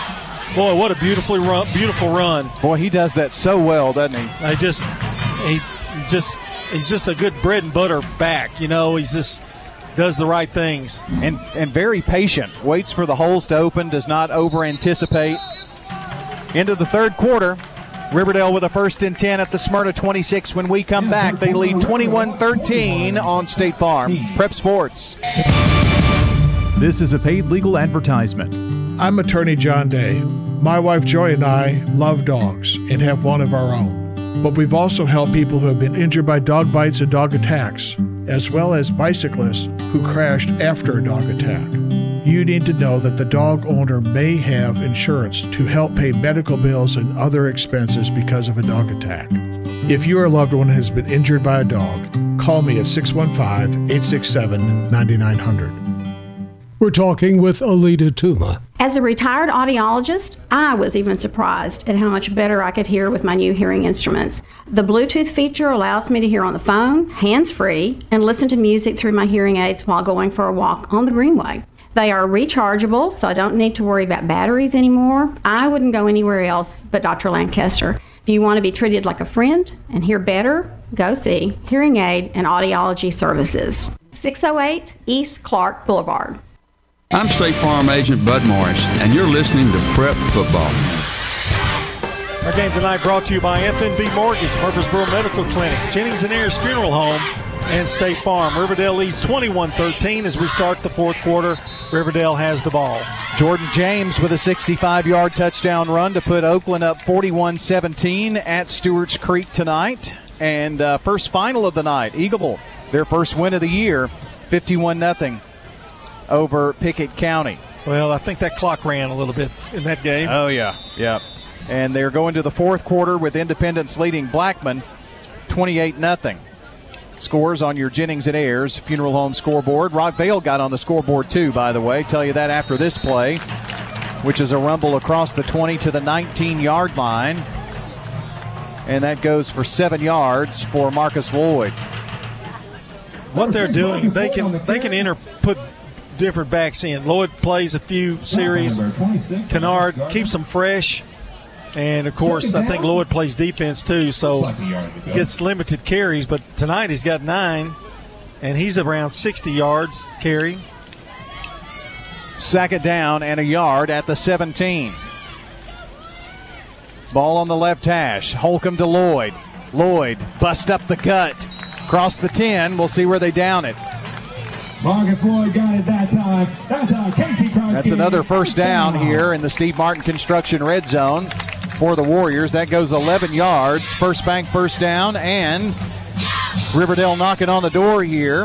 Boy, what a beautifully run, beautiful run. Boy, he does that so well, doesn't he? I just, he just, he's just a good bread and butter back. You know, he's just does the right things and and very patient. Waits for the holes to open. Does not over anticipate. Into the third quarter. Riverdale with a first and 10 at the Smyrna 26. When we come back, they lead 21 13 on State Farm. Prep Sports. This is a paid legal advertisement. I'm attorney John Day. My wife Joy and I love dogs and have one of our own. But we've also helped people who have been injured by dog bites and dog attacks, as well as bicyclists who crashed after a dog attack you need to know that the dog owner may have insurance to help pay medical bills and other expenses because of a dog attack. If your loved one has been injured by a dog, call me at 615 867 9900. We're talking with Alita Tuma. As a retired audiologist, I was even surprised at how much better I could hear with my new hearing instruments. The Bluetooth feature allows me to hear on the phone, hands free, and listen to music through my hearing aids while going for a walk on the Greenway. They are rechargeable, so I don't need to worry about batteries anymore. I wouldn't go anywhere else but Dr. Lancaster. If you want to be treated like a friend and hear better, go see Hearing Aid and Audiology Services. 608 East Clark Boulevard. I'm State Farm Agent Bud Morris, and you're listening to Prep Football. Our game tonight brought to you by FNB Mortgage, Murfreesboro Medical Clinic, Jennings and Ayers Funeral Home, and State Farm. Riverdale leads 21 13 as we start the fourth quarter. Riverdale has the ball. Jordan James with a 65 yard touchdown run to put Oakland up 41 17 at Stewart's Creek tonight. And uh, first final of the night, Eagleville, their first win of the year, 51 0 over Pickett County. Well, I think that clock ran a little bit in that game. Oh, yeah. Yeah. And they're going to the fourth quarter with Independence leading Blackman 28 0 scores on your Jennings and Ayers Funeral Home scoreboard. Rockvale got on the scoreboard too, by the way. Tell you that after this play, which is a rumble across the 20 to the 19 yard line. And that goes for seven yards for Marcus Lloyd. What they're doing, they can they can enter put different backs in. Lloyd plays a few series. Kennard keeps them fresh. And of course, I think Lloyd plays defense too, so he gets limited carries. But tonight he's got nine, and he's around 60 yards carry. Second down and a yard at the 17. Ball on the left hash. Holcomb to Lloyd. Lloyd bust up the gut. Cross the 10. We'll see where they down it. Marcus Lloyd got it that time. That time, Casey That's another first down here in the Steve Martin Construction red zone for the Warriors. That goes 11 yards. First bank first down, and Riverdale knocking on the door here.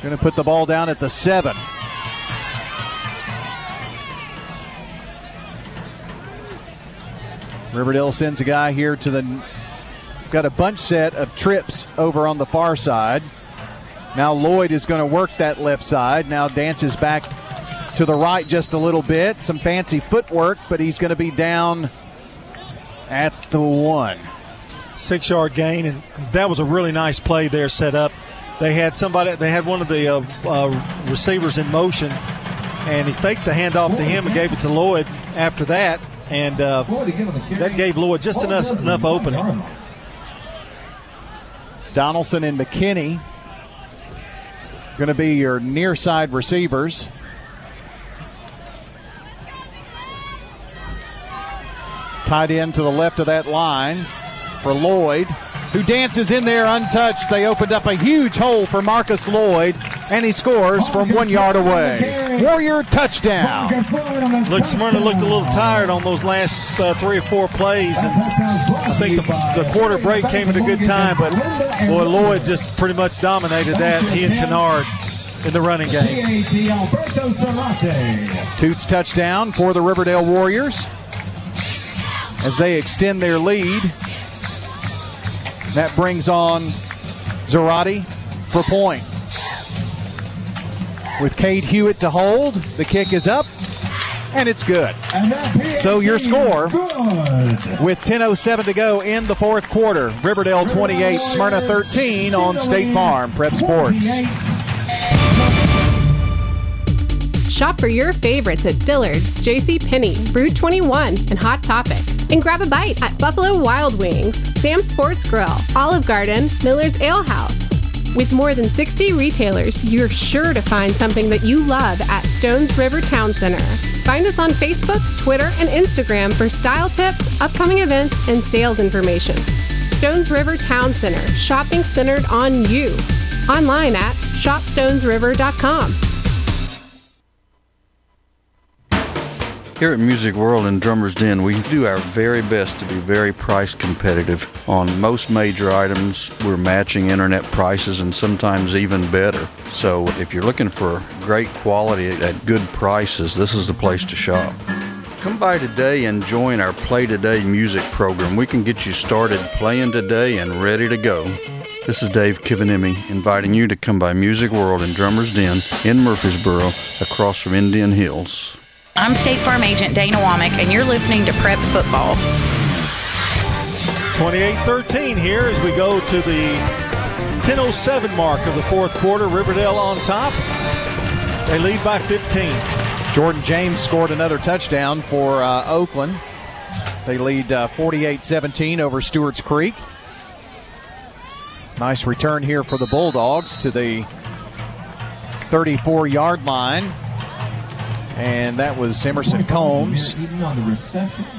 Going to put the ball down at the seven. Riverdale sends a guy here to the. Got a bunch set of trips over on the far side. Now Lloyd is going to work that left side. Now dances back to the right just a little bit. Some fancy footwork, but he's going to be down at the one. Six yard gain, and that was a really nice play there set up. They had somebody, they had one of the uh, uh, receivers in motion, and he faked the handoff to him and gave it to Lloyd after that, and uh, that gave Lloyd just enough, enough opening. Donaldson and McKinney going to be your near side receivers. Tied in to the left of that line for Lloyd, who dances in there untouched. They opened up a huge hole for Marcus Lloyd, and he scores from one yard away. Warrior touchdown. Look, Smyrna looked a little tired on those last uh, three or four plays, and I think the, the quarter break came at a good time. But boy, Lloyd just pretty much dominated that. He and Kennard in the running game. Toots touchdown for the Riverdale Warriors as they extend their lead. That brings on Zarate for point. With Cade Hewitt to hold, the kick is up, and it's good. So your score with 10.07 to go in the fourth quarter Riverdale 28, Smyrna 13 on State Farm Prep Sports. Shop for your favorites at Dillard's, J.C. Penney, Rue21, and Hot Topic. And grab a bite at Buffalo Wild Wings, Sam's Sports Grill, Olive Garden, Miller's Ale House. With more than 60 retailers, you're sure to find something that you love at Stones River Town Center. Find us on Facebook, Twitter, and Instagram for style tips, upcoming events, and sales information. Stones River Town Center, shopping centered on you. Online at shopstonesriver.com. Here at Music World and Drummers Den, we do our very best to be very price competitive. On most major items, we're matching internet prices and sometimes even better. So if you're looking for great quality at good prices, this is the place to shop. Come by today and join our Play Today music program. We can get you started playing today and ready to go. This is Dave Kivanimi inviting you to come by Music World and Drummers Den in Murfreesboro across from Indian Hills. I'm State Farm Agent Dana Womack, and you're listening to Prep Football. 28-13 here as we go to the 10:07 mark of the fourth quarter. Riverdale on top. They lead by 15. Jordan James scored another touchdown for uh, Oakland. They lead uh, 48-17 over Stewart's Creek. Nice return here for the Bulldogs to the 34-yard line and that was Emerson Combs.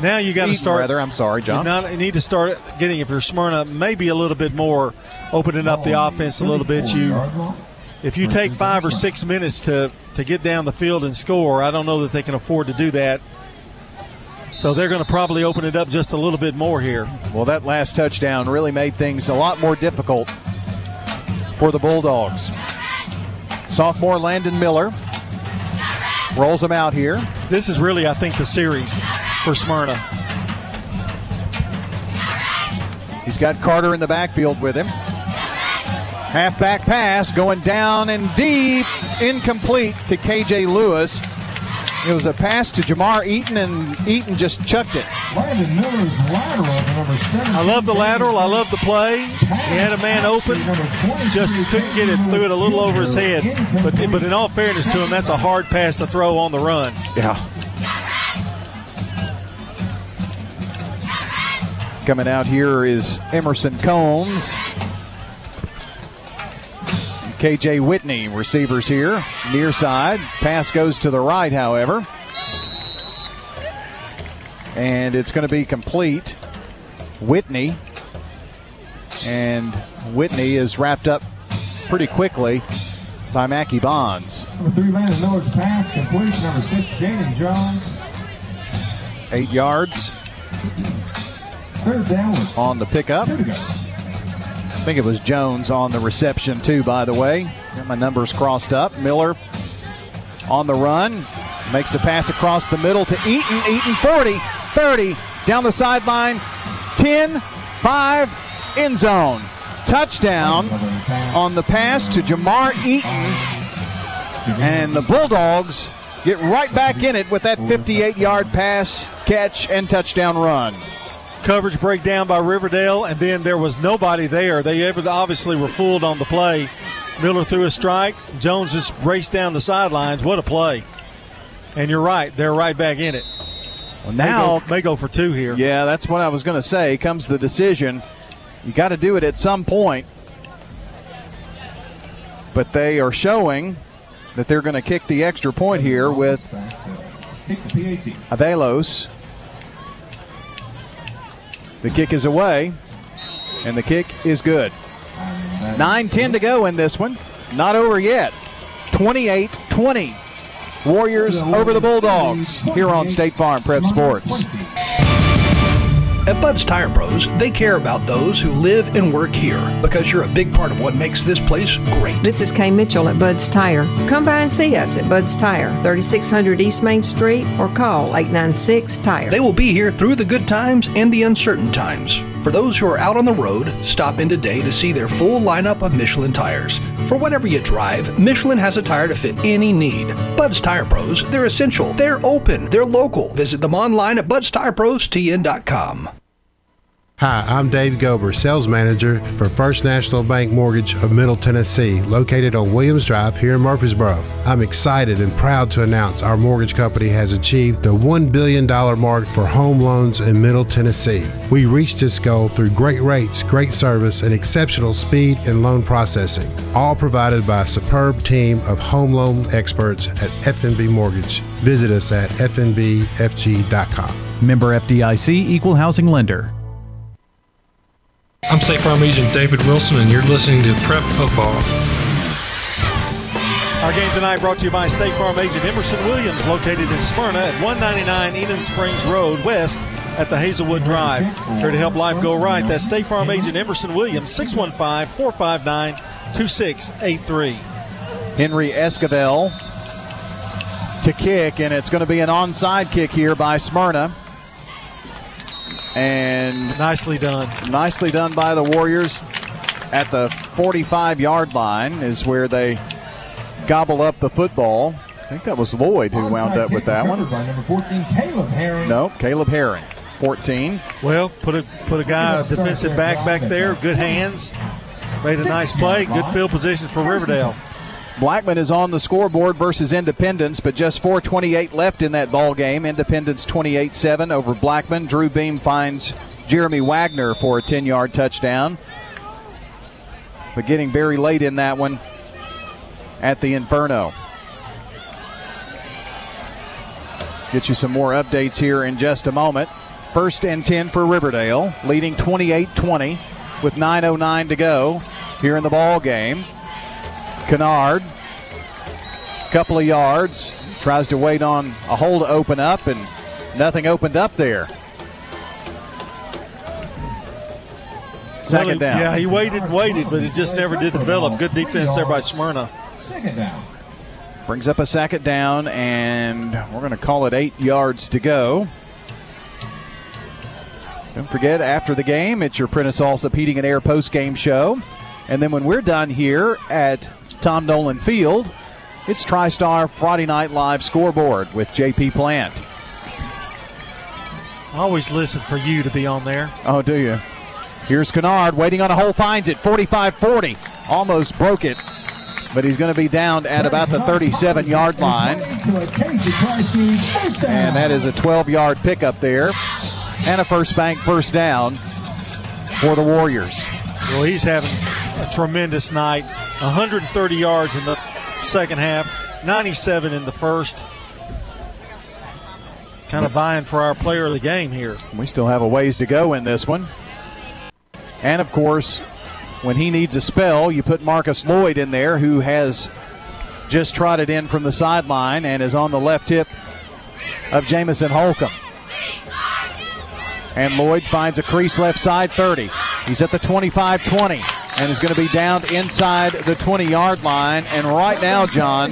Now you got to start. Rather, I'm sorry, John. You, you need to start getting if you're Smyrna, maybe a little bit more, opening up the offense a little bit. You, if you take five or six minutes to to get down the field and score, I don't know that they can afford to do that. So they're going to probably open it up just a little bit more here. Well, that last touchdown really made things a lot more difficult for the Bulldogs. Sophomore Landon Miller rolls them out here. This is really, I think, the series for Smyrna. He's got Carter in the backfield with him. Halfback pass going down and deep, incomplete to KJ Lewis. It was a pass to Jamar Eaton, and Eaton just chucked it. Landon Miller's lateral number seven. I love the lateral. I love the play. He had a man open, just couldn't get it. Threw it a little over his head. But but in all fairness to him, that's a hard pass to throw on the run. Yeah. Coming out here is Emerson Combs. KJ Whitney, receivers here, near side. Pass goes to the right, however. And it's going to be complete. Whitney. And Whitney is wrapped up pretty quickly by Mackey Bonds. Number three, Landon Miller's pass complete. Number six, Jaden Jones. Eight yards. Third down. On the pickup. Two to go. I think it was Jones on the reception, too, by the way. Got my numbers crossed up. Miller on the run. Makes a pass across the middle to Eaton. Eaton 40, 30, down the sideline. 10, 5, end zone. Touchdown on the pass to Jamar Eaton. And the Bulldogs get right back in it with that 58 yard pass, catch, and touchdown run coverage breakdown by Riverdale, and then there was nobody there. They obviously were fooled on the play. Miller threw a strike. Jones just raced down the sidelines. What a play! And you're right, they're right back in it. Well, now may go, may go for two here. Yeah, that's what I was going to say. Comes the decision. You got to do it at some point. But they are showing that they're going to kick the extra point here with Avelos the kick is away, and the kick is good. 9 10 to go in this one. Not over yet. 28 20. Warriors over the Bulldogs here on State Farm Prep Sports. At Bud's Tire Pros, they care about those who live and work here because you're a big part of what makes this place great. This is Kay Mitchell at Bud's Tire. Come by and see us at Bud's Tire, 3600 East Main Street, or call 896 Tire. They will be here through the good times and the uncertain times. For those who are out on the road, stop in today to see their full lineup of Michelin tires. For whatever you drive, Michelin has a tire to fit any need. Bud's Tire Pros, they're essential, they're open, they're local. Visit them online at budstireprostn.com. Hi, I'm Dave Gober, sales manager for First National Bank Mortgage of Middle Tennessee, located on Williams Drive here in Murfreesboro. I'm excited and proud to announce our mortgage company has achieved the $1 billion mark for home loans in Middle Tennessee. We reached this goal through great rates, great service, and exceptional speed in loan processing, all provided by a superb team of home loan experts at FNB Mortgage. Visit us at fnbfg.com. Member FDIC Equal Housing Lender. I'm State Farm Agent David Wilson, and you're listening to Prep Football. Our game tonight brought to you by State Farm Agent Emerson Williams, located in Smyrna at 199 Eden Springs Road West at the Hazelwood Drive. Here to help life go right, that's State Farm Agent Emerson Williams, 615 459 2683. Henry Esquivel to kick, and it's going to be an onside kick here by Smyrna. And nicely done. Nicely done by the Warriors at the 45 yard line is where they gobble up the football. I think that was Lloyd who wound up with that one. Number 14, Caleb Herring. No, Caleb Herring, 14. Well, put a put a guy, a defensive back back there, good hands, made a nice play, good field position for Riverdale. Blackman is on the scoreboard versus Independence, but just 4:28 left in that ball game. Independence 28-7 over Blackman. Drew Beam finds Jeremy Wagner for a 10-yard touchdown. But getting very late in that one at the Inferno. Get you some more updates here in just a moment. First and 10 for Riverdale, leading 28-20 with 9:09 to go here in the ball game. Kennard, couple of yards, tries to wait on a hole to open up, and nothing opened up there. Second Really- down. Yeah, he waited and waited, but it just never did develop. Good defense there by Smyrna. Second down. Brings up a second down, and we're going to call it eight yards to go. Don't forget, after the game, it's your Prentice Allsup Heating and Air post game show. And then when we're done here at Tom Nolan Field, it's TriStar Friday Night Live scoreboard with JP Plant. I always listen for you to be on there. Oh, do you? Here's Kennard waiting on a hole, finds it 45 40. Almost broke it, but he's going to be down at about the 37 yard line. And that is a 12 yard pickup there. And a first bank first down for the Warriors. Well, he's having a tremendous night. 130 yards in the second half, 97 in the first. Kind of vying for our player of the game here. We still have a ways to go in this one. And of course, when he needs a spell, you put Marcus Lloyd in there, who has just trotted in from the sideline and is on the left hip of Jamison Holcomb. And Lloyd finds a crease left side 30. He's at the 25 20 and is going to be down inside the 20 yard line. And right now, John,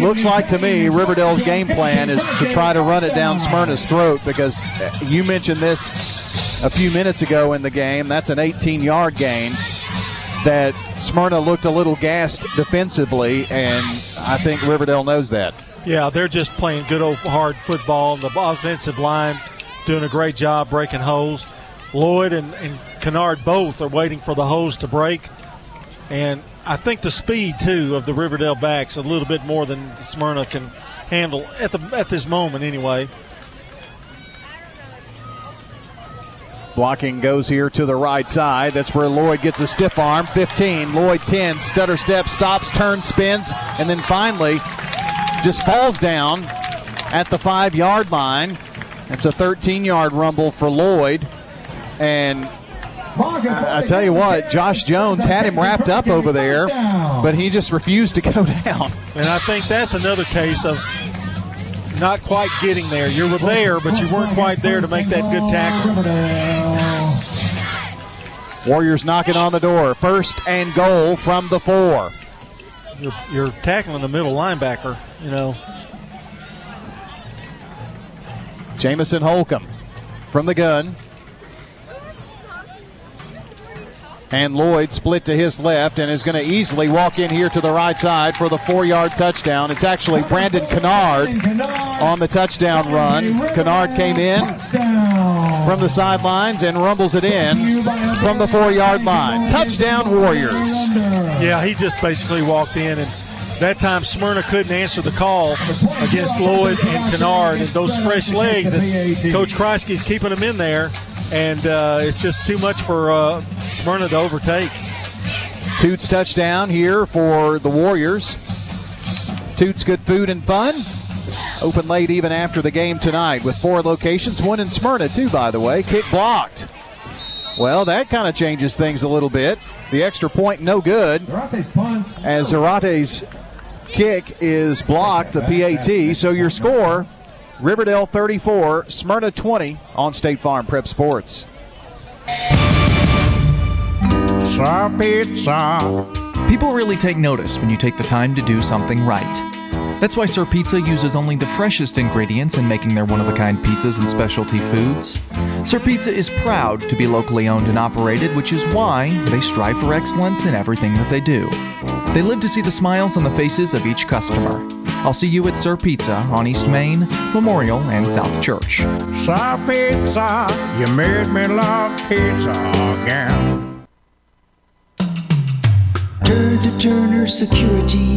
looks like to me Riverdale's game plan is to try to run it down Smyrna's throat because uh, you mentioned this a few minutes ago in the game. That's an 18 yard gain that Smyrna looked a little gassed defensively, and I think Riverdale knows that. Yeah, they're just playing good old hard football. The offensive line doing a great job breaking holes. Lloyd and, and Kennard both are waiting for the hose to break. And I think the speed, too, of the Riverdale backs a little bit more than Smyrna can handle at, the, at this moment, anyway. Blocking goes here to the right side. That's where Lloyd gets a stiff arm. 15. Lloyd 10. Stutter step, stops, turns, spins, and then finally just falls down at the five yard line. It's a 13 yard rumble for Lloyd. And I tell you what, Josh Jones had him wrapped up over there, but he just refused to go down. And I think that's another case of not quite getting there. You were there, but you weren't quite there to make that good tackle. Warriors knocking on the door. First and goal from the four. You're, you're tackling the middle linebacker, you know. Jamison Holcomb from the gun. And Lloyd split to his left and is going to easily walk in here to the right side for the four yard touchdown. It's actually Brandon Kennard on the touchdown run. Kennard came in from the sidelines and rumbles it in from the four yard line. Touchdown, Warriors. Yeah, he just basically walked in and that time Smyrna couldn't answer the call against Lloyd and Kennard and those fresh legs. And Coach Kreisky's keeping them in there, and uh, it's just too much for uh, Smyrna to overtake. Toots touchdown here for the Warriors. Toots good food and fun. Open late even after the game tonight with four locations, one in Smyrna too, by the way. Kick blocked. Well, that kind of changes things a little bit. The extra point no good. As Zarate's kick is blocked, the PAT. So your score Riverdale 34, Smyrna 20 on State Farm Prep Sports. Pizza, pizza. People really take notice when you take the time to do something right. That's why Sir Pizza uses only the freshest ingredients in making their one of a kind pizzas and specialty foods. Sir Pizza is proud to be locally owned and operated, which is why they strive for excellence in everything that they do. They live to see the smiles on the faces of each customer. I'll see you at Sir Pizza on East Main, Memorial, and South Church. Sir Pizza, you made me love pizza again. Turn to Turner Security.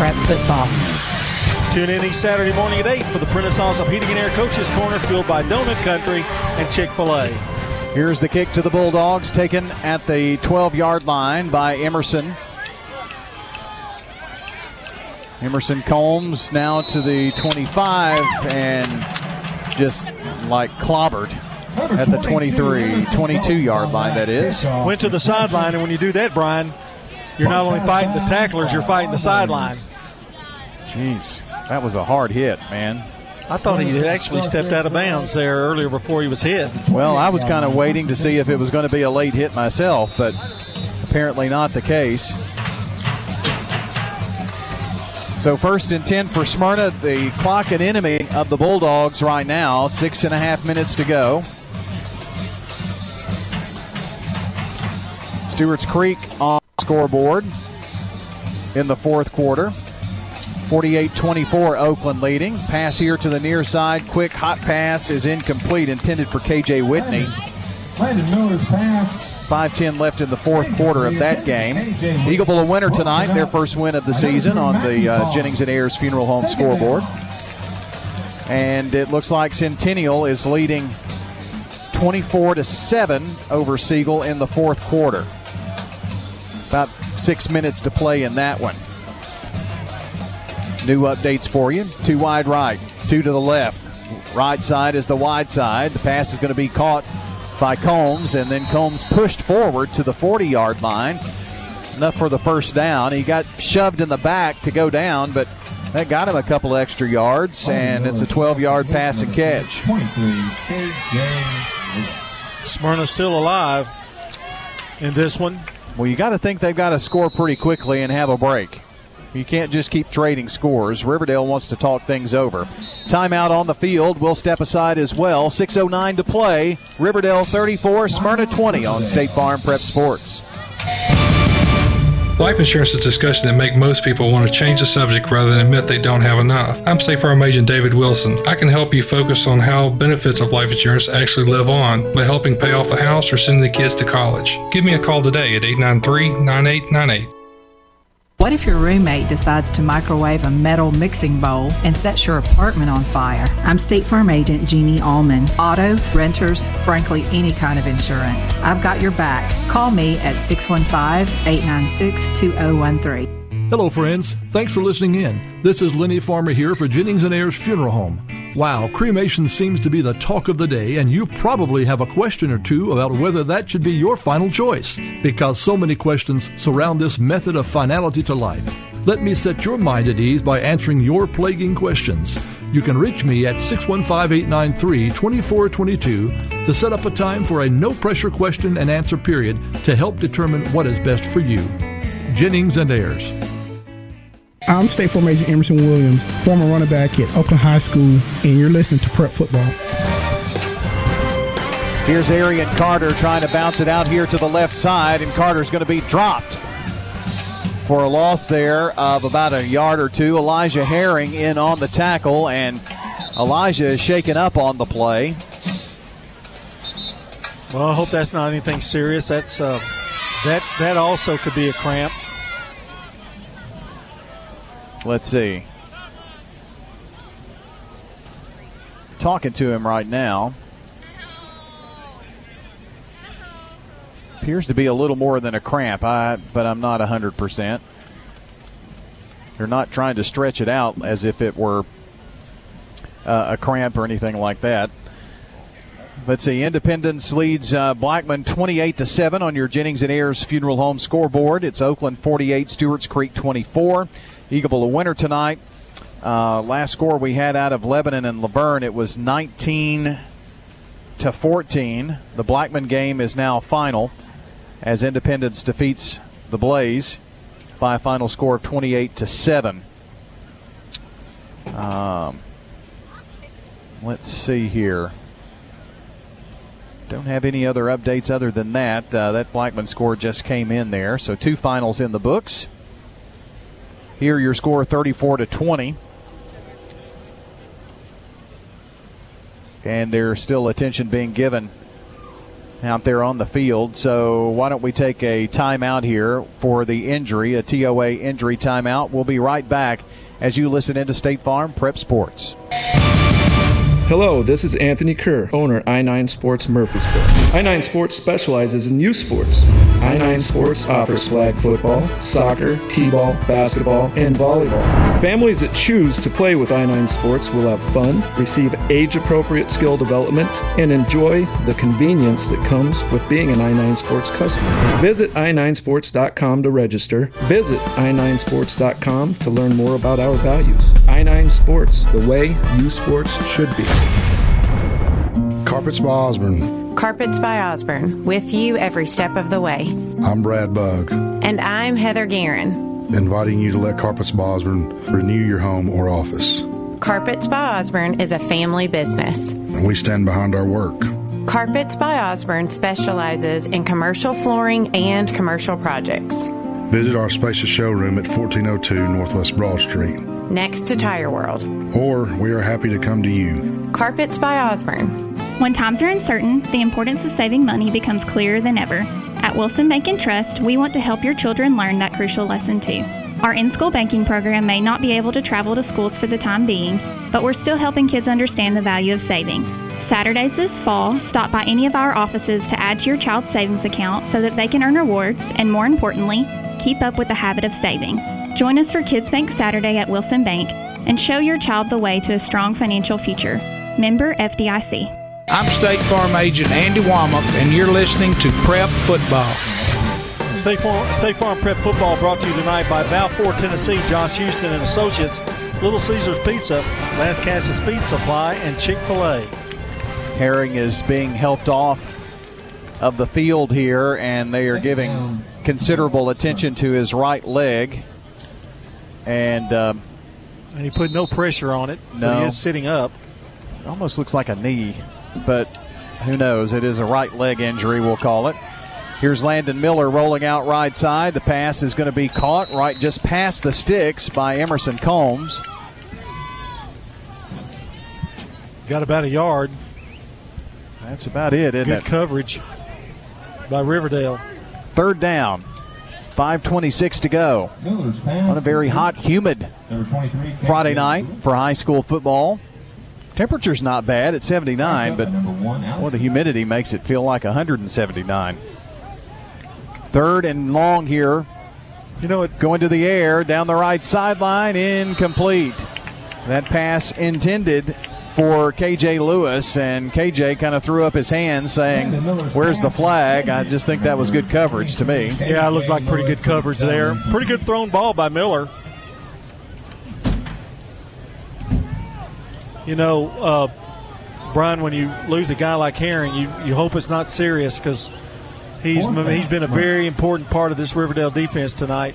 Prep Football. Tune in each Saturday morning at 8 for the Prentice Allsup Heating and Air Coaches Corner, fueled by Donut Country and Chick fil A. Here's the kick to the Bulldogs, taken at the 12 yard line by Emerson. Emerson Combs now to the 25 and just like clobbered at the 23, 22 yard line, that is. Went to the sideline, and when you do that, Brian, you're not only fighting the tacklers, you're fighting the sideline. Jeez, that was a hard hit, man. I thought he had actually stepped out of bounds there earlier before he was hit. Well, I was kind of waiting to see if it was going to be a late hit myself, but apparently not the case. So first and 10 for Smyrna, the clock and enemy of the Bulldogs right now. Six and a half minutes to go. Stewart's Creek on scoreboard in the fourth quarter. 48 24, Oakland leading. Pass here to the near side. Quick hot pass is incomplete, intended for KJ Whitney. Landon Miller's pass. 5-10 left in the fourth quarter of that game. Eagle Eagleville a winner tonight, their first win of the season on the uh, Jennings and Ayers Funeral Home scoreboard. And it looks like Centennial is leading 24 to 7 over Siegel in the fourth quarter. About six minutes to play in that one. New updates for you. Two wide right, two to the left. Right side is the wide side. The pass is going to be caught by Combs, and then Combs pushed forward to the 40 yard line. Enough for the first down. He got shoved in the back to go down, but that got him a couple extra yards, oh, and it's a 12 yard pass and catch. Smyrna's still alive in this one. Well, you got to think they've got to score pretty quickly and have a break. You can't just keep trading scores. Riverdale wants to talk things over. Timeout on the field. We'll step aside as well. 6.09 to play. Riverdale 34, Smyrna 20 on State Farm Prep Sports. Life insurance is a discussion that make most people want to change the subject rather than admit they don't have enough. I'm State Farm Agent David Wilson. I can help you focus on how benefits of life insurance actually live on by helping pay off the house or sending the kids to college. Give me a call today at 893 9898. What if your roommate decides to microwave a metal mixing bowl and sets your apartment on fire? I'm State Farm Agent Jeannie Allman. Auto, renters, frankly, any kind of insurance. I've got your back. Call me at 615 896 2013. Hello, friends. Thanks for listening in. This is Lenny Farmer here for Jennings and Ayers Funeral Home. Wow, cremation seems to be the talk of the day, and you probably have a question or two about whether that should be your final choice, because so many questions surround this method of finality to life. Let me set your mind at ease by answering your plaguing questions. You can reach me at 615 893 2422 to set up a time for a no pressure question and answer period to help determine what is best for you. Jennings and Ayers. I'm State Farm Agent Emerson Williams, former running back at Oakland High School, and you're listening to Prep Football. Here's Arian Carter trying to bounce it out here to the left side, and Carter's going to be dropped for a loss there of about a yard or two. Elijah Herring in on the tackle, and Elijah is shaken up on the play. Well, I hope that's not anything serious. That's uh, that that also could be a cramp. Let's see. Talking to him right now. Appears to be a little more than a cramp, I, but I'm not 100%. They're not trying to stretch it out as if it were uh, a cramp or anything like that. Let's see. Independence leads uh, Blackman 28 to 7 on your Jennings and Ayers Funeral Home scoreboard. It's Oakland 48, Stewart's Creek 24. Eagleville a winner tonight. Uh, last score we had out of Lebanon and La Vergne, it was 19 to 14. The Blackman game is now final as Independence defeats the Blaze by a final score of 28 to 7. Um, let's see here. Don't have any other updates other than that. Uh, that Blackman score just came in there. So two finals in the books. Here, your score 34 to 20. And there's still attention being given out there on the field. So why don't we take a timeout here for the injury, a TOA injury timeout? We'll be right back as you listen into State Farm Prep Sports. Hello, this is Anthony Kerr, owner I9 Sports Murfreesboro. I9 Sports specializes in youth sports. I9 Sports offers flag football, soccer, t-ball, basketball, and volleyball. Families that choose to play with I9 Sports will have fun, receive age-appropriate skill development, and enjoy the convenience that comes with being an I9 Sports customer. Visit i9sports.com to register. Visit i9sports.com to learn more about our values. I9 Sports, the way youth sports should be. Carpets by Osborne. Carpets by Osborne, with you every step of the way. I'm Brad Bug. And I'm Heather Guerin. Inviting you to let Carpets by Osborne renew your home or office. Carpets by Osborne is a family business. And we stand behind our work. Carpets by Osborne specializes in commercial flooring and commercial projects. Visit our spacious showroom at 1402 Northwest Broad Street. Next to Tire World. Or we are happy to come to you. Carpets by Osborne. When times are uncertain, the importance of saving money becomes clearer than ever. At Wilson Bank and Trust, we want to help your children learn that crucial lesson too. Our in school banking program may not be able to travel to schools for the time being, but we're still helping kids understand the value of saving. Saturdays this fall, stop by any of our offices to add to your child's savings account so that they can earn rewards and, more importantly, keep up with the habit of saving. Join us for Kids Bank Saturday at Wilson Bank and show your child the way to a strong financial future. Member FDIC. I'm State Farm Agent Andy Womack, and you're listening to Prep Football. State Farm, State Farm Prep Football brought to you tonight by Balfour, Tennessee, Josh Houston and Associates, Little Caesars Pizza, Lascassas Feed Supply, and Chick fil A. Herring is being helped off of the field here, and they are giving considerable attention to his right leg. And, um, and he put no pressure on it. No. He is sitting up. It almost looks like a knee, but who knows? It is a right leg injury, we'll call it. Here's Landon Miller rolling out right side. The pass is going to be caught right just past the sticks by Emerson Combs. Got about a yard. That's about it, isn't Good it? coverage by Riverdale. Third down. 5.26 to go. On a very hot, humid Friday night for high school football. Temperature's not bad at 79, but well, the humidity makes it feel like 179. Third and long here. You know it going to the air down the right sideline, incomplete. That pass intended for KJ Lewis, and KJ kind of threw up his hands saying, Where's the flag? I just think that was good coverage to me. Yeah, it looked like pretty good coverage there. Pretty good thrown ball by Miller. You know, uh, Brian, when you lose a guy like Herring, you, you hope it's not serious because he's he's been a very important part of this Riverdale defense tonight.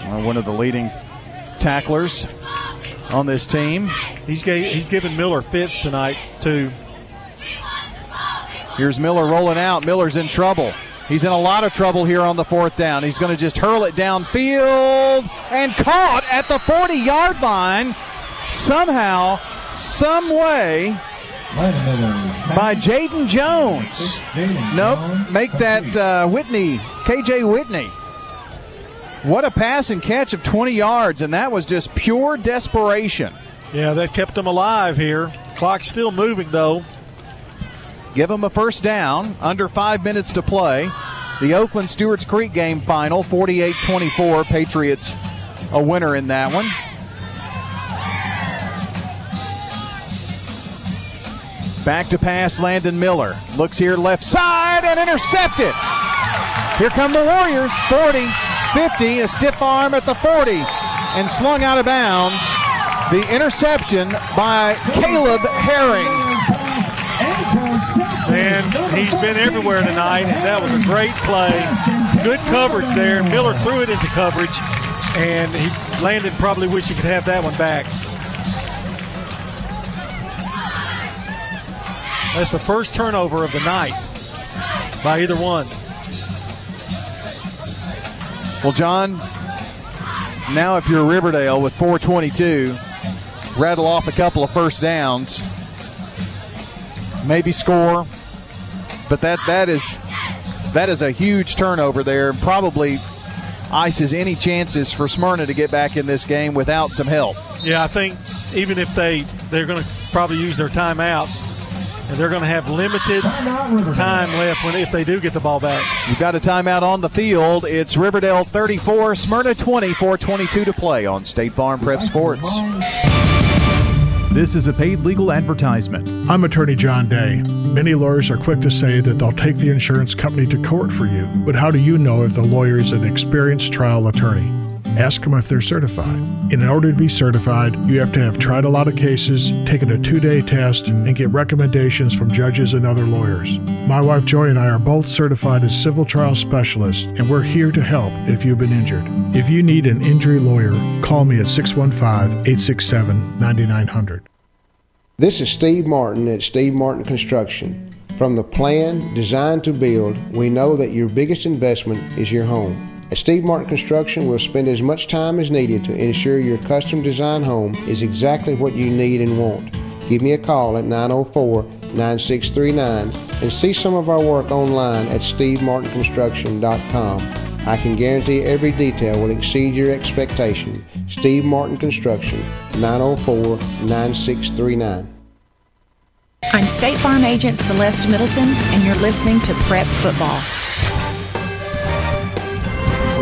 Uh, one of the leading tacklers on this team. He's gave, he's given Miller fits tonight too. Here's Miller rolling out. Miller's in trouble. He's in a lot of trouble here on the fourth down. He's going to just hurl it downfield and caught at the 40 yard line somehow, some way by Jaden Jones. Nope, make that uh, Whitney, KJ Whitney. What a pass and catch of 20 yards, and that was just pure desperation. Yeah, that kept them alive here. Clock's still moving, though. Give them a first down, under five minutes to play. The Oakland Stewarts Creek game final, 48 24. Patriots a winner in that one. Back to pass, Landon Miller. Looks here left side and intercepted. Here come the Warriors. 40, 50, a stiff arm at the 40, and slung out of bounds. The interception by Caleb Herring. And he's been everywhere tonight, that was a great play. Good coverage there. Miller threw it into coverage, and he landed. probably wish he could have that one back. That's the first turnover of the night by either one. Well, John, now if you're Riverdale with 422, rattle off a couple of first downs, maybe score, but that that is that is a huge turnover there. and Probably ices any chances for Smyrna to get back in this game without some help. Yeah, I think even if they they're going to probably use their timeouts, and they're going to have limited time left when if they do get the ball back. You've got a timeout on the field. It's Riverdale 34, Smyrna 20, 422 to play on State Farm Prep Sports. This is a paid legal advertisement. I'm attorney John Day. Many lawyers are quick to say that they'll take the insurance company to court for you, but how do you know if the lawyer is an experienced trial attorney? Ask them if they're certified. In order to be certified, you have to have tried a lot of cases, taken a two day test, and get recommendations from judges and other lawyers. My wife Joy and I are both certified as civil trial specialists, and we're here to help if you've been injured. If you need an injury lawyer, call me at 615 867 9900. This is Steve Martin at Steve Martin Construction. From the plan, design to build, we know that your biggest investment is your home. At Steve Martin Construction, we'll spend as much time as needed to ensure your custom design home is exactly what you need and want. Give me a call at 904 9639 and see some of our work online at stevemartinconstruction.com. I can guarantee every detail will exceed your expectation. Steve Martin Construction, 904 9639. I'm State Farm Agent Celeste Middleton, and you're listening to Prep Football.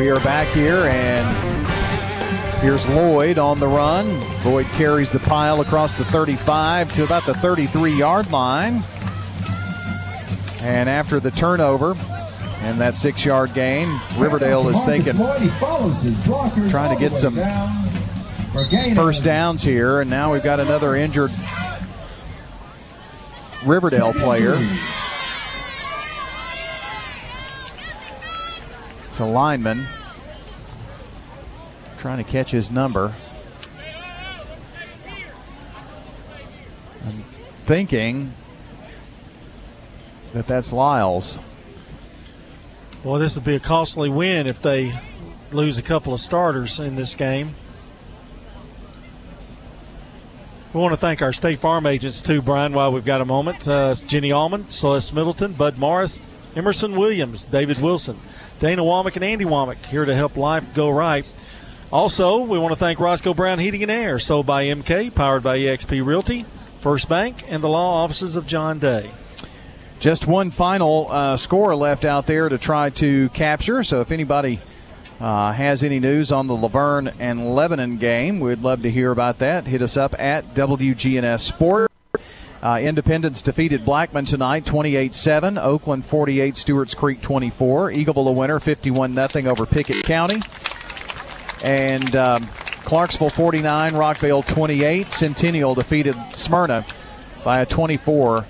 We are back here, and here's Lloyd on the run. Lloyd carries the pile across the 35 to about the 33 yard line. And after the turnover and that six yard gain, Riverdale is thinking, trying to get some first downs here. And now we've got another injured Riverdale player. A lineman trying to catch his number. I'm thinking that that's Lyles. Well, this would be a costly win if they lose a couple of starters in this game. We want to thank our State Farm agents too, Brian, while we've got a moment. Uh, Jenny Allman, Celeste Middleton, Bud Morris, Emerson Williams, David Wilson, Dana Womack, and Andy Womack here to help life go right. Also, we want to thank Roscoe Brown Heating and Air, sold by MK, powered by EXP Realty, First Bank, and the law offices of John Day. Just one final uh, score left out there to try to capture. So if anybody uh, has any news on the La Vergne and Lebanon game, we'd love to hear about that. Hit us up at WGNS Sport. Uh, Independence defeated Blackman tonight 28 7. Oakland 48, Stewart's Creek 24. Eagleville a winner 51 0 over Pickett County. And um, Clarksville 49, Rockvale 28. Centennial defeated Smyrna by a 24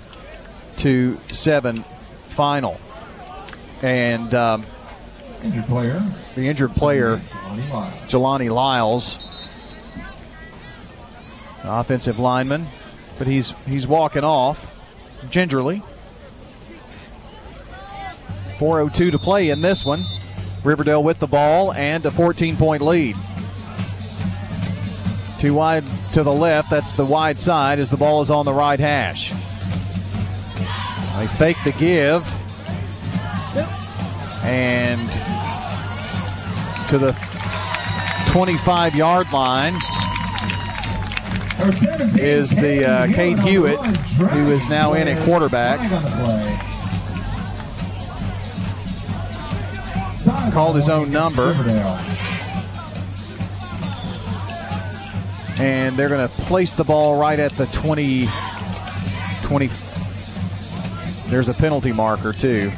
to 7 final. And um, injured player. The injured player, Jelani Lyles, offensive lineman, but he's he's walking off gingerly. 4:02 to play in this one. Riverdale with the ball and a 14 point lead. Too wide to the left. That's the wide side as the ball is on the right hash. They fake the give. And to the 25 yard line is the uh, Cade Hewitt, who is now in at quarterback. Called his own number. And they're going to place the ball right at the 20. 20. There's a penalty marker, too.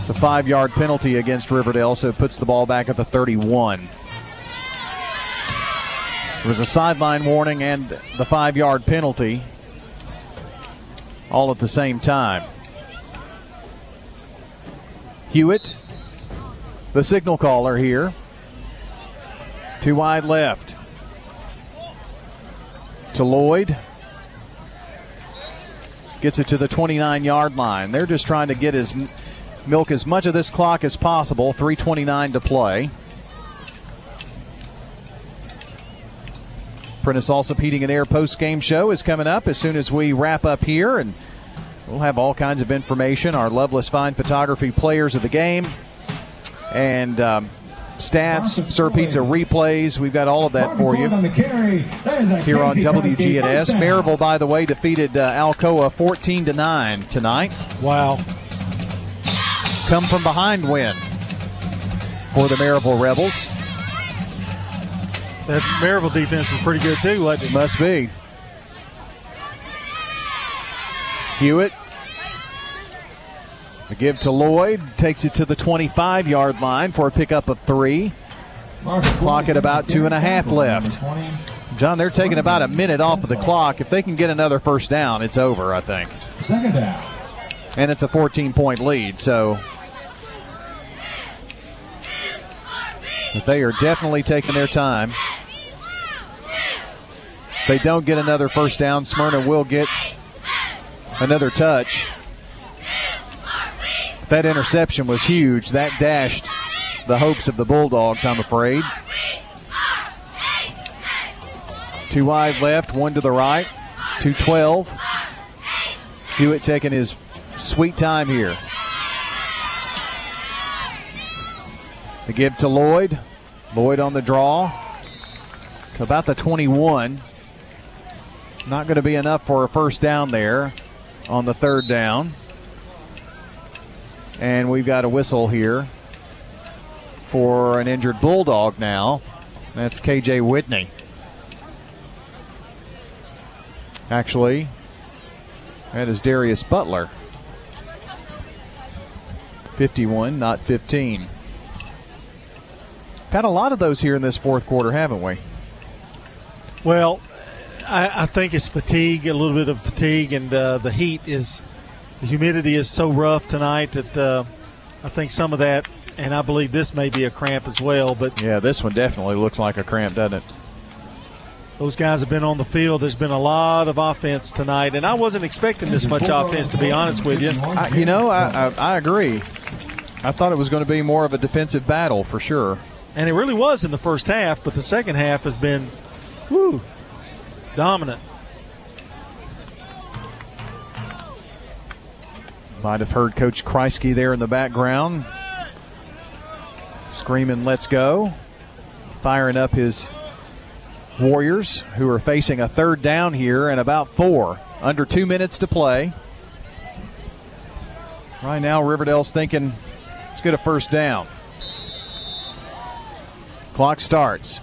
It's a five yard penalty against Riverdale, so it puts the ball back at the 31. There was a sideline warning and the five yard penalty all at the same time. Hewitt, the signal caller here. Too wide left. To Lloyd. Gets it to the 29 yard line. They're just trying to get his milk as much of this clock as possible. 329 to play. Prentice Allsup Heating and Air post game show is coming up as soon as we wrap up here, and we'll have all kinds of information. Our Loveless Fine Photography players of the game and um, stats, Sir Pizza replays. We've got all of that for you here on WGNS. Maryville, by the way, defeated uh, Alcoa 14 to 9 tonight. Wow. Come from behind win for the Maryville Rebels. That Maryville defense is pretty good too, wasn't it? Must be. Hewitt. The give to Lloyd takes it to the 25 yard line for a pickup of three. Clock at about two and a half left. John, they're taking about a minute off of the clock. If they can get another first down, it's over, I think. Second down. And it's a 14 point lead, so. But they are definitely taking their time. If they don't get another first down, Smyrna will get another touch. That interception was huge. That dashed the hopes of the Bulldogs, I'm afraid. Two wide left, one to the right. 212. Hewitt taking his sweet time here. The give to Lloyd. Lloyd on the draw. To about the 21. Not going to be enough for a first down there on the third down. And we've got a whistle here for an injured Bulldog now. That's KJ Whitney. Actually, that is Darius Butler. 51, not 15. Had a lot of those here in this fourth quarter, haven't we? Well, I, I think it's fatigue, a little bit of fatigue, and uh, the heat is, the humidity is so rough tonight that uh, I think some of that, and I believe this may be a cramp as well. But yeah, this one definitely looks like a cramp, doesn't it? Those guys have been on the field. There's been a lot of offense tonight, and I wasn't expecting this much offense, to be honest with you. I, you know, I, I, I agree. I thought it was going to be more of a defensive battle for sure. And it really was in the first half, but the second half has been, whoo, dominant. Might have heard Coach Kreisky there in the background screaming, Let's go. Firing up his Warriors, who are facing a third down here and about four. Under two minutes to play. Right now, Riverdale's thinking, let's get a first down. Clock starts.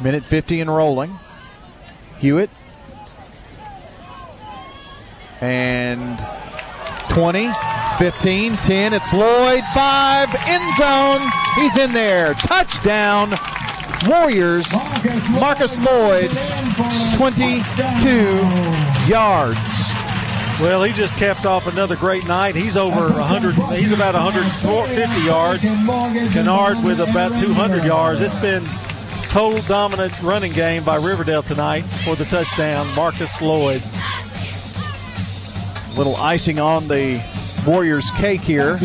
Minute 50 and rolling. Hewitt. And 20, 15, 10. It's Lloyd. Five. End zone. He's in there. Touchdown. Warriors. Marcus Lloyd. 22 yards. Well, he just capped off another great night. He's over 100. He's about 150 yards. Kennard with about 200 yards. It's been total dominant running game by Riverdale tonight for the touchdown. Marcus Lloyd. A Little icing on the Warriors' cake here.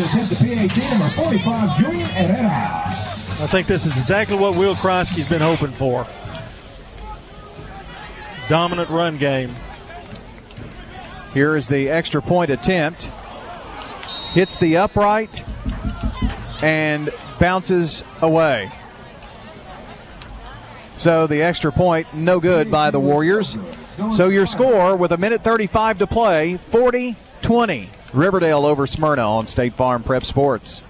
I think this is exactly what Will Kreisky's been hoping for. Dominant run game. Here is the extra point attempt. Hits the upright and bounces away. So the extra point, no good by the Warriors. So your score with a minute 35 to play 40 20. Riverdale over Smyrna on State Farm Prep Sports.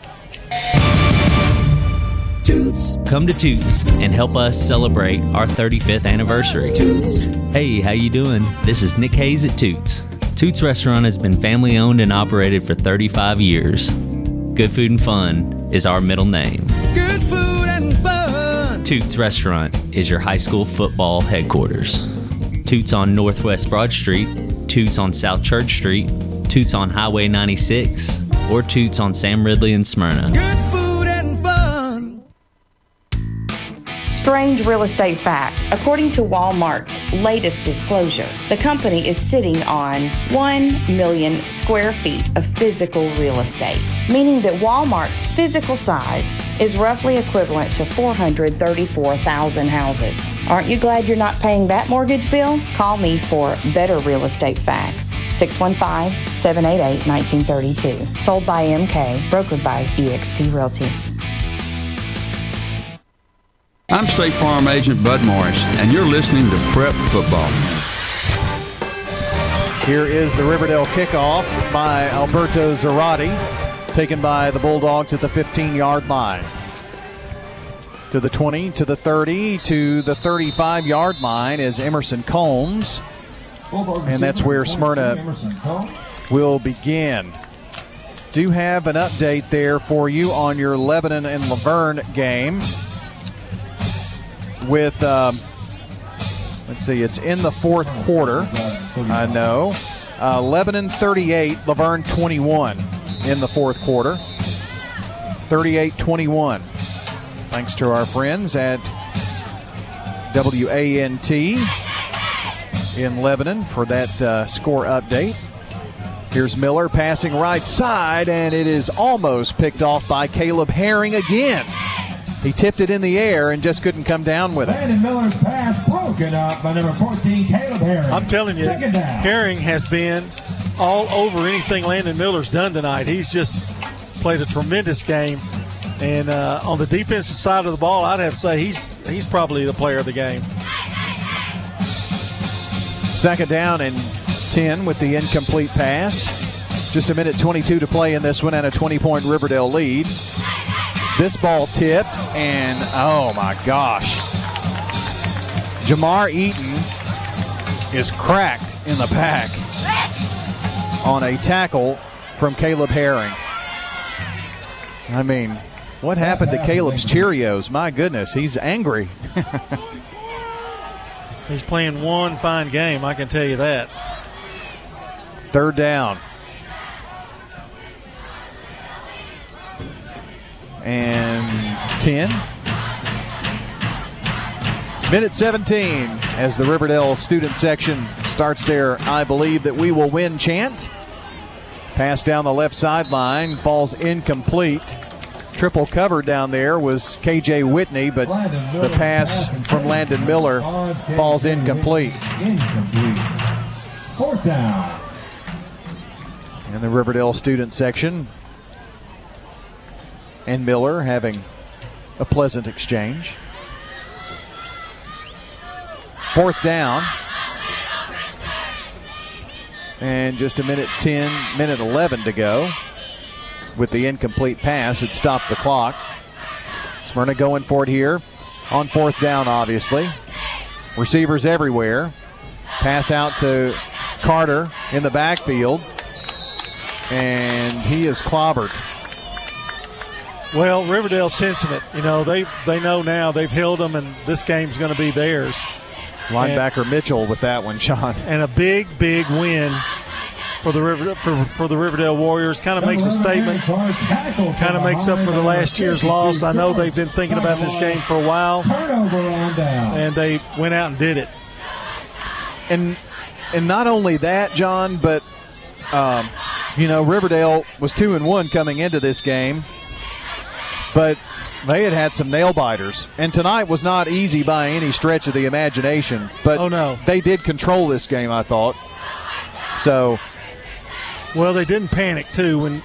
Toots. Come to Toots and help us celebrate our 35th anniversary. Toots. Hey, how you doing? This is Nick Hayes at Toots. Toots Restaurant has been family owned and operated for 35 years. Good food and fun is our middle name. Good food and fun. Toots Restaurant is your high school football headquarters. Toots on Northwest Broad Street, Toots on South Church Street, Toots on Highway 96, or Toots on Sam Ridley in Smyrna. Strange real estate fact. According to Walmart's latest disclosure, the company is sitting on 1 million square feet of physical real estate, meaning that Walmart's physical size is roughly equivalent to 434,000 houses. Aren't you glad you're not paying that mortgage bill? Call me for better real estate facts. 615 788 1932. Sold by MK, brokered by eXp Realty. I'm State Farm Agent Bud Morris, and you're listening to Prep Football. Here is the Riverdale kickoff by Alberto Zarate, taken by the Bulldogs at the 15 yard line. To the 20, to the 30, to the 35 yard line is Emerson Combs. And that's where Smyrna will begin. Do have an update there for you on your Lebanon and La Vergne game with, um, let's see, it's in the fourth quarter. I know. Uh, Lebanon 38, La Vergne 21 in the fourth quarter. 38 21. Thanks to our friends at WANT in Lebanon for that uh, score update. Here's Miller passing right side, and it is almost picked off by Caleb Herring again. He tipped it in the air and just couldn't come down with it. Landon Miller's pass broken up by number 14, Caleb Herring. I'm telling you, Herring has been all over anything Landon Miller's done tonight. He's just played a tremendous game. And uh, on the defensive side of the ball, I'd have to say he's he's probably the player of the game. Second down and 10 with the incomplete pass. Just a minute 22 to play in this one and a 20 point Riverdale lead. This ball tipped, and oh my gosh. Jamar Eaton is cracked in the back on a tackle from Caleb Herring. I mean, what happened to Caleb's Cheerios? My goodness, he's angry. he's playing one fine game, I can tell you that. Third down. And 10. Minute 17 as the Riverdale student section starts their I believe that we will win chant. Pass down the left sideline falls incomplete. Triple cover down there was KJ Whitney, but the pass from Landon Miller falls incomplete. Incomplete. Fourth down. In the Riverdale student section, and Miller having a pleasant exchange. Fourth down. And just a minute 10, minute 11 to go. With the incomplete pass, it stopped the clock. Smyrna going for it here on fourth down, obviously. Receivers everywhere. Pass out to Carter in the backfield. And he is clobbered. Well, Riverdale sensing it. You know, they they know now they've held them, and this game's going to be theirs. Linebacker and, Mitchell with that one, Sean. And a big, big win for the River for, for the Riverdale Warriors. Kind of makes a statement. Kind of makes up for the last year's loss. I know they've been thinking about this game for a while, and they went out and did it. And and not only that, John, but um, you know Riverdale was two and one coming into this game, but they had had some nail biters, and tonight was not easy by any stretch of the imagination. But oh no, they did control this game. I thought so. Well, they didn't panic too when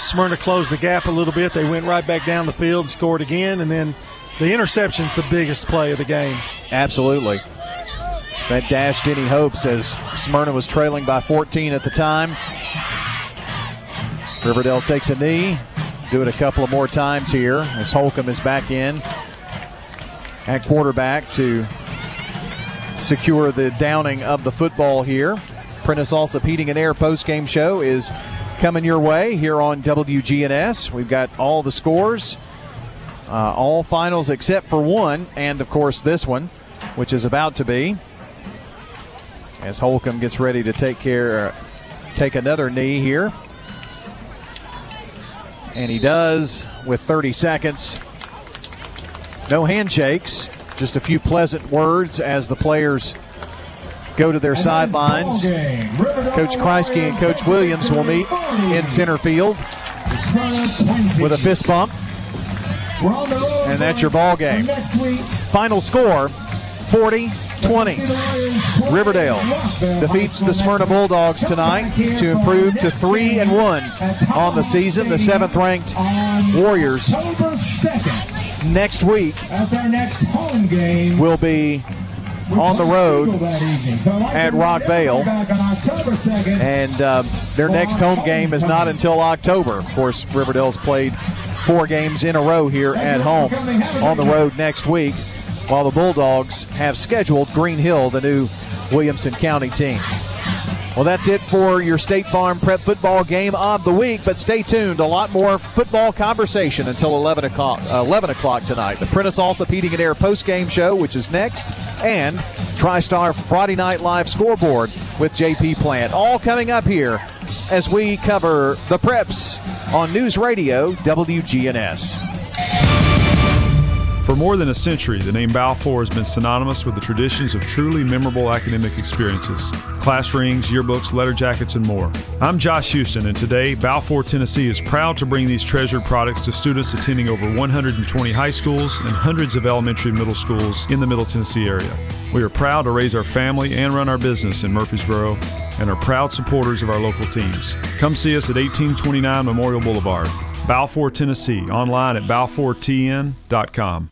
Smyrna closed the gap a little bit. They went right back down the field, scored again, and then the interception's the biggest play of the game. Absolutely. That dashed any hopes as Smyrna was trailing by 14 at the time. Riverdale takes a knee. Do it a couple of more times here as Holcomb is back in at quarterback to secure the downing of the football here. Prentice Allsup Heating and Air post game show is coming your way here on WGNS. We've got all the scores, uh, all finals except for one, and of course this one, which is about to be. As Holcomb gets ready to take care, take another knee here. And he does with 30 seconds. No handshakes, just a few pleasant words as the players go to their sidelines. Coach Kreisky and Coach Williams will meet in center field with a fist bump. And that's your ball game. Final score 40 20. Riverdale defeats the Smyrna Bulldogs tonight to improve to 3 and 1 on the season. The seventh ranked Warriors next week will be on the road at Rockvale. And uh, their next home game is not until October. Of course, Riverdale's played four games in a row here at home on the road next week, while the Bulldogs have scheduled Green Hill, the new Williamson County team. Well, that's it for your State Farm Prep Football game of the week. But stay tuned; a lot more football conversation until 11 o'clock. Uh, 11 o'clock tonight. The Prentice Allsup Heating and Air post game show, which is next, and TriStar Friday Night Live scoreboard with JP Plant, all coming up here as we cover the Preps on News Radio WGNS. For more than a century, the name Balfour has been synonymous with the traditions of truly memorable academic experiences class rings, yearbooks, letter jackets, and more. I'm Josh Houston, and today, Balfour, Tennessee is proud to bring these treasured products to students attending over 120 high schools and hundreds of elementary and middle schools in the Middle Tennessee area. We are proud to raise our family and run our business in Murfreesboro and are proud supporters of our local teams. Come see us at 1829 Memorial Boulevard, Balfour, Tennessee, online at balfourtn.com.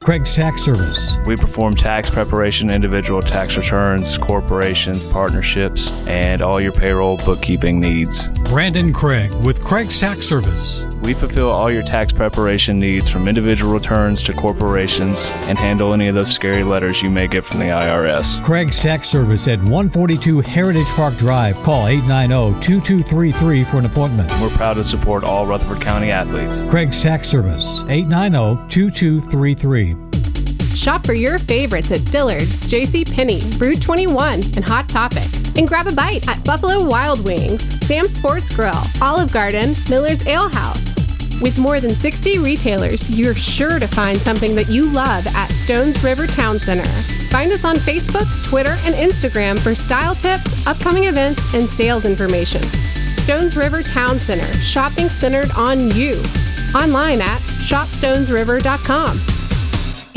Craig's Tax Service. We perform tax preparation, individual tax returns, corporations, partnerships, and all your payroll bookkeeping needs. Brandon Craig with Craig's Tax Service. We fulfill all your tax preparation needs from individual returns to corporations and handle any of those scary letters you may get from the IRS. Craig's Tax Service at 142 Heritage Park Drive. Call 890-2233 for an appointment. We're proud to support all Rutherford County athletes. Craig's Tax Service, 890-2233. Shop for your favorites at Dillard's, J.C. Penney, Rue21, and Hot Topic. And grab a bite at Buffalo Wild Wings, Sam's Sports Grill, Olive Garden, Miller's Ale House. With more than 60 retailers, you're sure to find something that you love at Stones River Town Center. Find us on Facebook, Twitter, and Instagram for style tips, upcoming events, and sales information. Stones River Town Center, shopping centered on you. Online at shopstonesriver.com.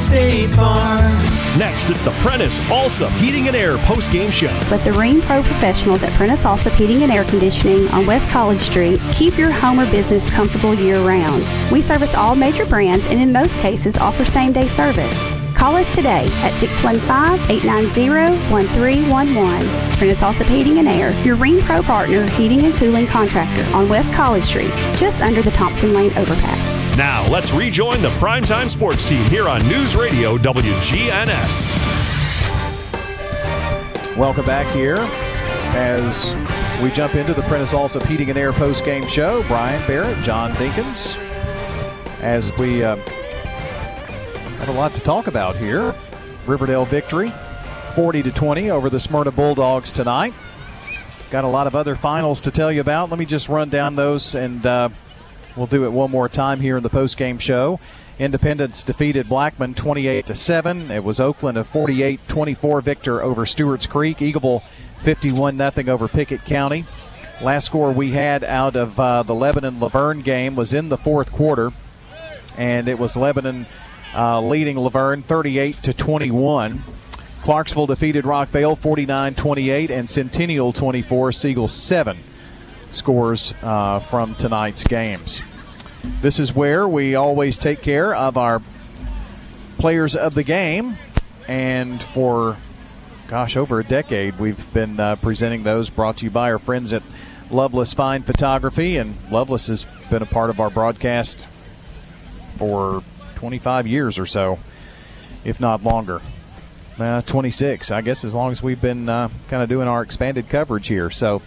State Farm. Next, it's the Prentice Allsup Heating and Air post game show. Let the Rheem Pro professionals at Prentice Allsup Heating and Air Conditioning on West College Street keep your home or business comfortable year round. We service all major brands and in most cases offer same day service. Call us today at 615-890-1311. Prentice Allsup Heating and Air, your Rheem Pro partner heating and cooling contractor on West College Street, just under the Thompson Lane overpass. Now, let's rejoin the primetime sports team here on News Radio WGNS. Welcome back here as we jump into the Prentice Allsup Heating and Air post game show. Brian Barrett, John Dinkins, as we uh, have a lot to talk about here. Riverdale victory, 40 to 20 over the Smyrna Bulldogs tonight. Got a lot of other finals to tell you about. Let me just run down those and. Uh, We'll do it one more time here in the post-game show. Independence defeated Blackman 28 to 7. It was Oakland a 48-24 victor over Stewart's Creek. Eagleville 51 0 over Pickett County. Last score we had out of uh, the Lebanon La Vergne game was in the fourth quarter, and it was Lebanon uh, leading La Vergne 38 to 21. Clarksville defeated Rockvale 49-28 and Centennial 24, Siegel 7 scores uh, from tonight's games. This is where we always take care of our players of the game, and for gosh, over a decade, we've been uh, presenting those brought to you by our friends at Loveless Fine Photography, and Loveless has been a part of our broadcast for 25 years or so, if not longer. Uh, 26, I guess, as long as we've been uh, kind of doing our expanded coverage here. So,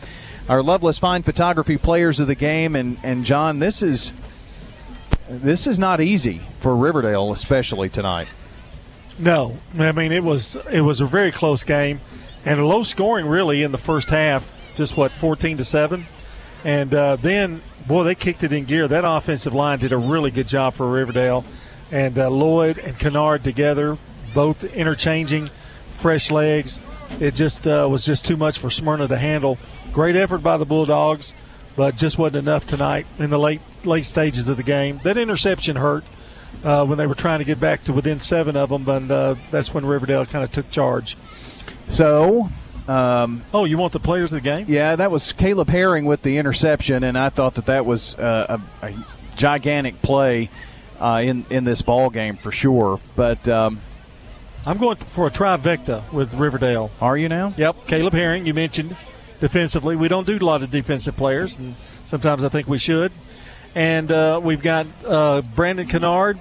our Loveless Fine Photography players of the game, and and John, this is this is not easy for Riverdale, especially tonight. No, I mean it was it was a very close game, and a low scoring really in the first half. Just what fourteen to seven, and uh, then boy they kicked it in gear. That offensive line did a really good job for Riverdale, and uh, Lloyd and Kennard together, both interchanging fresh legs. It just uh, was just too much for Smyrna to handle. Great effort by the Bulldogs, but just wasn't enough tonight in the late late stages of the game. That interception hurt uh, when they were trying to get back to within seven of them, and uh, that's when Riverdale kind of took charge. So. Um, oh, you want the players of the game? Yeah, that was Caleb Herring with the interception, and I thought that that was uh, a, a, gigantic play uh, in in this ball game for sure. But um, I'm going for a trifecta with Riverdale. Are you now? Yep. Caleb Herring, you mentioned defensively. We don't do a lot of defensive players, and sometimes I think we should. And uh, we've got uh, Brandon Kennard.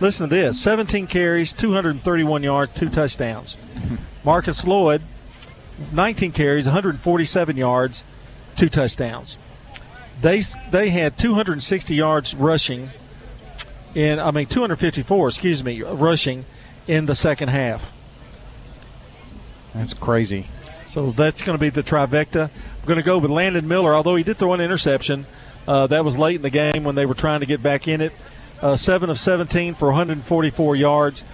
Listen to this 17 carries, 231 yards, two touchdowns. Marcus Lloyd, 19 carries, 147 yards, two touchdowns. They, they had 260 yards rushing, in I mean 254, excuse me, rushing in the second half. That's crazy. So that's going to be the trifecta. I'm going to go with Landon Miller, although he did throw an interception. Uh, that was late in the game when they were trying to get back in it. Uh, 7 of 17 for 144 yards.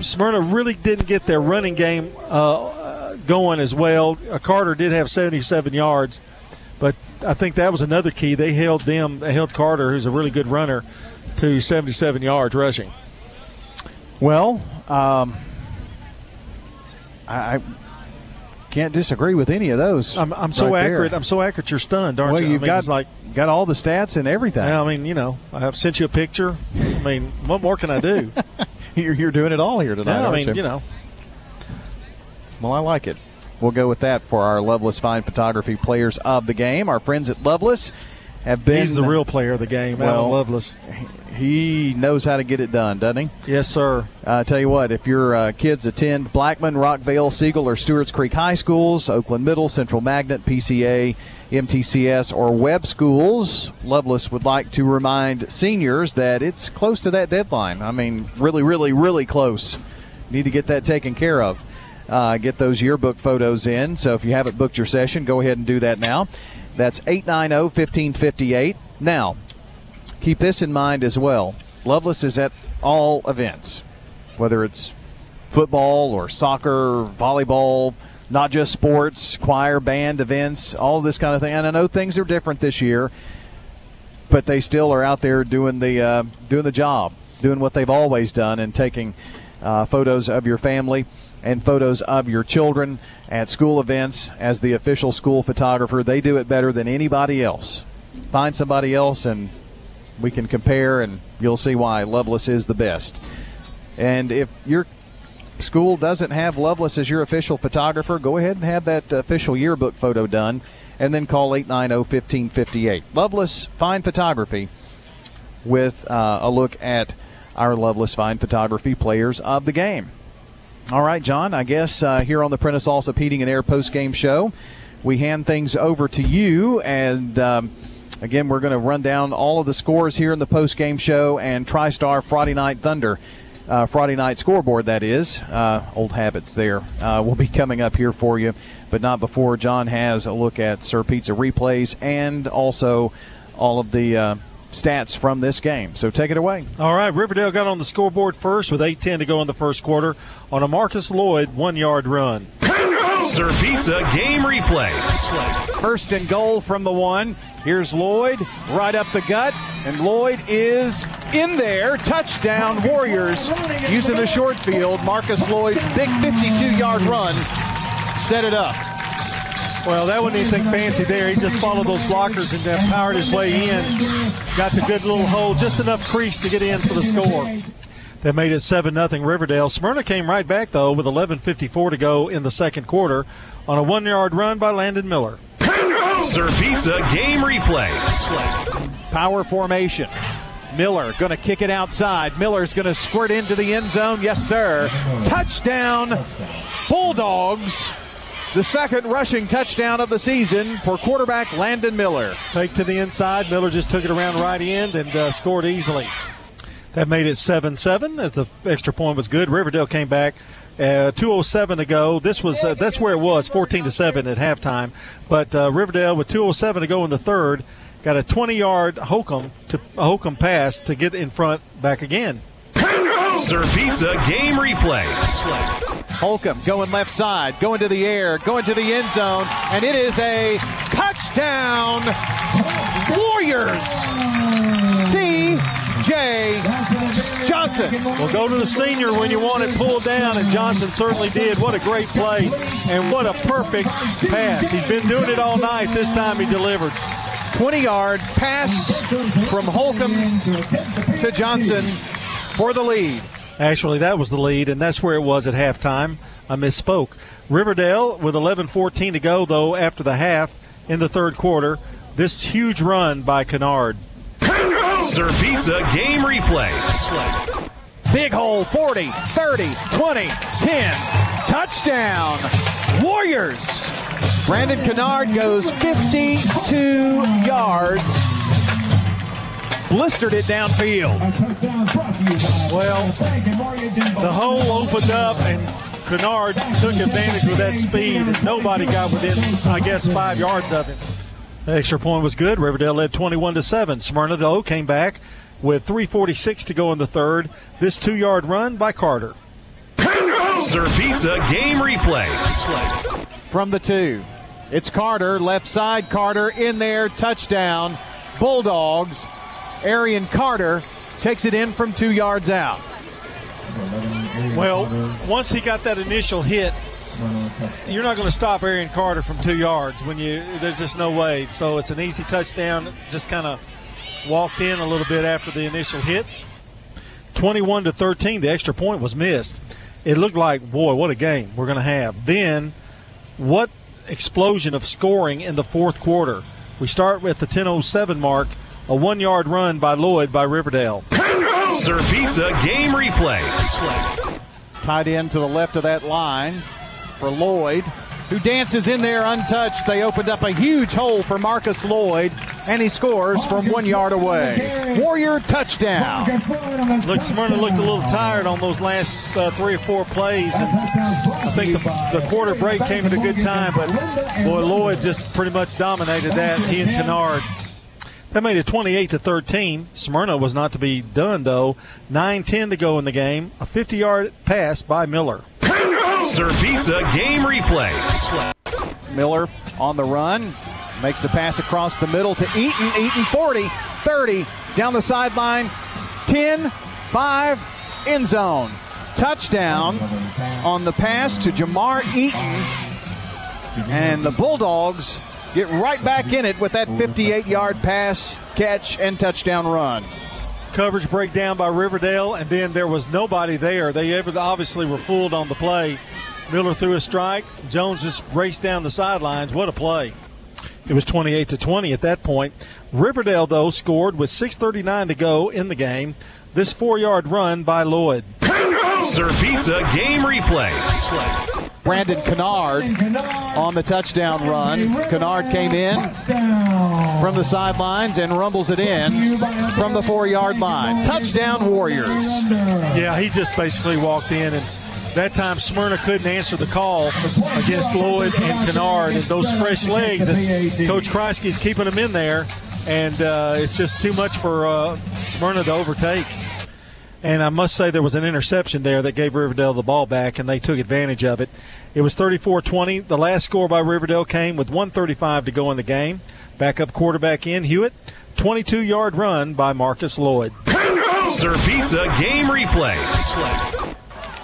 Smyrna really didn't get their running game uh, going as well. Uh, Carter did have 77 yards, But I think that was another key. They held them, they held Carter, who's a really good runner, to 77 yards rushing. Well, um, I, I can't disagree with any of those. I'm, I'm so right there. accurate. I'm so accurate. You're stunned, aren't well, you? I you've mean, got like got all the stats and everything. Yeah, I mean, you know, I have sent you a picture. I mean, what more can I do? you're, you're doing it all here tonight. Yeah, I aren't mean, you? you know. Well, I like it. We'll go with that for our Loveless Fine Photography players of the game. Our friends at Loveless have been. He's the real player of the game, well, Alan Loveless. He knows how to get it done, doesn't he? Yes, sir. I tell you what, if your uh, kids attend Blackman, Rockvale, Siegel, or Stewart's Creek High Schools, Oakland Middle, Central Magnet, PCA, MTCS, or Webb Schools, Loveless would like to remind seniors that it's close to that deadline. I mean, really, really, really close. Need to get that taken care of. Uh, get those yearbook photos in. So if you haven't booked your session, go ahead and do that now. That's 890 1558. Now, keep this in mind as well. Loveless is at all events, whether it's football or soccer, volleyball, not just sports, choir, band events, all this kind of thing. And I know things are different this year, but they still are out there doing the uh, doing the job, doing what they've always done, and taking uh, photos of your family and photos of your children at school events as the official school photographer. They do it better than anybody else. Find somebody else and we can compare, and you'll see why Loveless is the best. And if your school doesn't have Loveless as your official photographer, go ahead and have that official yearbook photo done, and then call 890 1558. Loveless Fine Photography with uh, a look at our Loveless Fine Photography players of the game. All right, John, I guess uh, here on the Prentice Allsup Heating and Air post game show, we hand things over to you. And um, again, we're going to run down all of the scores here in the post game show and TriStar Friday Night Thunder. Uh, Friday night scoreboard, that is. Uh, old habits there. Uh, will be coming up here for you, but not before John has a look at Sir Pizza replays and also all of the uh, stats from this game. So take it away. All right, Riverdale got on the scoreboard first with 8:10 to go in the first quarter on a Marcus Lloyd one-yard run. Sir Pizza game replays. First and goal from the one. Here's Lloyd right up the gut, and Lloyd is in there. Touchdown, Warriors using the short field. Marcus Lloyd's big 52 yard run set it up. Well, that wasn't anything fancy there. He just followed those blockers and then powered his way in. Got the good little hole, just enough crease to get in for the score. That made it 7 0 Riverdale. Smyrna came right back, though, with 11.54 to go in the second quarter on a one yard run by Landon Miller. Sir Pizza game replays. Power formation. Miller going to kick it outside. Miller's going to squirt into the end zone. Yes, sir. Touchdown, Bulldogs. The second rushing touchdown of the season for quarterback Landon Miller. Fake to the inside. Miller just took it around right end and uh, scored easily. That made it 7 7 as the extra point was good. Riverdale came back. Uh, 207 to go. This was uh, that's where it was, 14 to seven at halftime. But uh, Riverdale with 207 to go in the third got a 20-yard Holcomb to a Holcomb pass to get in front back again. Sir Pizza game replays. Holcomb going left side, going to the air, going to the end zone, and it is a touchdown. Warriors. C.J. Johnson. Well, go to the senior when you want it pulled down, and Johnson certainly did. What a great play, and what a perfect pass. He's been doing it all night. This time he delivered. 20 yard pass from Holcomb to Johnson for the lead. Actually, that was the lead, and that's where it was at halftime. I misspoke. Riverdale with 11:14 to go, though, after the half in the third quarter. This huge run by Kennard. Sir Pizza game replays. Big hole 40, 30, 20, 10. Touchdown. Warriors. Brandon Kennard goes 52 yards. Blistered it downfield. Well, the hole opened up and Kennard took advantage with that speed, and nobody got within, I guess, five yards of him. The extra point was good. Riverdale led 21 to 7. Smyrna, though, came back with 3.46 to go in the third. This two yard run by Carter. Sir Pizza game replays. From the two. It's Carter, left side. Carter in there, touchdown. Bulldogs. Arian Carter takes it in from two yards out. Well, once he got that initial hit, you're not going to stop Arian Carter from two yards when you. There's just no way. So it's an easy touchdown. Just kind of walked in a little bit after the initial hit. 21 to 13. The extra point was missed. It looked like, boy, what a game we're going to have. Then, what explosion of scoring in the fourth quarter. We start with the 10:07 mark, a one-yard run by Lloyd by Riverdale. Sir Pizza game replays. Tied in to the left of that line for Lloyd, who dances in there untouched. They opened up a huge hole for Marcus Lloyd, and he scores from one yard away. Warrior touchdown. Look, Smyrna looked a little tired on those last uh, three or four plays, and I think the, the quarter break came at a good time. But boy, Lloyd just pretty much dominated that. He and Kennard. That made it 28 to 13. Smyrna was not to be done though. 9-10 to go in the game. A 50-yard pass by Miller. Sir Pizza game replays. Miller on the run. Makes a pass across the middle to Eaton. Eaton 40, 30, down the sideline. 10, 5, end zone. Touchdown on the pass to Jamar Eaton. And the Bulldogs get right back in it with that 58 yard pass, catch, and touchdown run. Coverage breakdown by Riverdale, and then there was nobody there. They obviously were fooled on the play. Miller threw a strike. Jones just raced down the sidelines. What a play! It was 28 to 20 at that point. Riverdale, though, scored with 6:39 to go in the game. This four-yard run by Lloyd. Sir Pizza game replays. Brandon Kennard on the touchdown run. Kennard came in from the sidelines and rumbles it in from the four yard line. Touchdown, Warriors. Yeah, he just basically walked in and that time Smyrna couldn't answer the call against Lloyd and Kennard and those fresh legs. And Coach Kreisky's keeping them in there, and uh, it's just too much for uh, Smyrna to overtake. And I must say there was an interception there that gave Riverdale the ball back, and they took advantage of it. It was 34-20. The last score by Riverdale came with 135 to go in the game. Backup quarterback in Hewitt. 22-yard run by Marcus Lloyd. Sir Pizza game replays.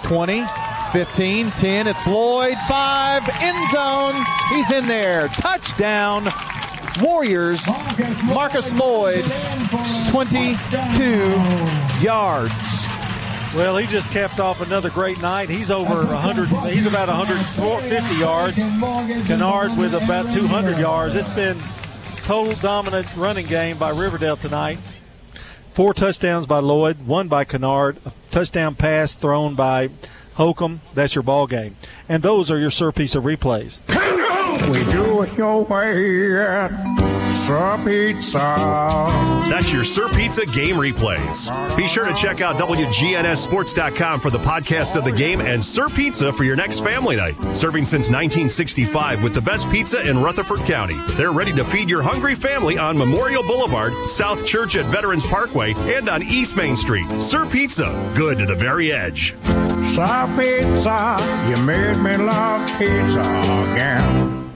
20, 15, 10. It's Lloyd. 5, end zone. He's in there. Touchdown. Warriors. Marcus Lloyd, 22 yards. Well, he just capped off another great night. He's over 100. He's about 150 yards. Kennard with about 200 yards. It's been total dominant running game by Riverdale tonight. Four touchdowns by Lloyd, one by Kennard, a touchdown pass thrown by Holcomb. That's your ball game. And those are your Sir of replays. We do it your way at Sir Pizza. That's your Sir Pizza game replays. Be sure to check out WGNSSports.com for the podcast of the game and Sir Pizza for your next family night. Serving since 1965 with the best pizza in Rutherford County. They're ready to feed your hungry family on Memorial Boulevard, South Church at Veterans Parkway, and on East Main Street. Sir Pizza, good to the very edge. Sir Pizza, you made me love pizza again.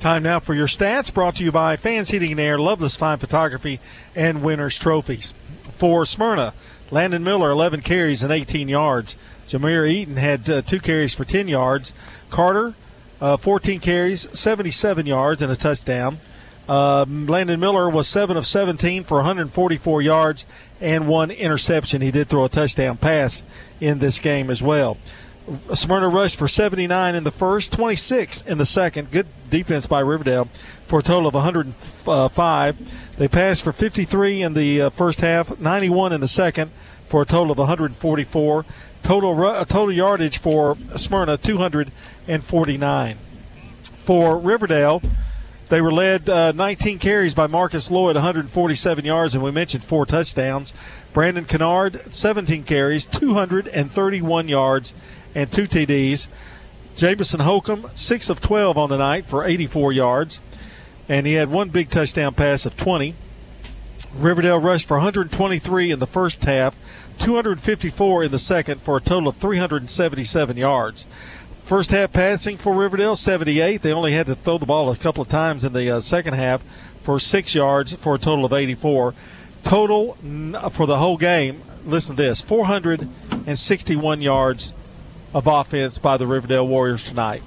Time now for your stats brought to you by Fans Heating and Air, Loveless Fine Photography, and Winners Trophies. For Smyrna, Landon Miller, 11 carries and 18 yards. Jameer Eaton had uh, two carries for 10 yards. Carter, uh, 14 carries, 77 yards, and a touchdown. Uh, Landon Miller was 7 of 17 for 144 yards and one interception. He did throw a touchdown pass in this game as well. Smyrna rushed for 79 in the first, 26 in the second. Good defense by Riverdale for a total of 105. They passed for 53 in the uh, first half, 91 in the second for a total of 144. Total uh, total yardage for Smyrna 249. For Riverdale, they were led uh, 19 carries by Marcus Lloyd, 147 yards, and we mentioned four touchdowns. Brandon Kennard, 17 carries, 231 yards, and two TDs. Jamison Holcomb, 6 of 12 on the night for 84 yards, and he had one big touchdown pass of 20. Riverdale rushed for 123 in the first half, 254 in the second for a total of 377 yards. First half passing for Riverdale, 78. They only had to throw the ball a couple of times in the uh, second half for six yards for a total of 84. Total for the whole game, listen to this 461 yards of offense by the Riverdale Warriors tonight.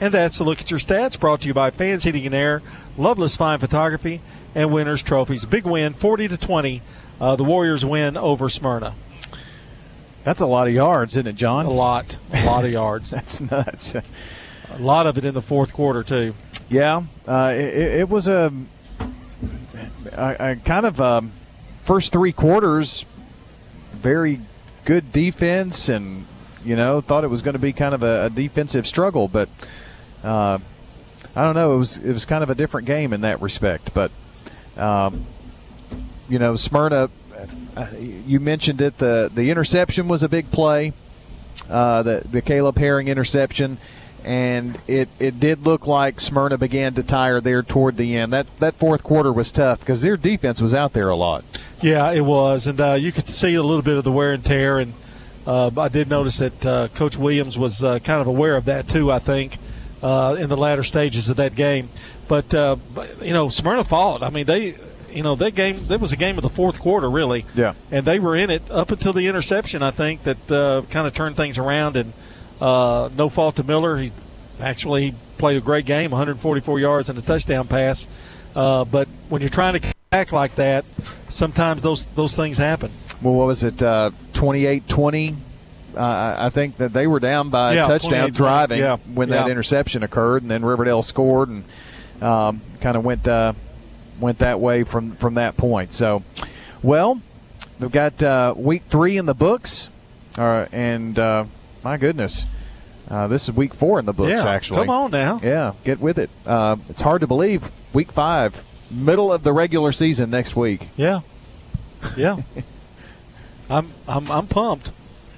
And that's a look at your stats brought to you by Fans Heating and Air, Loveless Fine Photography, and Winners Trophies. Big win, 40 to 20. Uh, the Warriors win over Smyrna. That's a lot of yards, isn't it, John? A lot, a lot of yards. That's nuts. A lot of it in the fourth quarter too. Yeah, uh, it, it, was a, a, a kind of um, first three quarters, very good defense, and you know thought it was going to be kind of a, a defensive struggle, but uh, I don't know. It was it was kind of a different game in that respect, but um, you know Smyrna uh, you mentioned it. The the interception was a big play. Uh, the the Caleb Herring interception, and it, it did look like Smyrna began to tire there toward the end. That that fourth quarter was tough because their defense was out there a lot. Yeah, it was, and uh, you could see a little bit of the wear and tear. And uh, I did notice that uh, Coach Williams was uh, kind of aware of that too. I think in the latter stages of that game, but you know Smyrna fought. I mean they you know that game that was a game of the fourth quarter really. Yeah. And they were in it up until the interception i think that uh, kind of turned things around. And uh, no fault to miller. He actually played a great game 144 yards and a touchdown pass. Uh, but when you're trying to back like that sometimes those those things happen well what was it 28-20 uh, I think that they were down by yeah, a touchdown driving yeah, when yeah. that interception occurred, and then Riverdale scored and um, kind of went uh, went that way from from that point. So, well, we've got uh, week three in the books, uh, and uh, my goodness, uh, this is week four in the books. Actually, come on now. Yeah, get with it. Uh, it's hard to believe week five, middle of the regular season next week. Yeah, yeah. I'm I'm I'm pumped.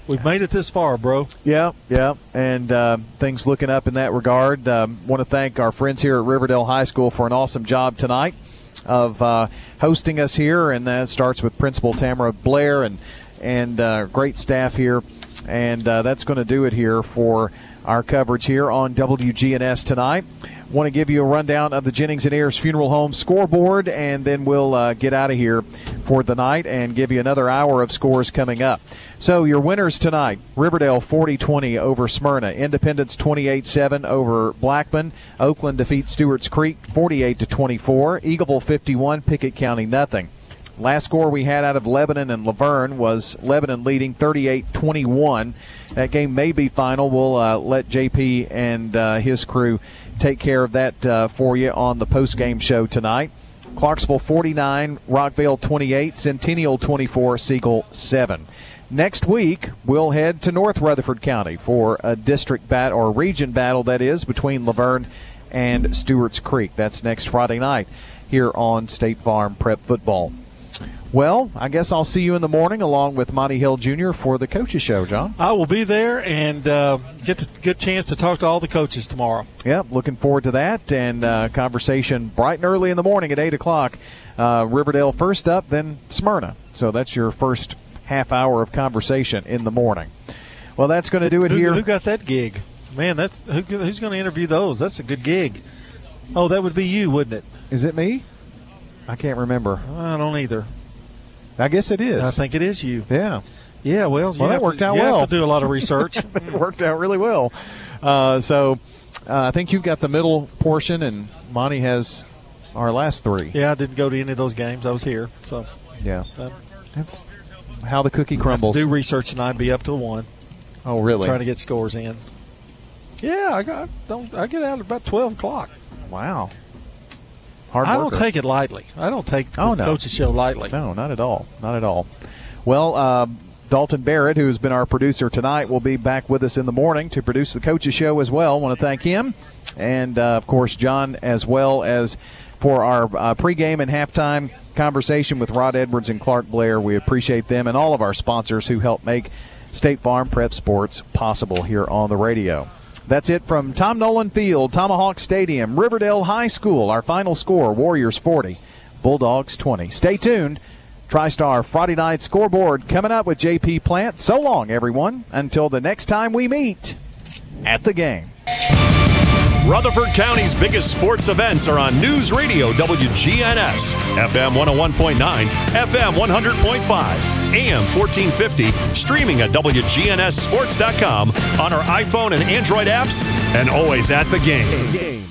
We've made it this far, bro. Yeah, yeah, and uh, things looking up in that regard. Um, Want to thank our friends here at Riverdale High School for an awesome job tonight of uh, hosting us here, and that starts with Principal Tamara Blair and and uh, great staff here, and uh, that's going to do it here for our coverage here on WGNS tonight. Want to give you a rundown of the Jennings and Ayers Funeral Home scoreboard, and then we'll uh, get out of here for the night and give you another hour of scores coming up. So, your winners tonight Riverdale 40 20 over Smyrna, Independence 28 7 over Blackman, Oakland defeats Stewart's Creek 48 24, Eagleville 51, Pickett County nothing. Last score we had out of Lebanon and La Vergne was Lebanon leading 38 21. That game may be final. We'll uh, let JP and uh, his crew take care of that uh, for you on the post game show tonight. Clarksville 49, Rockvale 28, Centennial 24, Siegel 7. Next week, we'll head to North Rutherford County for a district bat or region battle that is between La Vergne and Stewart's Creek. That's next Friday night here on State Farm Prep Football. Well, I guess I'll see you in the morning along with Monty Hill Jr. for the coaches show, John. I will be there and uh, get a good chance to talk to all the coaches tomorrow. Yep, looking forward to that and uh, conversation bright and early in the morning at eight o'clock. Uh, Riverdale first up, then Smyrna. So that's your first half hour of conversation in the morning. Well, that's going to do it who, here. Who got that gig? Man, that's who, who's going to interview those? That's a good gig. Oh, that would be you, wouldn't it? Is it me? I can't remember. I don't either. I guess it is. I think it is you. Yeah. Yeah, well, well that worked to, out you well. Have to do a lot of research. it worked out really well. Uh, so uh, I think you've got the middle portion, and Monty has our last three. Yeah, I didn't go to any of those games. I was here, so yeah, uh, that's how the cookie crumbles. do research, and I'd be up to one. Oh, really? Trying to get scores in. Yeah, I got. Don't I get out at about twelve o'clock? Wow. Hard I worker. don't take it lightly. I don't take the oh, no. coach's show lightly. No, not at all. Not at all. Well, uh, Dalton Barrett, who's been our producer tonight, will be back with us in the morning to produce the coach's show as well. want to thank him, and uh, of course John as well as for our uh, pregame and halftime conversation with Rod Edwards and Clark Blair. We appreciate them and all of our sponsors who help make State Farm Prep Sports possible here on the radio. That's it from Tom Nolan Field, Tomahawk Stadium, Riverdale High School. Our final score Warriors 40, Bulldogs 20. Stay tuned. TriStar Friday night scoreboard coming up with JP Plant. So long, everyone. Until the next time we meet. at the game. Rutherford County's biggest sports events are on News Radio WGNS, FM 101.9, FM 100.5, AM 1450, streaming at WGNSSports.com on our iPhone and Android apps, and always at the game.